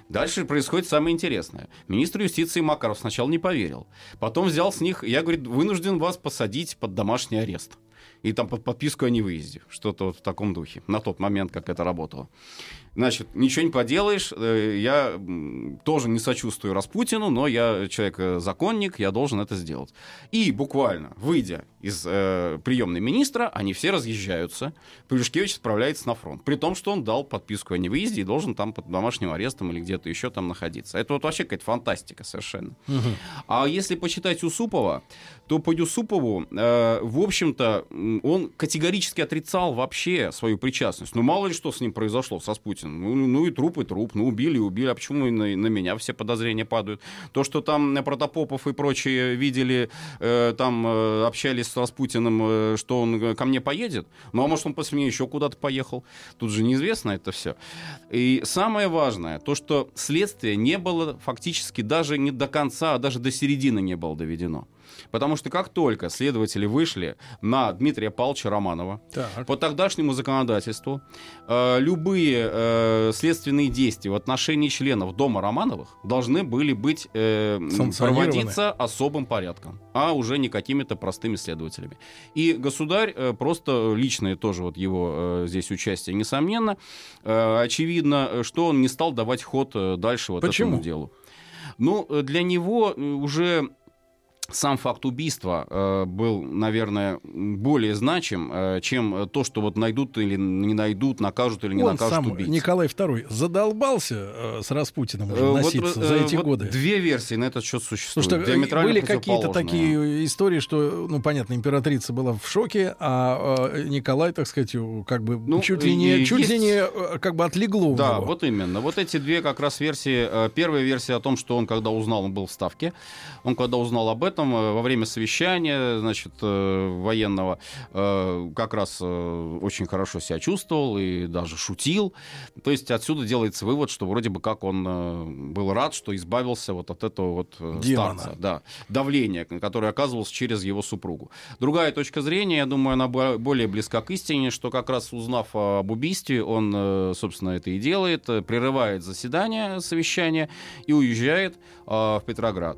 Дальше происходит самое интересное. Министр юстиции Макаров сначала не поверил. Потом взял с них, я, говорит, вынужден вас посадить под домашний арест. И там под подписку о невыезде. Что-то вот в таком духе. На тот момент, как это работало. Значит, ничего не поделаешь. Э, Я тоже не сочувствую Распутину, но я человек-законник, я должен это сделать. И буквально, выйдя из э, приемной министра, они все разъезжаются. Пуришкевич отправляется на фронт. При том, что он дал подписку о невыезде и должен там под домашним арестом или где-то еще там находиться. Это вот вообще какая-то фантастика совершенно. А если почитать Юсупова, то по Юсупову, э, в общем-то, он категорически отрицал вообще свою причастность. Ну, мало ли что с ним произошло, со Спутиным. Ну, ну и труп, и труп. Ну, убили, и убили. А почему на, на меня все подозрения падают? То, что там Протопопов и прочие видели, э, там э, общались с Распутиным, э, что он э, ко мне поедет. Ну, а может, он после меня еще куда-то поехал. Тут же неизвестно это все. И самое важное, то, что следствие не было фактически даже не до конца, а даже до середины не было доведено. Потому что как только следователи вышли на Дмитрия Павловича Романова, Так. по тогдашнему законодательству, э, любые э, следственные действия в отношении членов Дома Романовых должны были быть э, проводиться особым порядком, а уже не какими-то простыми следователями. И государь э, просто личное тоже вот его э, здесь участие, несомненно, э, очевидно, что он не стал давать ход э, дальше вот Почему? этому делу. Ну, э, для него э, уже сам факт убийства э, был, наверное, более значим, э, чем то, что вот найдут или не найдут, накажут или не Он накажут сам. Николай II, задолбался э, с Распутиным уже Э, вот, носиться э, за эти вот годы. Две версии на этот счет существуют. Потому что э, были какие-то такие истории, что, ну, понятно, императрица была в шоке, а Николай, так сказать, как бы Ну, чуть ли не, чуть ли не как бы отлегло Да, него. вот именно. Вот эти две как раз версии. Первая версия о том, что он, когда узнал, он был в Ставке. Он, когда узнал об этом, э, во время совещания, значит, э, военного, э, как раз очень хорошо себя чувствовал и даже шутил. То есть отсюда делается вывод, что вроде бы как он был рад, что избавился вот от этого вот Демона. старца. Да, давления, которое оказывалось через его супругу. Другая точка зрения, я думаю, она бо- более близка к истине, что как раз узнав об убийстве, он, собственно, это и делает, прерывает заседание, совещание и уезжает в Петроград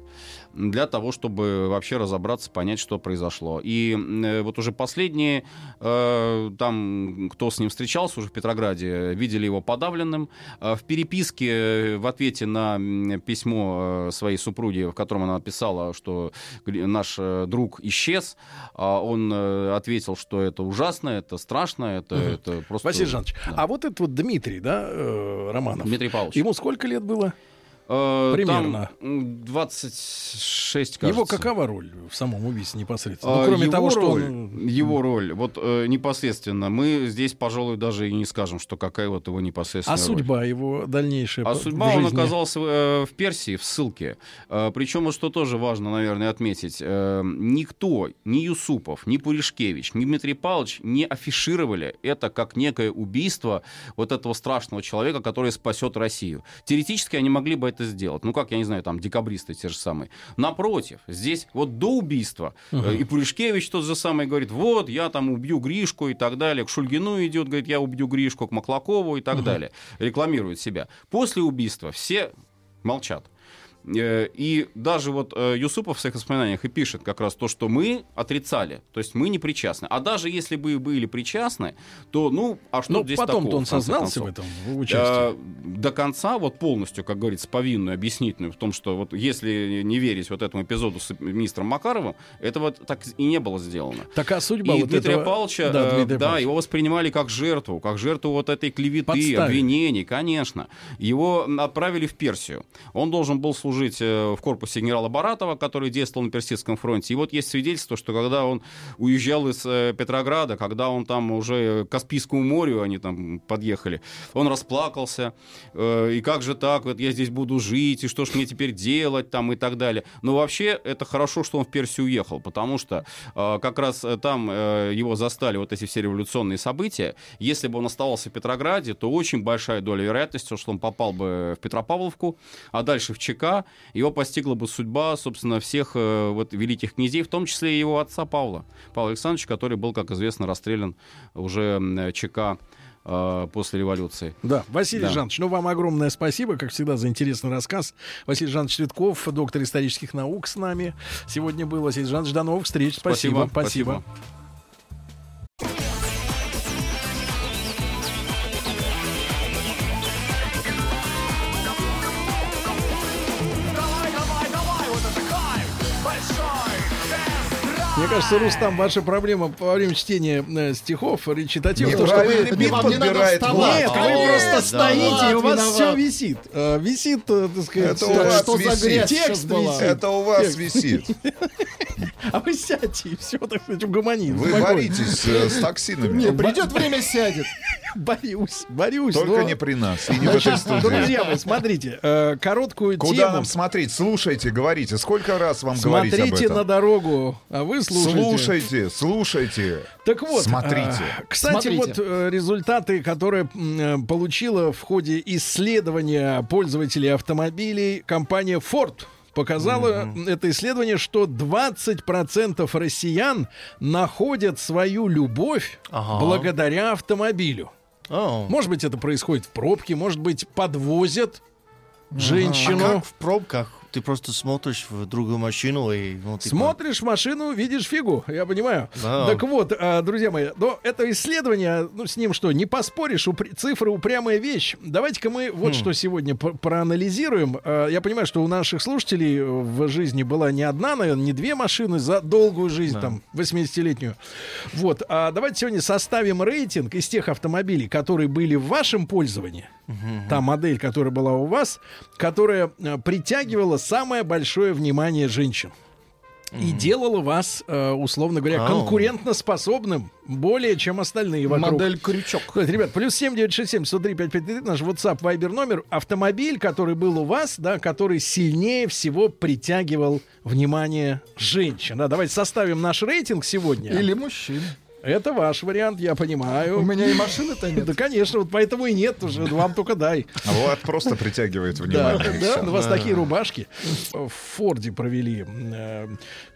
для того, чтобы вообще разобраться, понять, что произошло. И э, вот уже последние, э, там, кто с ним встречался уже в Петрограде, видели его подавленным. Э, в переписке в ответе на письмо своей супруги, в котором она написала, что наш друг исчез, а он ответил, что это ужасно, это страшно, это, Мгм. это просто... Василий Жанович, а вот этот вот Дмитрий, да, Романов, Дмитрий Павлович. ему сколько лет было? Э, Примерно. Там м, 26, кажется. Его какова роль в самом убийстве непосредственно? Ну, А, кроме его того, что роль, он... его роль, вот э, непосредственно, мы здесь, пожалуй, даже и не скажем, что какая вот его непосредственная А роль. судьба его дальнейшая А по- судьба в он жизни? оказался э, в Персии, в ссылке. Э, Причем, вот что тоже важно, наверное, отметить, э, никто, ни Юсупов, ни Пуришкевич, ни Дмитрий Павлович не афишировали это как некое убийство вот этого страшного человека, который спасет Россию. Теоретически они могли бы это сделать. Ну, как, я не знаю, там, декабристы те же самые. Напротив, здесь вот до убийства Мгм. и Пуришкевич тот же самый говорит, вот, я там убью Гришку и так далее. К Шульгину идет, говорит, я убью Гришку, к Маклакову и так Мгм. далее. Рекламирует себя. После убийства все молчат. Э, И даже вот э, Юсупов в своих воспоминаниях и пишет как раз то, что мы отрицали, то есть мы не причастны. А даже если бы и были причастны, то, ну, а что Ну, здесь потом-то такого, он в конце сознался в этом, в участии. Э, До конца, вот полностью, как говорится, повинную, объяснительную в том, что вот если не верить вот этому эпизоду с министром Макаровым, этого так и не было сделано. Так а судьба И вот Дмитрия этого- Павловича, Да, Дмитрия да, Павловича. его воспринимали как жертву, как жертву вот этой клеветы, Подставили. обвинений, конечно. Его отправили в Персию. Он должен был служить э, в корпусе генерала Баратова, который действовал на Персидском фронте. И вот есть свидетельство, что когда он уезжал из э, Петрограда, когда он там уже к Каспийскому морю, они там подъехали, он расплакался. э, И как же так, вот я здесь буду жить, и что ж мне теперь делать там и так далее. Но вообще это хорошо, что он в Персию уехал, потому что как раз там его застали вот эти все революционные события. Если бы он оставался в Петрограде, то очень большая доля вероятности, что он попал бы в Петропавловку, а дальше в ЧК. Его постигла бы судьба, собственно, всех э, вот великих князей, в том числе и его отца Павла. Павла Александровича, который был, как известно, расстрелян уже м, ЧК э, после революции. Да, Василий Да. Жанович, ну вам огромное спасибо, как всегда, за интересный рассказ. Василий Жанович Цветков, доктор исторических наук с нами. Сегодня был Василий Жанович. До новых встреч. Спасибо. Спасибо, спасибо. Мне кажется, Рустам, ваша проблема во время чтения э, стихов речитатива, Нет, то, что вы... бит вам не надо подбирает вставать. Нет, вы просто да, стоите, и у вас все висит. Э, Висит, э, так сказать, Это у вас что за висит. грязь Текст висит. Это у вас Текст. висит. А вы сядьте и все, так сказать, угомонись. Вы боритесь с токсинами. Не, придет время, сядет. Борюсь, борюсь. Только не при нас. И не в этой студии. друзья мои, смотрите, короткую Куда тему. нам смотреть? Слушайте, говорите. Сколько раз вам говорить об Смотрите этом? на дорогу, а вы слушайте. Слушайте, слушайте. Так вот, Смотрите. э, кстати, Смотрите. вот э, результаты, которые э, получила в ходе исследования пользователей автомобилей компания Ford. Показало это исследование, что 20% россиян находят свою любовь Ага. благодаря автомобилю. О. Может быть, это происходит в пробке, может быть, подвозят А женщину. как в пробках? Ты просто смотришь в другую машину и... Ну, типа, Смотришь машину, видишь фигу, я понимаю. Да. Так вот, а, друзья мои, но это исследование, ну, с ним что, не поспоришь, упр- цифры упрямая вещь. Давайте-ка мы вот Хм. что сегодня проанализируем. А, Я понимаю, что у наших слушателей в жизни была не одна, наверное, не две машины за долгую жизнь, Да. там, 80-летнюю. Вот, а давайте сегодня составим рейтинг из тех автомобилей, которые были в вашем пользовании. Та модель, которая была у вас, которая э, притягивала самое большое внимание женщин. И делала вас, э, условно говоря, конкурентоспособным более, чем остальные вокруг. Модель крючок. Вот, ребят, плюс 7967 103 5533, наш WhatsApp, Viber номер. Автомобиль, который был у вас, да, который сильнее всего притягивал внимание женщин. Да, давайте составим наш рейтинг сегодня. Или мужчин. Это ваш вариант, я понимаю. У меня и машины-то нет. Да, конечно, вот поэтому и нет уже, вам только дай. А Влад просто притягивает внимание. да, у вас такие рубашки. В Форде провели э,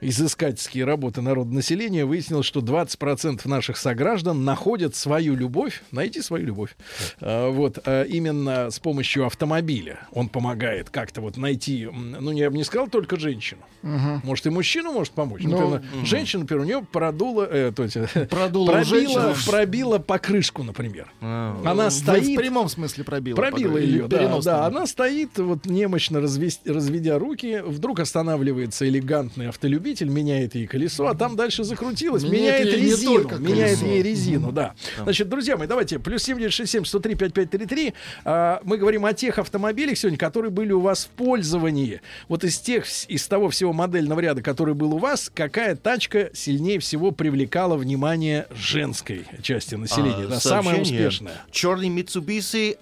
изыскательские работы народонаселения. Выяснилось, что 20% наших сограждан находят свою любовь, найти свою любовь, э, вот, э, именно с помощью автомобиля. Он помогает как-то вот найти, ну, я бы не сказал только женщину. Может, и мужчину может помочь. Ну, женщина, например, у нее продула, то есть, Продуло пробила, пробила покрышку, например. А. Она Вы стоит... в прямом смысле пробила. Пробила ее, да, да. Она стоит, вот немощно развес- разведя руки, вдруг останавливается элегантный автолюбитель, меняет ей колесо, а там дальше закрутилось, Меняет меняет, резину, меняет ей резину, да. Значит, друзья мои, давайте, плюс 7967 103 5533, а, мы говорим о тех автомобилях сегодня, которые были у вас в пользовании. Вот из тех, из того всего модельного ряда, который был у вас, какая тачка сильнее всего привлекала внимание женской части населения, А, да, самая успешная. Черный Mitsubishi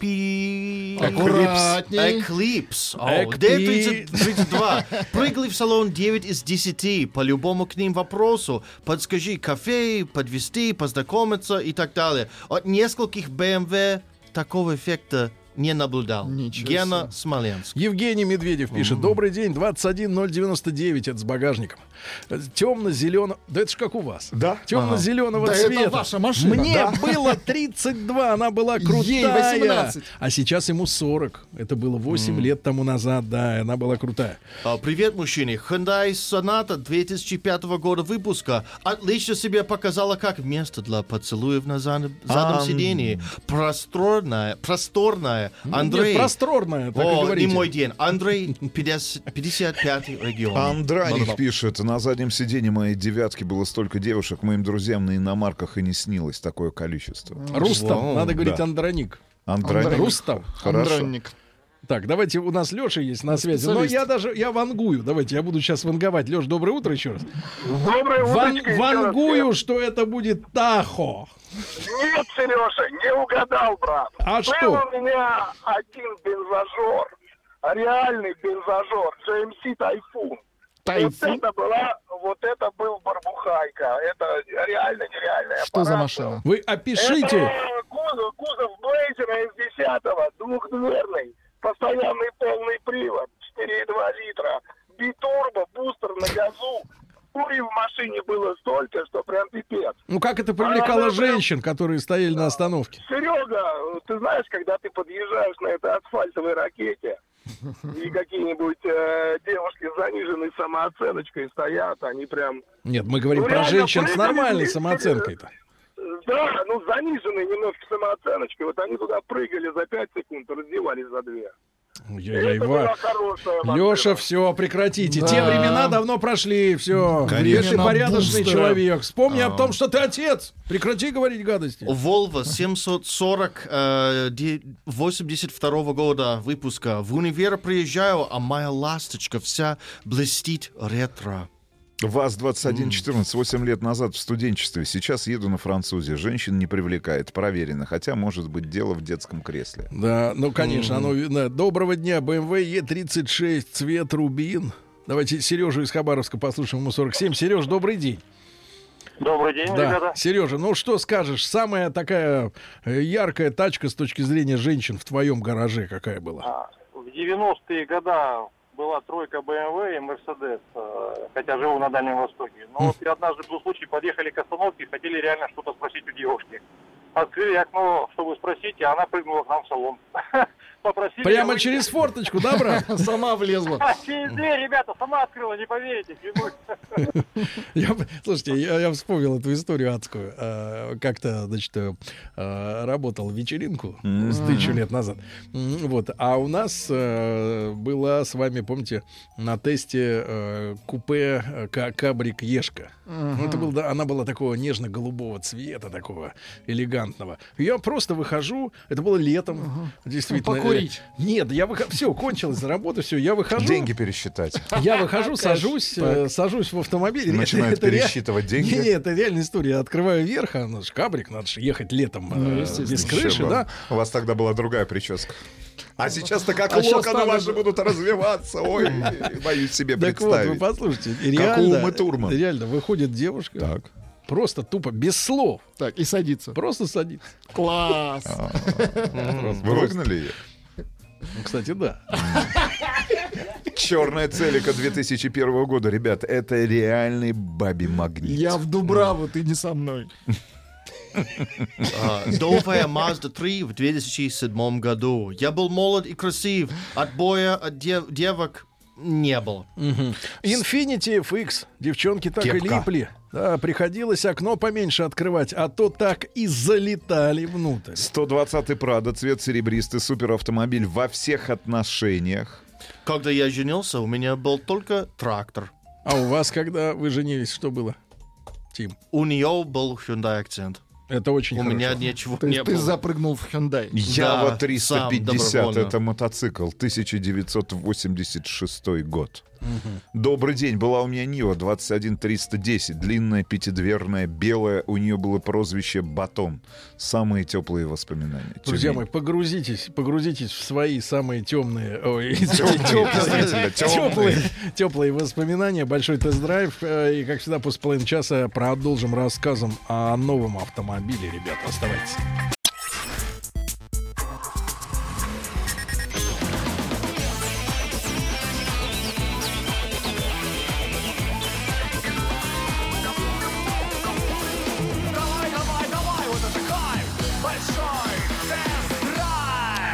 Экпи... Аккуратней. Эклипс. О, Экпи. D32. Прыгали в салон 9 из 10. По любому к ним вопросу. Подскажи кафе, подвести, познакомиться и так далее. От нескольких BMW такого эффекта не наблюдал. Ничего Гена себе. Смоленск. Евгений Медведев пишет. Добрый день, 21099, это с багажником. Темно-зелено... Да это ж как у вас. Да? Темно-зеленого Да это цвета. ваша машина. Мне Да. было 32, она была Ей крутая. 18. А сейчас ему 40. Это было 8 лет тому назад, да, и она была крутая. А, Привет, мужчины. Hyundai Sonata 2005 года выпуска отлично себя показала как место для поцелуев на зад- заднем Ам. сидении. Просторная, просторная. Андрей. Нет, просторная, так и О, говорите. не мой день. Андрей, 50, 55 регион. Андраник Ладно. пишет, на заднем сиденье моей девятки было столько девушек, моим друзьям на иномарках и не снилось такое количество. Рустам, надо говорить да. Андроник. Андраник. Рустам. Хорошо. Андронник. Так, давайте, у нас Леша есть на связи. Но Специалист. я даже, я вангую. Давайте, я буду сейчас ванговать. Леш, доброе утро еще раз. Доброе Ван- еще раз вангую, что это будет Тахо. Нет, Сережа, не угадал, брат. А Был что? у меня один бензожор, реальный бензожор, GMC Тайфун. Тайфун? Вот это была, вот это был барбухайка. Это реально нереальная Что за машина? Вы опишите. Это кузов, кузов Блейзера из 10 двухдверный, постоянный полный привод, 4,2 литра, битурбо, бустер на газу. Кури в машине было столько, что прям пипец. Ну как это привлекало Она прям- женщин, которые стояли на остановке? Серега, ты знаешь, когда ты подъезжаешь на этой асфальтовой ракете, и какие-нибудь э, девушки с заниженной самооценочкой стоят, они прям... Нет, мы говорим Ну, про женщин с нормальной самооценкой-то. Да, ну заниженной немножко самооценочкой, вот они туда прыгали за 5 секунд, раздевались за 2. Ой-ой-ой, Это была Ва- хорошая машина. Леша, все, прекратите. Да. Те времена давно прошли, все. Конечно. Ты порядочный Бустера. человек. Вспомни А. о том, что ты отец. Прекрати говорить гадости. Volvo 740 э, де- 82 года выпуска. В универ приезжаю, а моя ласточка вся блестит ретро. ВАЗ-2114 8 лет назад в студенчестве. Сейчас еду на французе. Женщин не привлекает. Проверено. Хотя, может быть, дело в детском кресле. Да, ну, конечно, оно видно. Доброго дня, BMW E36, цвет рубин. Давайте Сережу из Хабаровска послушаем, ему 47. Сереж, добрый день. Добрый день, Да, ребята. Сережа, ну что скажешь, самая такая э, яркая тачка с точки зрения женщин в твоем гараже какая была? А, В 90-е годы была тройка BMW и Mercedes, э, хотя живу на Дальнем Востоке. Но вот и однажды был случай, подъехали к остановке и хотели реально что-то спросить у девушки. Открыли окно, чтобы спросить, и она прыгнула к нам в салон. Попросили... Прямо выйти. через форточку, да, брат? Сама влезла. А, через дверь, ребята, сама открыла, не поверите, слушайте, я, я вспомнил эту историю адскую. А, Как-то, значит, э, а, работал вечеринку с тысячу лет назад. Вот. А у нас э, была с вами, помните, на тесте э, купе э, ка- Кабрик Ешка. Ну, Это был, да, она была такого нежно-голубого цвета, такого элегантного. Я просто выхожу, это было летом, действительно. Ну, покурить. Э, Нет, я выхожу, все, кончилась работа, все, я выхожу. Деньги пересчитать. Я выхожу, сажусь, э, сажусь в автомобиль. Начинают Это- это ре- пересчитывать деньги. Не, не, это реальная история. Я открываю верх, а ну, ж кабрик, надо же ехать летом Ну, э, без крыши, да? У вас тогда была другая прическа. А сейчас-то как А локоны ваши же- будут развиваться. Ой, боюсь себе Так вот, вы представить. послушайте, Как у реально, реально выходит девушка, Так. просто тупо, без слов, Так, и садится. просто садится. Класс. Вы выгнали ее? Ну, Кстати, да. Черная целика 2001 года, ребят, это реальный баби магнит. Я в Дубраву, ты не со мной. Новая Mazda 3 в 2007 году. Я был молод и красив. Отбоя от дев- девок не было. Infinity FX. Девчонки так и Кепка. липли. Да, приходилось окно поменьше открывать, а то так и залетали внутрь. 120-й Прада, цвет серебристый, суперавтомобиль во всех отношениях. Когда я женился, у меня был только трактор. А у вас, когда вы женились, что было? Тим. У нее был Hyundai акцент. Это очень У хорошо. меня ничего То не есть ты было. запрыгнул в Hyundai. Ява Да, 350, сам добровольно. это мотоцикл, 1986 год. Добрый день, была у меня Нива 21310, длинная, пятидверная, белая, у нее было прозвище Батон. Самые теплые воспоминания. Друзья Тюмень. мои, погрузитесь, погрузитесь в свои самые темные, ой, теплые, теплые воспоминания. Большой тест-драйв. э, И, как всегда, после половины часа продолжим рассказом о новом автомобиле. Ребята, оставайтесь.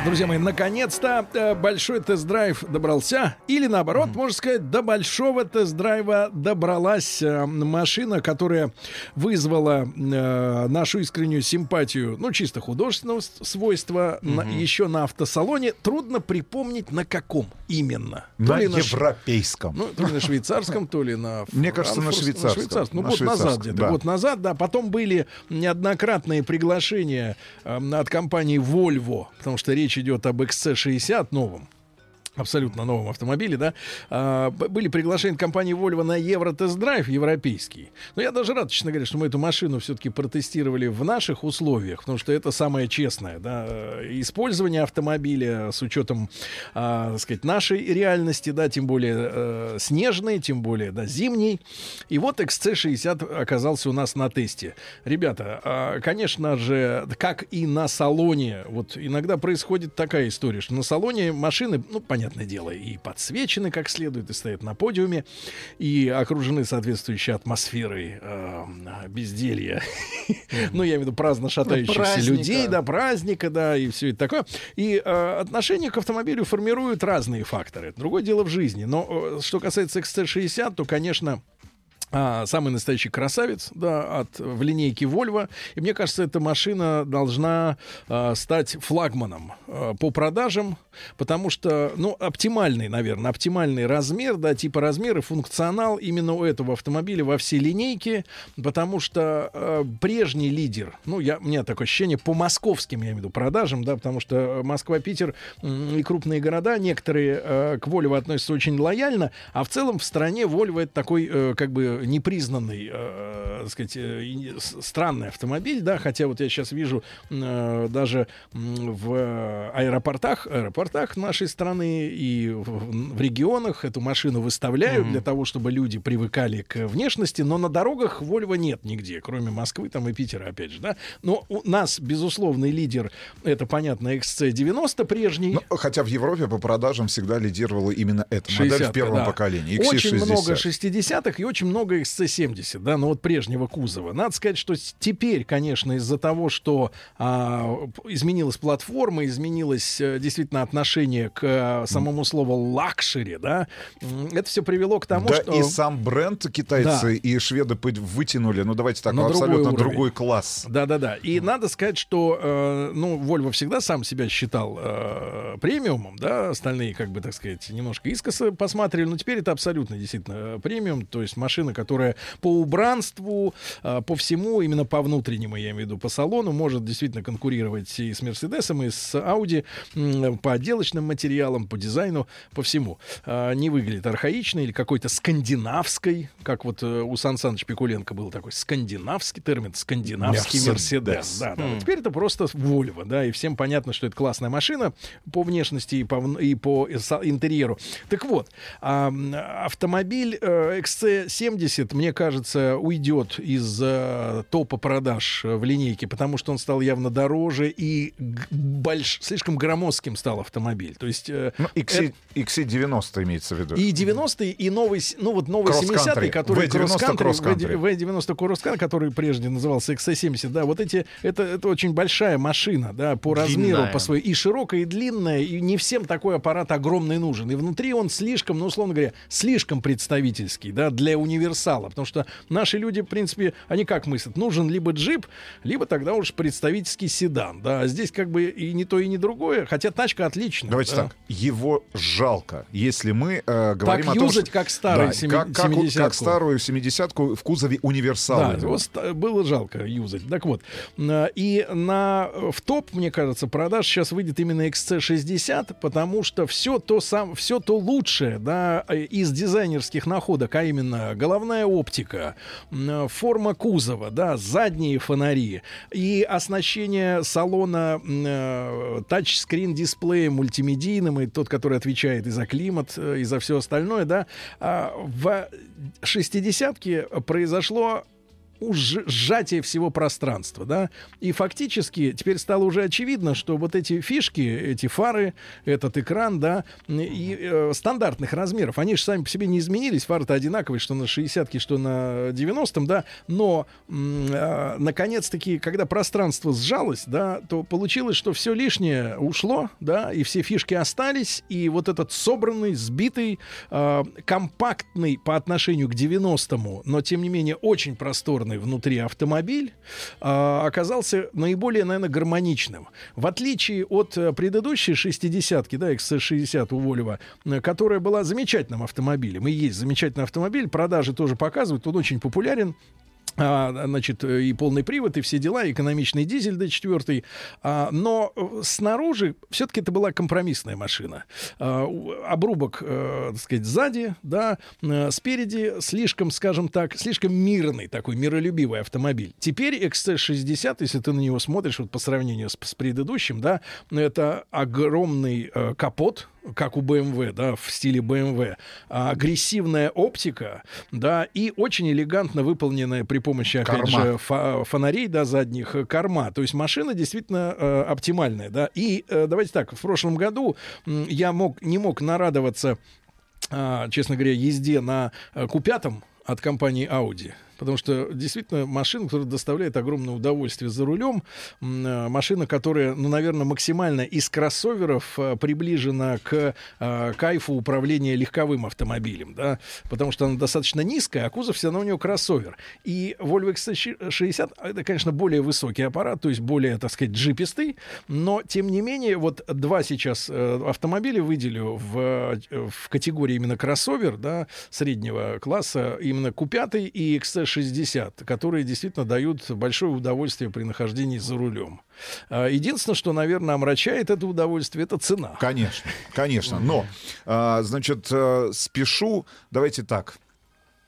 Друзья мои, наконец-то э, большой тест-драйв добрался. Или наоборот, можно сказать, до большого тест-драйва добралась э, машина, которая вызвала э, нашу искреннюю симпатию, ну, чисто художественного свойства, на- еще на автосалоне. Трудно припомнить, на каком именно. То На ли ш- европейском. ну, то ли на швейцарском, то ли на... Мне кажется, на французском, швейцарском. Ну, На год назад швейцарском, где-то. да. Год назад, да. Потом были неоднократные приглашения э, от компании Volvo, потому что речь идет об XC60 новом абсолютно новом автомобиле, да, а, были приглашения компании Volvo на Евро-тест-драйв европейский. Но я даже рад, честно говоря, что мы эту машину все-таки протестировали в наших условиях, потому что это самое честное, да, э, использование автомобиля с учетом, а, так сказать, нашей реальности, да, тем более э, снежной, тем более, да, зимней. И вот XC60 оказался у нас на тесте. Ребята, а, конечно же, как и на салоне, вот иногда происходит такая история, что на салоне машины, ну, понятное дело, и подсвечены как следует, и стоят на подиуме, и окружены соответствующей атмосферой э, безделья. Ну, я имею в виду праздно шатающихся Праздника. людей, да, праздника, да, и все это такое. И э, отношение к автомобилю формируют разные факторы. Другое дело в жизни. Но э, что касается XC60, то, конечно, а, самый настоящий красавец, да, от в линейке Volvo. И мне кажется, эта машина должна а, стать флагманом а, по продажам, потому что, ну, оптимальный, наверное, оптимальный размер, да, типа размер и функционал именно у этого автомобиля во всей линейке, потому что а, прежний лидер, ну, я, у меня такое ощущение по московским, я имею в виду, продажам, да, потому что Москва, Питер и крупные города, некоторые э, к Volvo относятся очень лояльно, а в целом в стране Volvo это такой, э, как бы, непризнанный, э, так сказать, э, и с- странный автомобиль, да, хотя вот я сейчас вижу э, даже в аэропортах, аэропортах нашей страны и в, в регионах эту машину выставляют Мгм. для того, чтобы люди привыкали к внешности, но на дорогах Volvo нет нигде, кроме Москвы там и Питера, опять же, да. Но у нас безусловный лидер, это понятно, XC90 прежний. Ну, хотя в Европе по продажам всегда лидировала именно эта модель в 60-ка, первом да. поколении. Очень XC60. много 60-х и очень много XC70, да, ну вот прежнего кузова. Надо сказать, что теперь, конечно, из-за того, что а, изменилась платформа, изменилось э, действительно отношение к э, самому слову luxury, да, это все привело к тому, да, что... и сам бренд китайцы Да. и шведы вытянули, ну давайте так, На другой абсолютно уровень. другой класс. Да-да-да. И надо сказать, что, э, ну, Volvo всегда сам себя считал э, премиумом, да, остальные, как бы, так сказать, немножко искоса посматривали, но теперь это абсолютно действительно э, премиум, то есть машина, которая по убранству, а, по всему, именно по внутреннему, я имею в виду, по салону, может действительно конкурировать и с Мерседесом, и с ауди по отделочным материалам, по дизайну, по всему. А, не выглядит архаично или какой-то скандинавской, как вот э, у Сан Саныч Пикуленко был такой скандинавский термин, скандинавский Мерседес. Да, да. Mm. Теперь это просто Вольво, да, и всем понятно, что это классная машина по внешности и по, и по э, интерьеру. Так вот, автомобиль э, XC70 Odyssey, мне кажется, уйдет из э, топа продаж э, в линейке, потому что он стал явно дороже и больш... слишком громоздким стал автомобиль. То есть... Э, ну, XC, это... XC90 имеется в виду. И 90 и новый, ну вот новый 70 который... V90 кросс-кантри. V90 кросс-кантри, который прежде назывался XC70, да, вот эти... Это, это очень большая машина, да, по Длинная. размеру, по своей... И широкая, и длинная, и не всем такой аппарат огромный нужен. И внутри он слишком, ну, условно говоря, слишком представительский, да, для универсального универсала, потому что наши люди, в принципе, они как мыслят, нужен либо джип, либо тогда уж представительский седан, да, а здесь как бы и не то, и не другое, хотя тачка отличная. Давайте да. так, его жалко, если мы э, говорим о том, юзать, что... как старый Да, семи- как, как, у- 70-ку. как старую 70-ку в кузове универсал. Да, его было жалко юзать. Так вот, на- и на, в топ, мне кажется, продаж сейчас выйдет именно XC60, потому что все то, сам, все то лучшее да, э, из дизайнерских находок, а именно головная оптика, форма кузова, да, задние фонари и оснащение салона м, э, тачскрин дисплеем мультимедийным, и тот, который отвечает и за климат, э, и за все остальное, да, а, в 60-ке произошло уж сжатие всего пространства, да, и фактически теперь стало уже очевидно, что вот эти фишки, эти фары, этот экран, да, и э, стандартных размеров, они же сами по себе не изменились, фары-то одинаковые, что на 60-ке, что на 90-м, да, но э, наконец-таки, когда пространство сжалось, да, то получилось, что все лишнее ушло, да, и все фишки остались, и вот этот собранный, сбитый, э, компактный по отношению к 90-му, но тем не менее очень просторный внутри автомобиль, э, оказался наиболее, наверное, гармоничным. В отличие от э, предыдущей 60-ки, да, XC60 у Volvo, э, которая была замечательным автомобилем, и есть замечательный автомобиль, продажи тоже показывают, он очень популярен, а, значит, и полный привод, и все дела, и экономичный дизель D4. А, но э, снаружи все-таки это была компромиссная машина. А, обрубок, э, так сказать, сзади, да, э, спереди слишком, скажем так, слишком мирный такой, миролюбивый автомобиль. Теперь XC60, если ты на него смотришь вот по сравнению с, с предыдущим, да, это огромный э, капот, как у BMW, да, в стиле BMW, а, агрессивная оптика, да, и очень элегантно выполненная при помощи, опять Корма. же, фа- фонарей, да, задних, э, корма. То есть машина действительно э, оптимальная, да. И э, давайте так, в прошлом году я мог, не мог нарадоваться, а, честно говоря, езде на э, Q5 от компании Audi. Потому что действительно машина, которая доставляет огромное удовольствие за рулем, э, машина, которая, ну, наверное, максимально из кроссоверов э, приближена к э, кайфу управления легковым автомобилем, да, потому что она достаточно низкая, а кузов все равно у нее кроссовер. И Volvo XC60 это, конечно, более высокий аппарат, то есть более, так сказать, джипистый, но тем не менее, вот два сейчас автомобиля выделю в, в категории именно кроссовер, да, среднего класса, именно Q5 и XC60, которые действительно дают большое удовольствие при нахождении за рулем. А, Единственное, что, наверное, омрачает это удовольствие, это цена. Конечно, конечно. Но, а, значит, э, спешу, давайте так.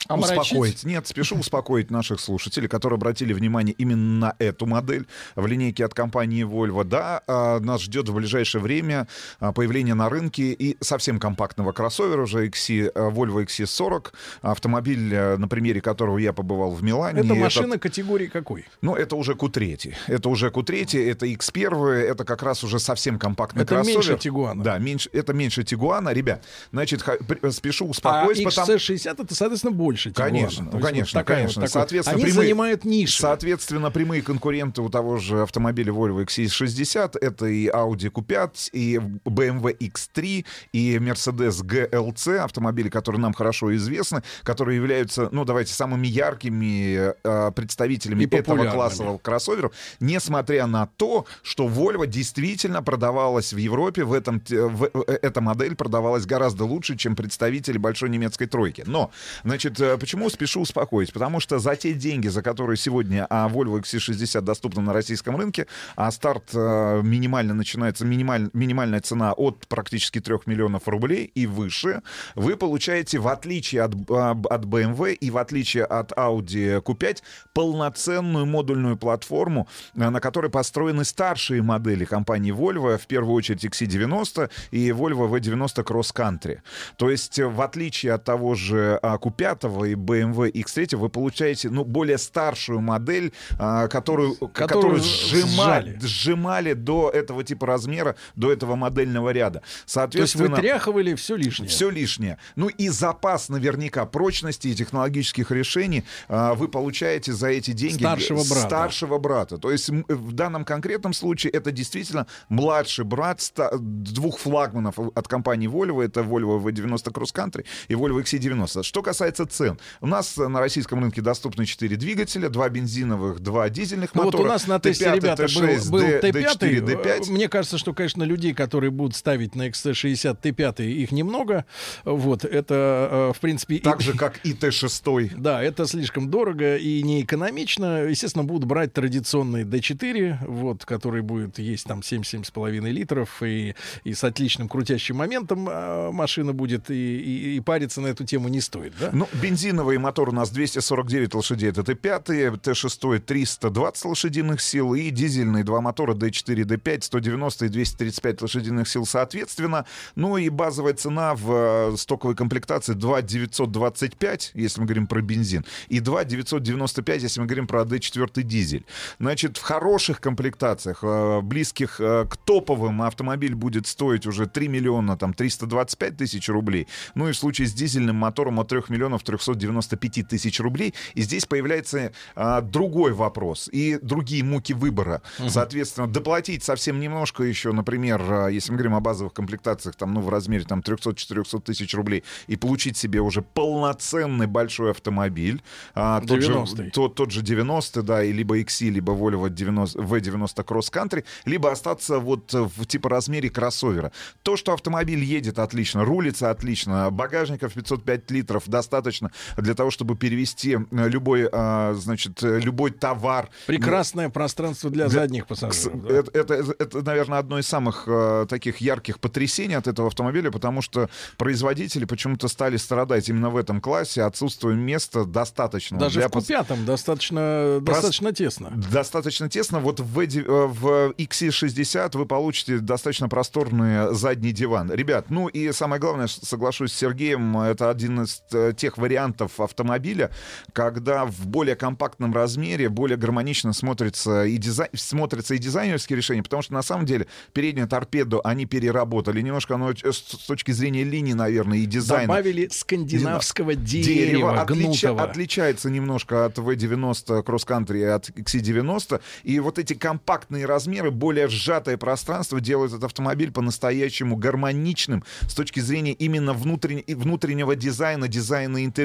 Омрачить? Успокоить. Нет, спешу успокоить наших слушателей, которые обратили внимание именно на эту модель в линейке от компании Volvo. Да, а, нас ждет в ближайшее время а, появление на рынке и совсем компактного кроссовера уже XC, а, Volvo XC40, автомобиль, а, на примере которого я побывал в Милане. Это машина этот- категории какой? ну, это уже Q3. Это уже Q3, это X1, это как раз уже совсем компактный Это кроссовер. меньше Тигуана. Да, меньше, это меньше Тигуана. Ребят, значит, спешу А успокоить, потому XC60 это, соответственно, больше Тигуана. Конечно, ну, есть вот конечно, такая конечно. вот Соответственно, Они прямые- занимают нишу. Соответственно, прямые конкуренты у того же автомобиля Volvo XC60 это и Audi Q5, и BMW X3, и Mercedes GLC, автомобили, которые нам хорошо известны, которые являются, ну, давайте, самыми яркими э, представителями И этого классового кроссоверов, несмотря на то, что Volvo действительно продавалась в Европе, в этом, в- э, эта модель продавалась гораздо лучше, чем представители большой немецкой тройки. Но, значит, Значит, э, почему спешу успокоить? Потому что за те деньги, за которые сегодня а, Volvo XC60 доступна на российском рынке, а старт а, минимально начинается, минималь, минимальная цена от практически 3 миллионов рублей и выше, вы получаете, в отличие от, от BMW эм и в отличие от Audi Q5, полноценную модульную платформу, э, на которой построены старшие модели компании Volvo, в первую очередь XC90 и Volvo V90 Cross Country. То есть, в отличие от того же а, Q5, i и BMW X3 вы получаете ну, более старшую модель, а, которую, которую, сжимали, сжимали до этого типа размера, до этого модельного ряда. Соответственно, То есть вытряхивали все лишнее. Все лишнее. Ну и запас наверняка прочности и технологических решений а, вы получаете за эти деньги старшего брата. старшего брата. То есть в данном конкретном случае это действительно младший брат двух флагманов от компании Volvo. Это Volvo V90 Cross Country и Volvo XC90. Что касается цен. У нас э, на российском рынке доступны 4 двигателя, два бензиновых, два дизельных Ну вот мотора. у нас на тесте, Т5, ребята, был, Т6, был Д- Т5. D4, D5. Э, Мне кажется, что, конечно, людей, которые будут ставить на XC60 Т5, их немного. Вот, это, э, в принципе... и- Так же, как и Т6. Да, это слишком дорого и не экономично. Естественно, будут брать традиционный D4, вот, который будет есть там 7-7,5 литров и, и с отличным крутящим моментом а, машина будет, и, и- и париться на эту тему не стоит, да? Ну, бензиновый мотор у нас 249 лошадей, это Т5, Т6 320 лошадиных сил, и дизельные два мотора D4, D5, 190 и 235 лошадиных сил соответственно. Ну и базовая цена в э, стоковой комплектации 2 925, если мы говорим про бензин, и 2 995, если мы говорим про D4 дизель. Значит, в хороших комплектациях, э, близких э, к топовым, автомобиль будет стоить уже 3 миллиона там 325 тысяч рублей. Ну и в случае с дизельным мотором от 3 миллионов 395 тысяч рублей. И здесь появляется а, другой вопрос и другие муки выбора. Мгм. Соответственно, доплатить совсем немножко еще, например, а, если мы говорим о базовых комплектациях, там, ну, в размере там 300-400 тысяч рублей, и получить себе уже полноценный большой автомобиль. а, тот, же, 90-й. тот, тот же 90 да, и либо XC, либо Volvo 90, V90 Cross Country, либо остаться вот в типа размере кроссовера. То, что автомобиль едет отлично, рулится отлично, багажников 505 литров достаточно для того, чтобы перевести любой, а, значит, э, любой товар. Прекрасное пространство для Для- задних пассажиров. да. Это, это, это, наверное, одно из самых э, таких ярких потрясений от этого автомобиля, потому что производители почему-то стали страдать именно в этом классе отсутствием места достаточно. Даже для в Q5 достаточно, достаточно тесно. Достаточно тесно. Вот в, э, в XC60 вы получите достаточно просторный задний диван. Ребят, ну и самое главное, соглашусь с Сергеем, это один из тех вариантов автомобиля, когда в более компактном размере более гармонично смотрится и, дизайн, смотрится и дизайнерские решения, потому что на самом деле переднюю торпеду они переработали. Немножко оно э, с точки зрения линии, наверное, и дизайна. Добавили скандинавского дерева, отлича- гнутого. отличается немножко от V90 Cross Country и от XC90. И вот эти компактные размеры, более сжатое пространство делают этот автомобиль по-настоящему гармоничным с точки зрения именно внутрен- и внутреннего дизайна, дизайна интерьера.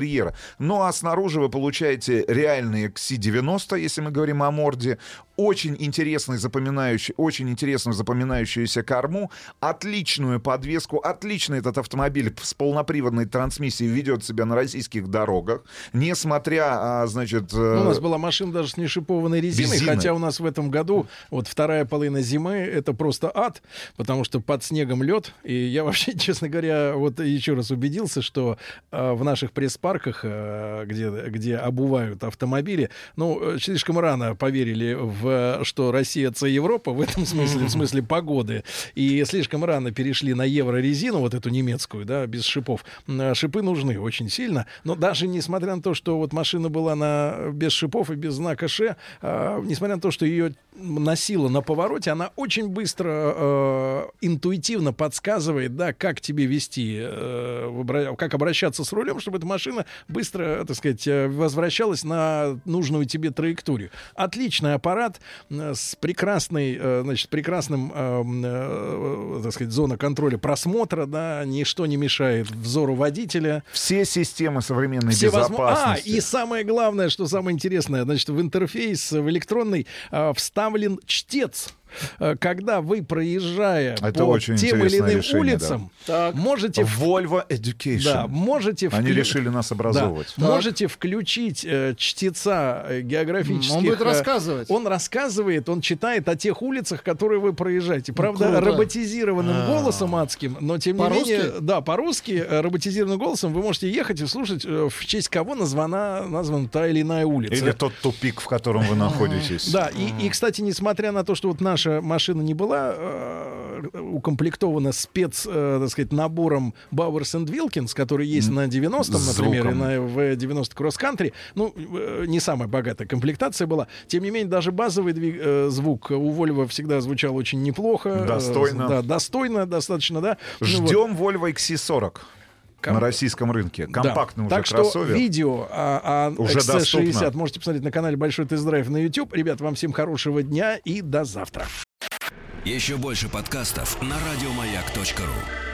Ну а снаружи вы получаете реальный XC90, если мы говорим о морде, очень интересный запоминающий, очень интересную запоминающуюся корму, отличную подвеску, отлично этот автомобиль с полноприводной трансмиссией ведет себя на российских дорогах, несмотря, а, значит... Ну, у нас э, была машина даже с нешипованной резиной, Резиной. хотя у нас в этом году вот вторая половина зимы это просто ад, потому что под снегом лед. И я вообще, честно говоря, вот еще раз убедился, что э, в наших пресс-парках, э, где, где обувают автомобили, ну, э, слишком рано поверили в что Россия это Европа в этом смысле, в смысле погоды, и слишком рано перешли на еврорезину, вот эту немецкую, да, без шипов. М, Шипы нужны очень сильно, но даже несмотря на то, что вот машина была на, без шипов и без знака Ш, а, несмотря на то, что ее носила на повороте, она очень быстро э, интуитивно подсказывает, да, как тебе вести, э, как обращаться с рулем, чтобы эта машина быстро, так сказать, э, возвращалась на нужную тебе траекторию. Отличный аппарат э, с прекрасной, э, значит, прекрасным, так сказать, зона контроля просмотра, да, ничто не мешает взору водителя. Все системы современной Все возможно- безопасности. А, и самое главное, что самое интересное, значит, в интерфейс, в электронный вставлен чтец. А, Когда вы, проезжая Это по очень тем или иным решение, улицам, можете... в- Volvo Education. Да, можете... Они вклю- решили нас образовывать. Да, можете включить э, чтеца э, географических... Он будет э, рассказывать. Он рассказывает, он читает о тех улицах, которые вы проезжаете. Правда, круто. роботизированным А. голосом адским, но тем не менее... Да, по-русски, э, роботизированным голосом вы можете ехать и слушать, э, в честь кого названа, названа та или иная улица. Или тот тупик, в котором вы находитесь. Да, и, и, кстати, несмотря на то, что вот наша машина не была э, укомплектована спец, э, так сказать, набором Bowers and Wilkins, который есть на 90-м, С например, и на V90 Cross Country, ну, э, не самая богатая комплектация была. Тем не менее, даже базовый двиг- э, звук у Volvo всегда звучал очень неплохо. э, Достойно. да, достойно достаточно, да. Ну вот. Ждем Volvo XC40 Ком- на российском рынке. Да. Компактный уже так что кроссовер. видео о, о Уже XC60 доступно. можете посмотреть на канале Большой Тест-Драйв на YouTube. Ребят, вам всем хорошего дня и до завтра. Еще больше подкастов на радиомаяк.ру.